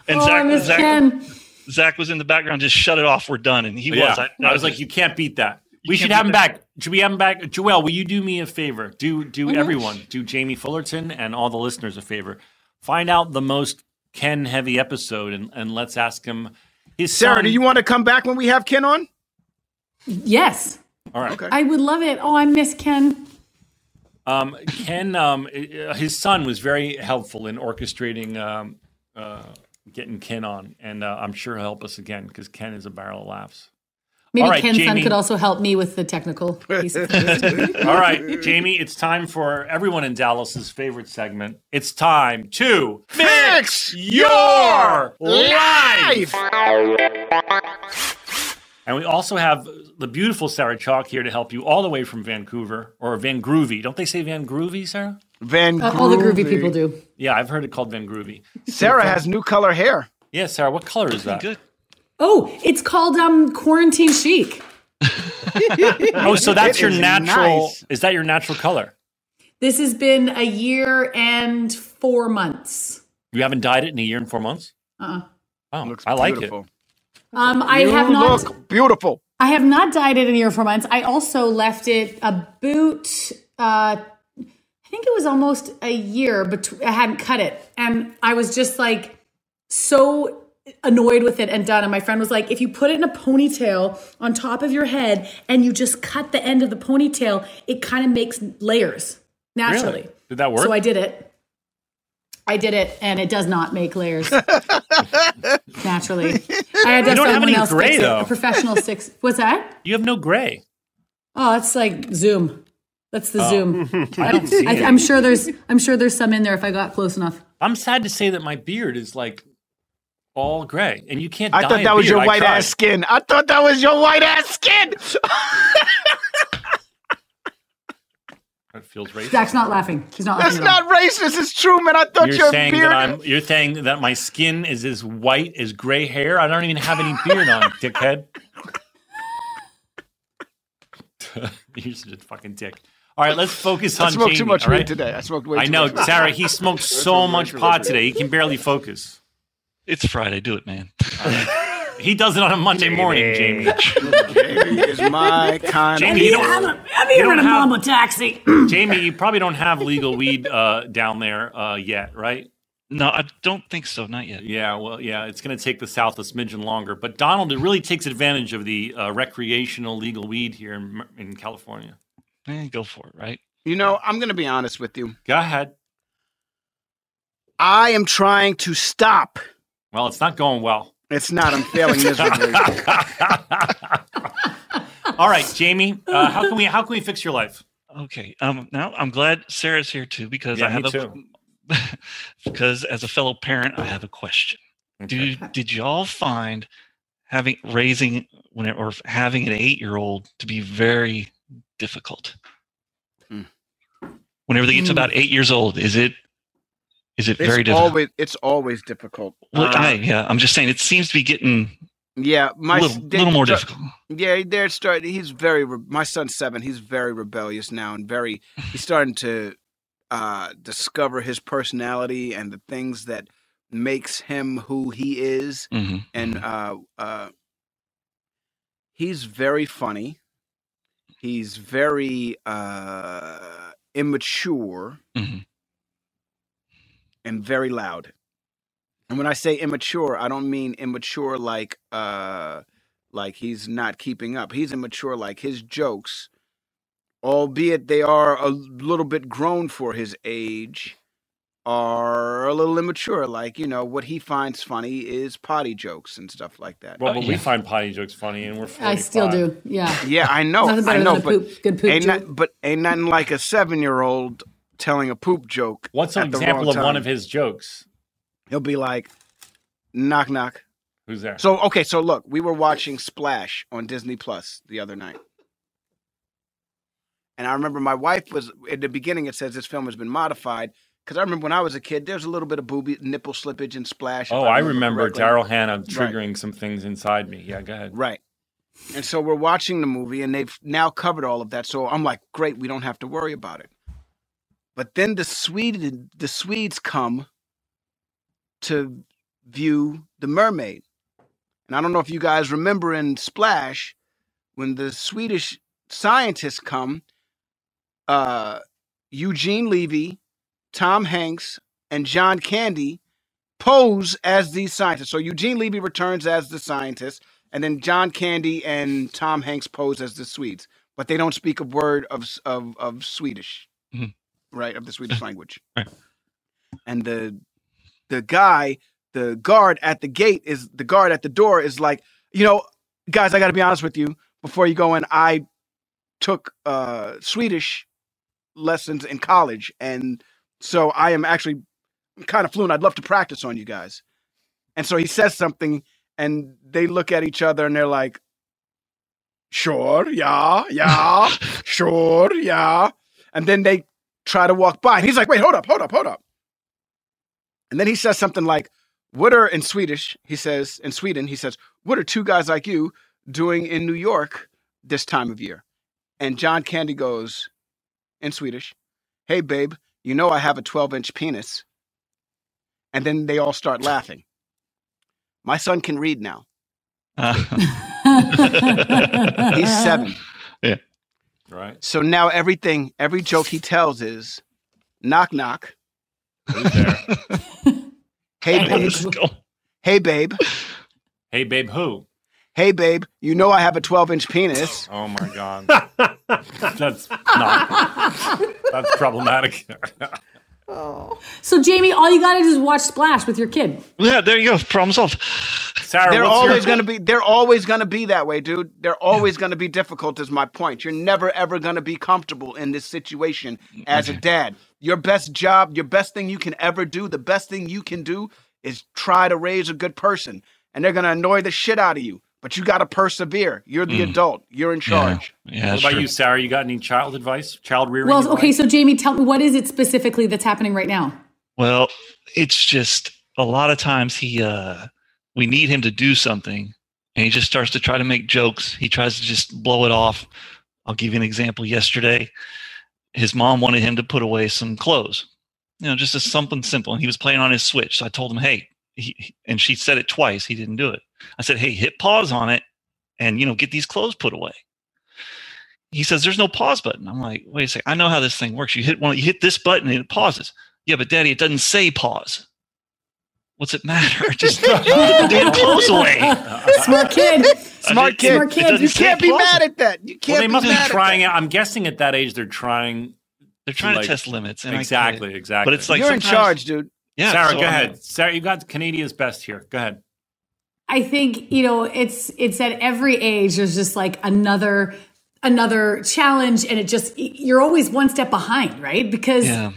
And oh, Zach- Zach- Ken. Zach was in the background, just shut it off. We're done. And he yeah, was. I, was like, you can't beat that. You We should have him that. back. Should we have him back? Joelle, will you do me a favor? Do do Mhm. everyone, do Jamie Fullerton and all the listeners a favor. Find out the most Ken heavy episode and, and let's ask him his Sarah, son. do you want to come back when we have Ken on? Yes, all right. Okay. I would love it. Oh, I miss Ken. Um, Ken, um, uh, his son was very helpful in orchestrating um, uh, getting Ken on, and uh, I'm sure he'll help us again because Ken is a barrel of laughs. Maybe All right, Ken's son could also help me with the technical piece. of [LAUGHS] it. All right, Jamie, it's time for everyone in Dallas's favorite segment. It's time to Fix your life. And we also have the beautiful Sarah Chalke here to help you all the way from Vancouver or Van Groovy. Don't they say Van Groovy, Sarah? Van Uh, all the groovy Groovy. people do. Yeah, I've heard it called Van Groovy. Sarah has new color hair. Yeah, Sarah, what color is that? good. Oh, it's called um quarantine chic. [LAUGHS] Oh, so that's It your is natural. nice. Is that your natural color? This has been a year and four months. You haven't dyed it in a year and four months. Uh-uh. Oh, Looks I like beautiful. Um, I You have not. look beautiful. I have not dyed it in a year and four months. I also left it a boot. Uh, I think it was almost a year, but I hadn't cut it, and I was just like so annoyed with it and done. And my friend was like, "If you put it in a ponytail on top of your head and you just cut the end of the ponytail, it kind of makes layers naturally." Really? Did that work? So I did it. I did it, and it does not make layers [LAUGHS] naturally. I had to You don't have someone any else gray, fix it. though. A professional six. What's that? you have no gray. Oh, that's like Zoom. That's the oh. Zoom. [LAUGHS] I don't see I, it. I'm sure there's. I'm sure there's some in there if I got close enough. I'm sad to say that my beard is like all gray, and you can't. I dye thought a that was your I white tried. ass skin. I thought that was your white ass skin. [LAUGHS] That feels racist. Zach's not laughing. He's not That's laughing at all. not racist. It's true, man. I thought You're your saying beard. that I'm. You're saying that my skin is as white as gray hair. I don't even have any beard on, [LAUGHS] dickhead. [LAUGHS] You're such a fucking dick. All right, let's focus I on smoked Jamie. too much all weed today. I smoked way I know, much. Sarah. He smoked so much pot today. He can barely focus. It's Friday. Do it, man. [LAUGHS] He does it on a Monday morning, Jamie. Jamie is my [LAUGHS] kind Jamie, of. you don't, I'm you don't have, a taxi. Jamie, you probably don't have legal weed uh, down there uh, yet, right? No, I don't think so. Not yet. Yeah, well, yeah, it's going to take the South a smidgen longer. But Donald, it really takes advantage of the uh, recreational legal weed here in, in California. Eh, go for it. Right. You know, I'm going to be honest with you. Go ahead. I am trying to stop. Well, it's not going well. It's not. I'm failing miserably. [LAUGHS] All right, Jamie, uh, how can we how can we fix your life? Okay. Um. Now I'm glad Sarah's here too because Yeah, I have me a too. [LAUGHS] because as a fellow parent I have a question. Okay. Do did y'all find having raising when it, or having an eight year old to be very difficult? Whenever they get to Mm. about eight years old, is it is it It's very difficult? always it's always difficult. Well, Uh, I, yeah, I'm just saying it seems to be getting yeah, my a little, they- little more difficult. Yeah, they're starting. He's very. My son's seven. He's very rebellious now, and very. He's starting to uh, discover his personality and the things that makes him who he is. Mhm. And uh, uh, he's very funny. He's very uh, immature Mhm. And very loud. And when I say immature, I don't mean immature like uh like he's not keeping up. He's immature like his jokes, albeit they are a little bit grown for his age, are a little immature. Like, you know, what he finds funny is potty jokes and stuff like that. Well, but we find potty jokes funny, and we're. 45. I still do. Yeah. yeah, I know. Nothing I know, than a but poop, good poop ain't joke. not, but ain't nothing like a seven year old telling a poop joke. What's an example of one of his jokes? He'll be like, knock knock. Who's there? So okay, so look, we were watching Splash on Disney Plus the other night. And I remember my wife was at the beginning it says this film has been modified. Because I remember when I was a kid, there's a little bit of booby nipple slippage in Splash. oh, I remember remember. Daryl Hannah triggering some things inside me. Yeah, go ahead. Right. And so we're watching the movie and they've now covered all of that. So I'm like, great, we don't have to worry about it. But then the Swede the Swedes come to view the mermaid. And I don't know if you guys remember in Splash, when the Swedish scientists come, uh, Eugene Levy, Tom Hanks, and John Candy pose as these scientists. So Eugene Levy returns as the scientist, and then John Candy and Tom Hanks pose as the Swedes, but they don't speak a word of of, of Swedish, Mhm. Right? Of the Swedish [LAUGHS] language. Right. And the the guy, the guard at the gate is the guard at the door is like, you know, guys, I got to be honest with you. Before you go in, I took uh, Swedish lessons in college, and so I am actually kind of fluent. I'd love to practice on you guys. And so he says something, and they look at each other, and they're like, "Sure, yeah, yeah, [LAUGHS] sure, yeah." And then they try to walk by, and he's like, "Wait, hold up, hold up, hold up." And then he says something like, "What are in Swedish?" He says in Sweden, he says, "What are two guys like you doing in New York this time of year?" And John Candy goes in Swedish, "Hey, babe, you know I have a 12 inch penis." And then they all start laughing. My son can read now. [LAUGHS] He's seven. Right. So now everything, every joke he tells is knock knock. [LAUGHS] Hey babe. Hey babe. hey, babe, who? Hey babe. You know I have a 12 inch penis. [LAUGHS] Oh my God. [LAUGHS] That's not. That's problematic. Oh. So Jamie, all you gotta do is watch Splash with your kid. yeah, there you go. Problem solved. Sarah, They're always gonna be. They're always gonna be that way, dude. They're always gonna be difficult. Is my point. You're never ever gonna be comfortable in this situation as a dad. Your best job, your best thing you can ever do, the best thing you can do is try to raise a good person. And they're gonna annoy the shit out of you, but you gotta persevere. You're the adult. You're in charge. Yeah, What about true. you, Sarah? You got any child advice? Child rearing? Well, advice? okay, so Jamie, tell me what is it specifically that's happening right now? Well, it's just a lot of times he uh we need him to do something and he just starts to try to make jokes. He tries to just blow it off. I'll give you an example. Yesterday, his mom wanted him to put away some clothes. You know, just as something simple. And he was playing on his Switch. So I told him, hey, he, he- and she said it twice. He didn't do it. I said, hey, hit pause on it and, you know, get these clothes put away. He says, there's no pause button. I'm like, wait a second. I know how this thing works. You hit one, you hit this button and it pauses. Yeah, but daddy, it doesn't say pause. What's it matter? Just [LAUGHS] put the damn clothes away. [LAUGHS] Smart kid. Smart kid. Smart kid. You can't be pause. mad at that. You can't Well, they must be mad at trying that. I'm guessing at that age they're trying. They're trying like- to test limits. And I get it. exactly, exactly. But it's like You're in charge, dude. Yeah, Sarah, so go I'm- ahead. Sarah, you got Canada's best here. Go ahead. I think you know it's it's at every age there's just like another another challenge and it just you're always one step behind right because Yeah.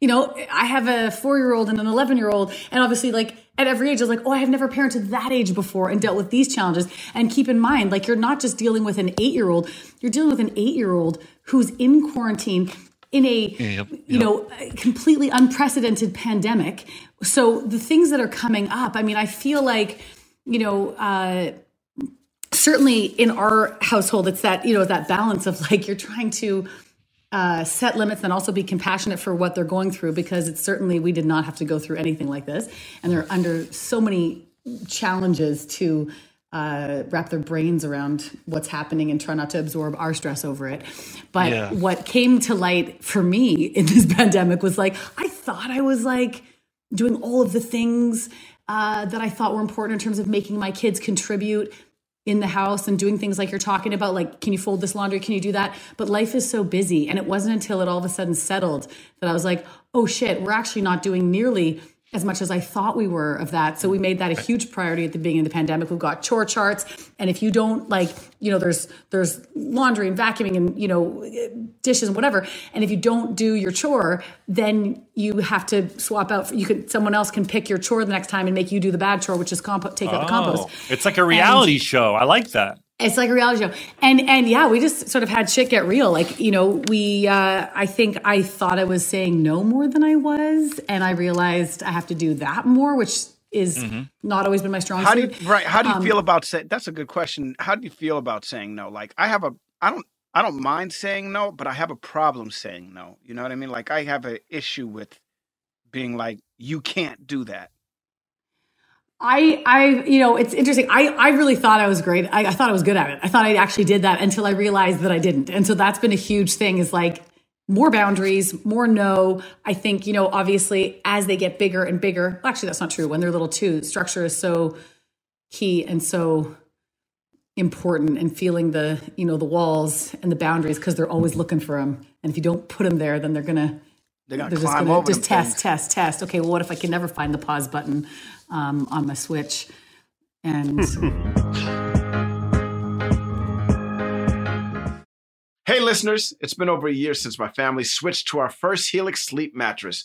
you know i have a four year old and an 11 year old and obviously like at every age. I was like, oh, I have never parented that age before and dealt with these challenges. And keep in mind, like, you're not just dealing with an eight year old, you're dealing with an eight year old who's in quarantine in a Yep, you know completely unprecedented pandemic. So the things that are coming up i mean i feel like you know uh certainly in our household it's that you know that balance of like you're trying to uh, set limits and also be compassionate for what they're going through because it's certainly we did not have to go through anything like this. And they're under so many challenges to uh, wrap their brains around what's happening and try not to absorb our stress over it. But Yeah. what came to light for me in this [LAUGHS] pandemic was like, I thought I was like doing all of the things uh, that I thought were important in terms of making my kids contribute in the house and doing things like you're talking about, like, can you fold this laundry? Can you do that? But life is so busy. And it wasn't until it all of a sudden settled that I was like, oh shit, we're actually not doing nearly as much as I thought we were of that. So we made that a huge priority at the beginning of the pandemic. We've got chore charts. And if you don't like, you know, there's there's laundry and vacuuming and, you know, dishes and whatever. And if you don't do your chore, then you have to swap out For, you could someone else can pick your chore the next time and make you do the bad chore, which is compo- take out the compost. Oh, it's like a reality show. I like that. It's like a reality show. And and yeah, we just sort of had shit get real. Like, you know, we uh I think I thought I was saying no more than I was, and I realized I have to do that more, which is not always been my strong How do you suit. right? How do you Um, feel about saying? That's a good question. How do you feel about saying no? Like I have a, I don't, I don't mind saying no, but I have a problem saying no. You know what I mean? Like I have an issue with being like, you can't do that. I, I, you know, it's interesting. I, I really thought I was great. I, I thought I was good at it. I thought I actually did that until I realized that I didn't. And so that's been a huge thing is like more boundaries, more no. I think, you know, obviously as they get bigger and bigger, well, actually, that's not true. When they're little too, structure is so key and so important and feeling the, you know, the walls and the boundaries because they're always looking for them. And if you don't put them there, then they're going to, They're gonna they're just gonna just test, things. test, test. Okay, well, what if I can never find the pause button um, on my Switch? And [LAUGHS] Hey, listeners, it's been over a year since my family switched to our first Helix sleep mattress.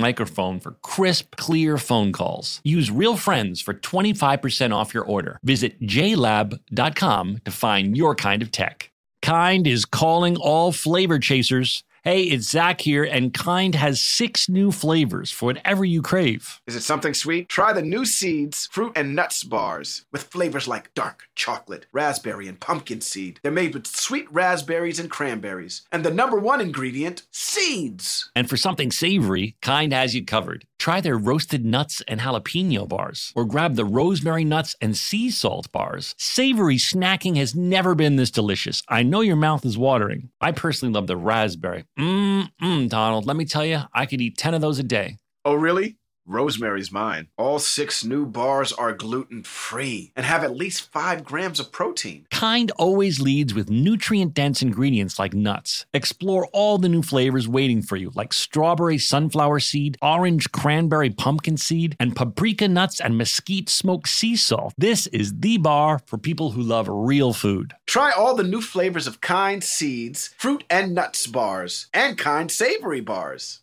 microphone for crisp, clear phone calls. Use Real Friends for 25% off your order. Visit jlab.com to find your kind of tech. Kind is calling all flavor chasers. Hey, it's Zach here, and Kind has six new flavors for whatever you crave. Is it something sweet? Try the new Seeds fruit and nuts bars with flavors like dark chocolate, raspberry, and pumpkin seed. They're made with sweet raspberries and cranberries. And the number one ingredient, seeds. And for something savory, Kind has you covered. Try their roasted nuts and jalapeno bars, or grab the rosemary nuts and sea salt bars. Savory snacking has never been this delicious. I know your mouth is watering. I personally love the raspberry. Mmm, mm, Donald, let me tell you, I could eat 10 of those a day. Oh, really? Rosemary's mine. All six new bars are gluten free and have at least five grams of protein. Kind always leads with nutrient dense ingredients like nuts. Explore all the new flavors waiting for you, like strawberry sunflower seed, orange cranberry pumpkin seed, and paprika nuts and mesquite smoked sea salt. This is the bar for people who love real food. Try all the new flavors of Kind Seeds, fruit and nuts bars, and Kind Savory bars.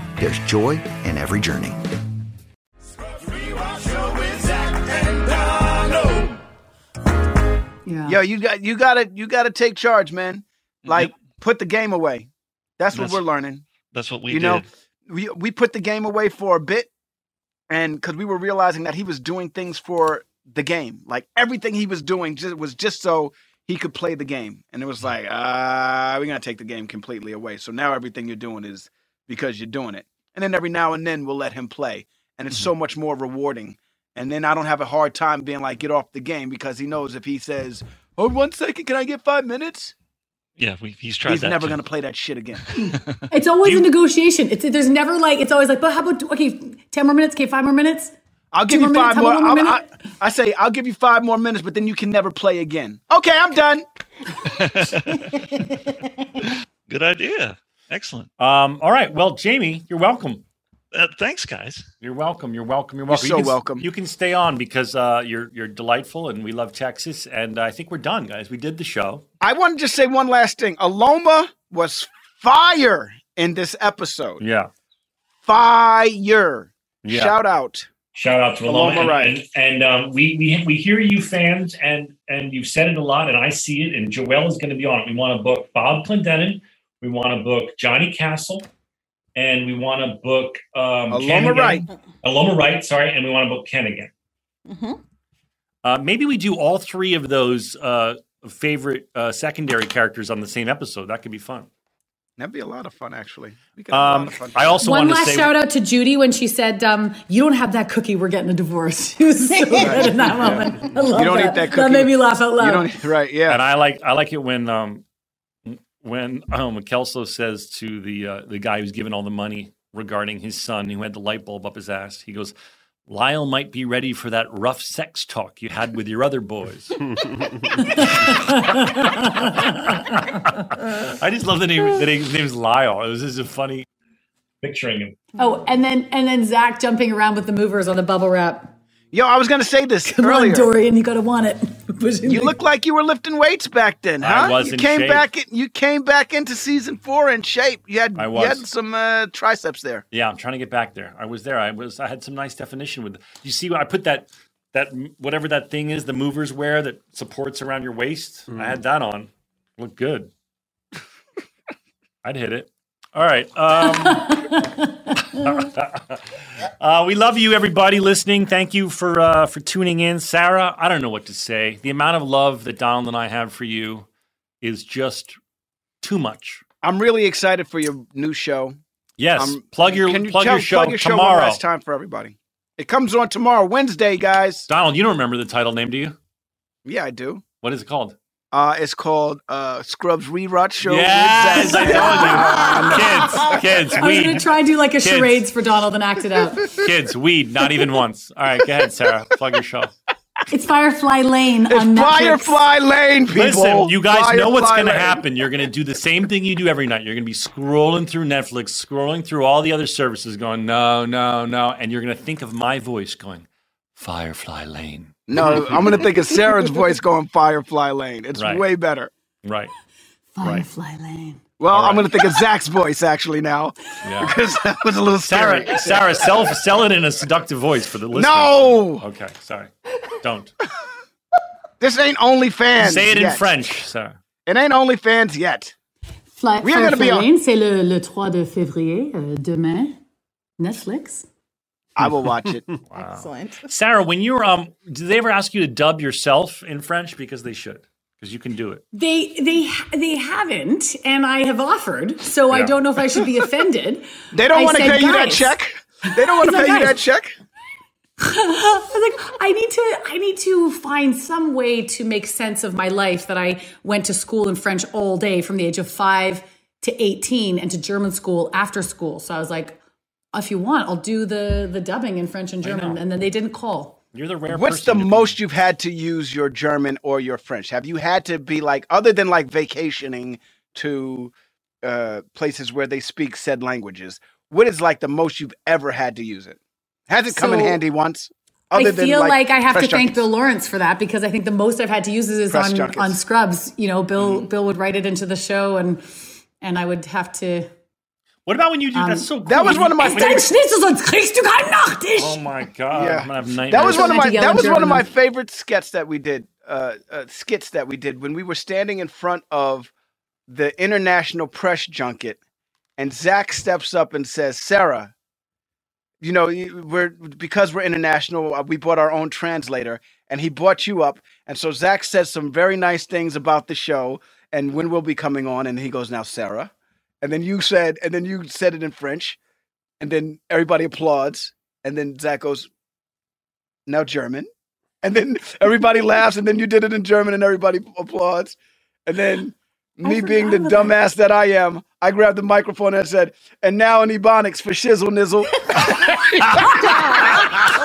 there's joy in every journey. Yeah. Yo, you got you got to you got to take charge, man. Like put the game away. That's what That's- we're learning. That's what we you did. know, we we put the game away for a bit, and because we were realizing that he was doing things for the game, like everything he was doing just was just so he could play the game, and it was like, ah, we're gonna take the game completely away. So now everything you're doing is because you're doing it, and then every now and then we'll let him play, and it's mm-hmm. so much more rewarding. And then I don't have a hard time being like, get off the game because he knows if he says, oh, one second, can I get five minutes? yeah, we, he's tried He's that. never too. gonna play that shit again. [LAUGHS] It's always a negotiation. It's there's never like it's always like, but how about okay, ten more minutes? Okay, five more minutes. I'll give you more minutes? five more. more I'll- I, I say I'll give you five more minutes, but then you can never play again. Okay, I'm done. [LAUGHS] Good idea. Excellent. Um, all right. Well, Jamie, you're welcome. Uh, thanks, guys. You're welcome. You're welcome. You're welcome. so you can, welcome. You can stay on because uh, you're you're delightful and we love Texas. And I think we're done, guys. We did the show. I want to just say one last thing. Aloma was fire in this episode. Yeah. Fire. Yeah. Shout out. Shout out to Aloma Aloma, and, Wright. and, and um, we we we hear you fans, and and you've said it a lot, and I see it. And Joelle is going to be on it. We want to book Bob Clendenin. We want to book Johnny Kastl, and we want to book um, Ken Aloma again. Wright. Aloma Wright, sorry, and we want to book Ken again. Uh, maybe we do all three of those uh, favorite uh, secondary characters on the same episode. That could be fun. That'd be a lot of fun, actually. We could Um, of fun. I also One want to last say shout out to Judy when she said, um, "You don't have that cookie. We're getting a divorce." [LAUGHS] She was so good in that moment. I love You don't that. eat that cookie. That made me laugh out loud. You don't right? Yeah. And I like I like it when um when um Kelso says to the uh, the guy who's given all the money regarding his son who had the light bulb up his ass, he goes, Lyle might be ready for that rough sex talk you had with your other boys. [LAUGHS] I just love the name that his name's Lyle. It was just a funny Picturing him. oh, and then and then Zach jumping around with the movers on the bubble wrap. Yo, I was gonna say this Come earlier. on, Dorian, you gotta want it. [LAUGHS] You look like you were lifting weights back then, I huh? was you in came shape. back. In, you came back into season four in shape. You had I you had some uh, triceps there. Yeah, I'm trying to get back there. I was there. I was. I had some nice definition with. You see, I put that that whatever that thing is, the movers wear that supports around your waist. I had that on. Looked good. [LAUGHS] I'd hit it. All right. Um, [LAUGHS] uh, we love you, everybody listening. Thank you for uh, for tuning in, Sarah. I don't know what to say. The amount of love that Donald and I have for you is just too much. I'm really excited for your new show. Yes. Um, plug your Can you plug tell- your show plug your show one tomorrow. last time for everybody. It comes on tomorrow, Wednesday, guys. Donald, you don't remember the title name, do you? Yeah, I do. What is it called? Uh, it's called uh, Scrubs Rerun Show. Yes, Zach. I told you. [LAUGHS] Kids, kids, I was going to try and do like a Kids. charades for Donald and act it out. Kids, weed, not even once. All right, go ahead, Sarah. Plug your show. It's Firefly Lane It's on Netflix. Firefly Lane, people. Listen, you guys know what's going to happen. You're going to do the same thing you do every night. You're going to be scrolling through Netflix, scrolling through all the other services, going, no, no, no. And you're going to think of my voice going, Firefly Lane. No, [LAUGHS] I'm going to think of Sarah's voice going Firefly Lane. It's Right. way better. Right. Firefly Lane. Well, All I'm going to think of Zach's voice actually now Yeah. [LAUGHS] because that was a little scary. Sarah, Sarah, sell, sell it in a seductive voice for the listeners. No, Okay, sorry. Don't. this ain't OnlyFans. Say it in. French, Sarah. It ain't OnlyFans yet. Fly, We are gonna Firefly be on- Lane, c'est le, le 3 de février, euh, demain. Netflix. I will watch it. [LAUGHS] Excellent. Sarah, when you're um, did they ever ask you to dub yourself in French? Because they should, because you can do it. They they they haven't, and I have offered, so I don't know if I should be offended. [LAUGHS] They don't want to said, pay you that check. They don't want to I said, pay you that check. [LAUGHS] I was like, I need to, I need to find some way to make sense of my life that I went to school in French all day from the age of five to 18 and to German school after school. So I was like, if you want, I'll do the, the dubbing in French and German. And then they didn't call. You're the rare. What's the person who can- most you've had to use your German or your French? Have you had to be like, other than like vacationing to uh, places where they speak said languages? What is like the most you've ever had to use it? Has it come in handy once? I feel like, I have to press thank junkets? Bill Lawrence for that because I think the most I've had to use it is Press on, junkets. on Scrubs. You know, Bill Mm-hmm. Bill would write it into the show and and I would have to. What about when you do? Um, that's so. Cool. That was one of my dein favorite. Schnitzel, sonst kriegst du keinen Nachtisch." Oh my god! Yeah. I'm gonna have nightmares. That was one of my that was one of my favorite skits that we did. Uh, uh, skits that we did when we were standing in front of the international press junket, and Zach steps up and says, "Sarah, you know we're because we're international. uh, We bought our own translator, and he brought you up. And so Zach says some very nice things about the show and when we'll be coming on. And he goes, "Now, Sarah," and then you said, and then you said it in French, and then everybody applauds, and then Zach goes, now German. And then [LAUGHS] everybody laughs, and then you did it in German, and everybody applauds. And then me being the dumbass that I am, I grabbed the microphone and said, and now in Ebonics for shizzle nizzle. [LAUGHS] [LAUGHS]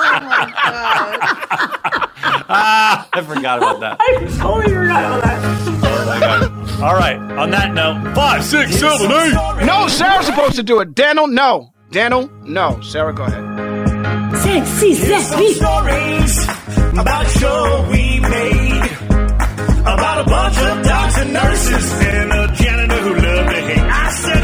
Oh my god. ah, I forgot about that. I totally forgot about that. My God. All right. On that note, five, six, seven, eight. no, Sarah's supposed to do it. Daniel, no. Daniel, no. Sarah, go ahead. Cinq, six, sept, huit. stories about a show we made about a bunch of doctors and nurses and a janitor who loved to hate. I said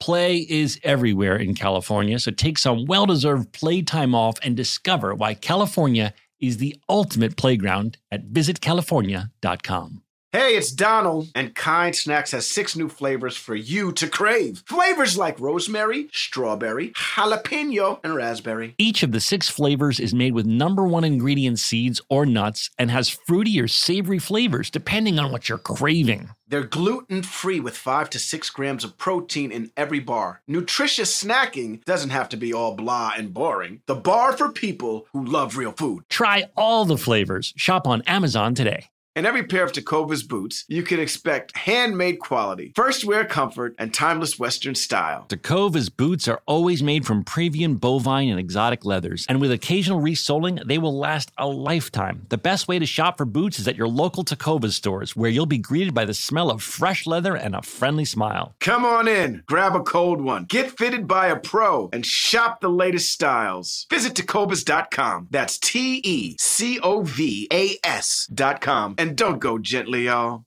Play is everywhere in California, so take some well deserved playtime off and discover why California is the ultimate playground at visitcalifornia.com. Hey, it's Donald, and Kind Snacks has six new flavors for you to crave. Flavors like rosemary, strawberry, jalapeno, and raspberry. Each of the six flavors is made with number one ingredient seeds or nuts and has fruity or savory flavors depending on what you're craving. They're gluten free with five to six grams of protein in every bar. Nutritious snacking doesn't have to be all blah and boring. The bar for people who love real food. Try all the flavors. Shop on Amazon today. In every pair of Tecovas boots, you can expect handmade quality, first wear comfort, and timeless Western style. Tecovas boots are always made from Pravian bovine and exotic leathers, and with occasional resoling, they will last a lifetime. The best way to shop for boots is at your local Tecovas stores, where you'll be greeted by the smell of fresh leather and a friendly smile. Come on in, grab a cold one, get fitted by a pro, and shop the latest styles. Visit Tecovas.com. That's T E C O V A S.com. And don't go gently, y'all.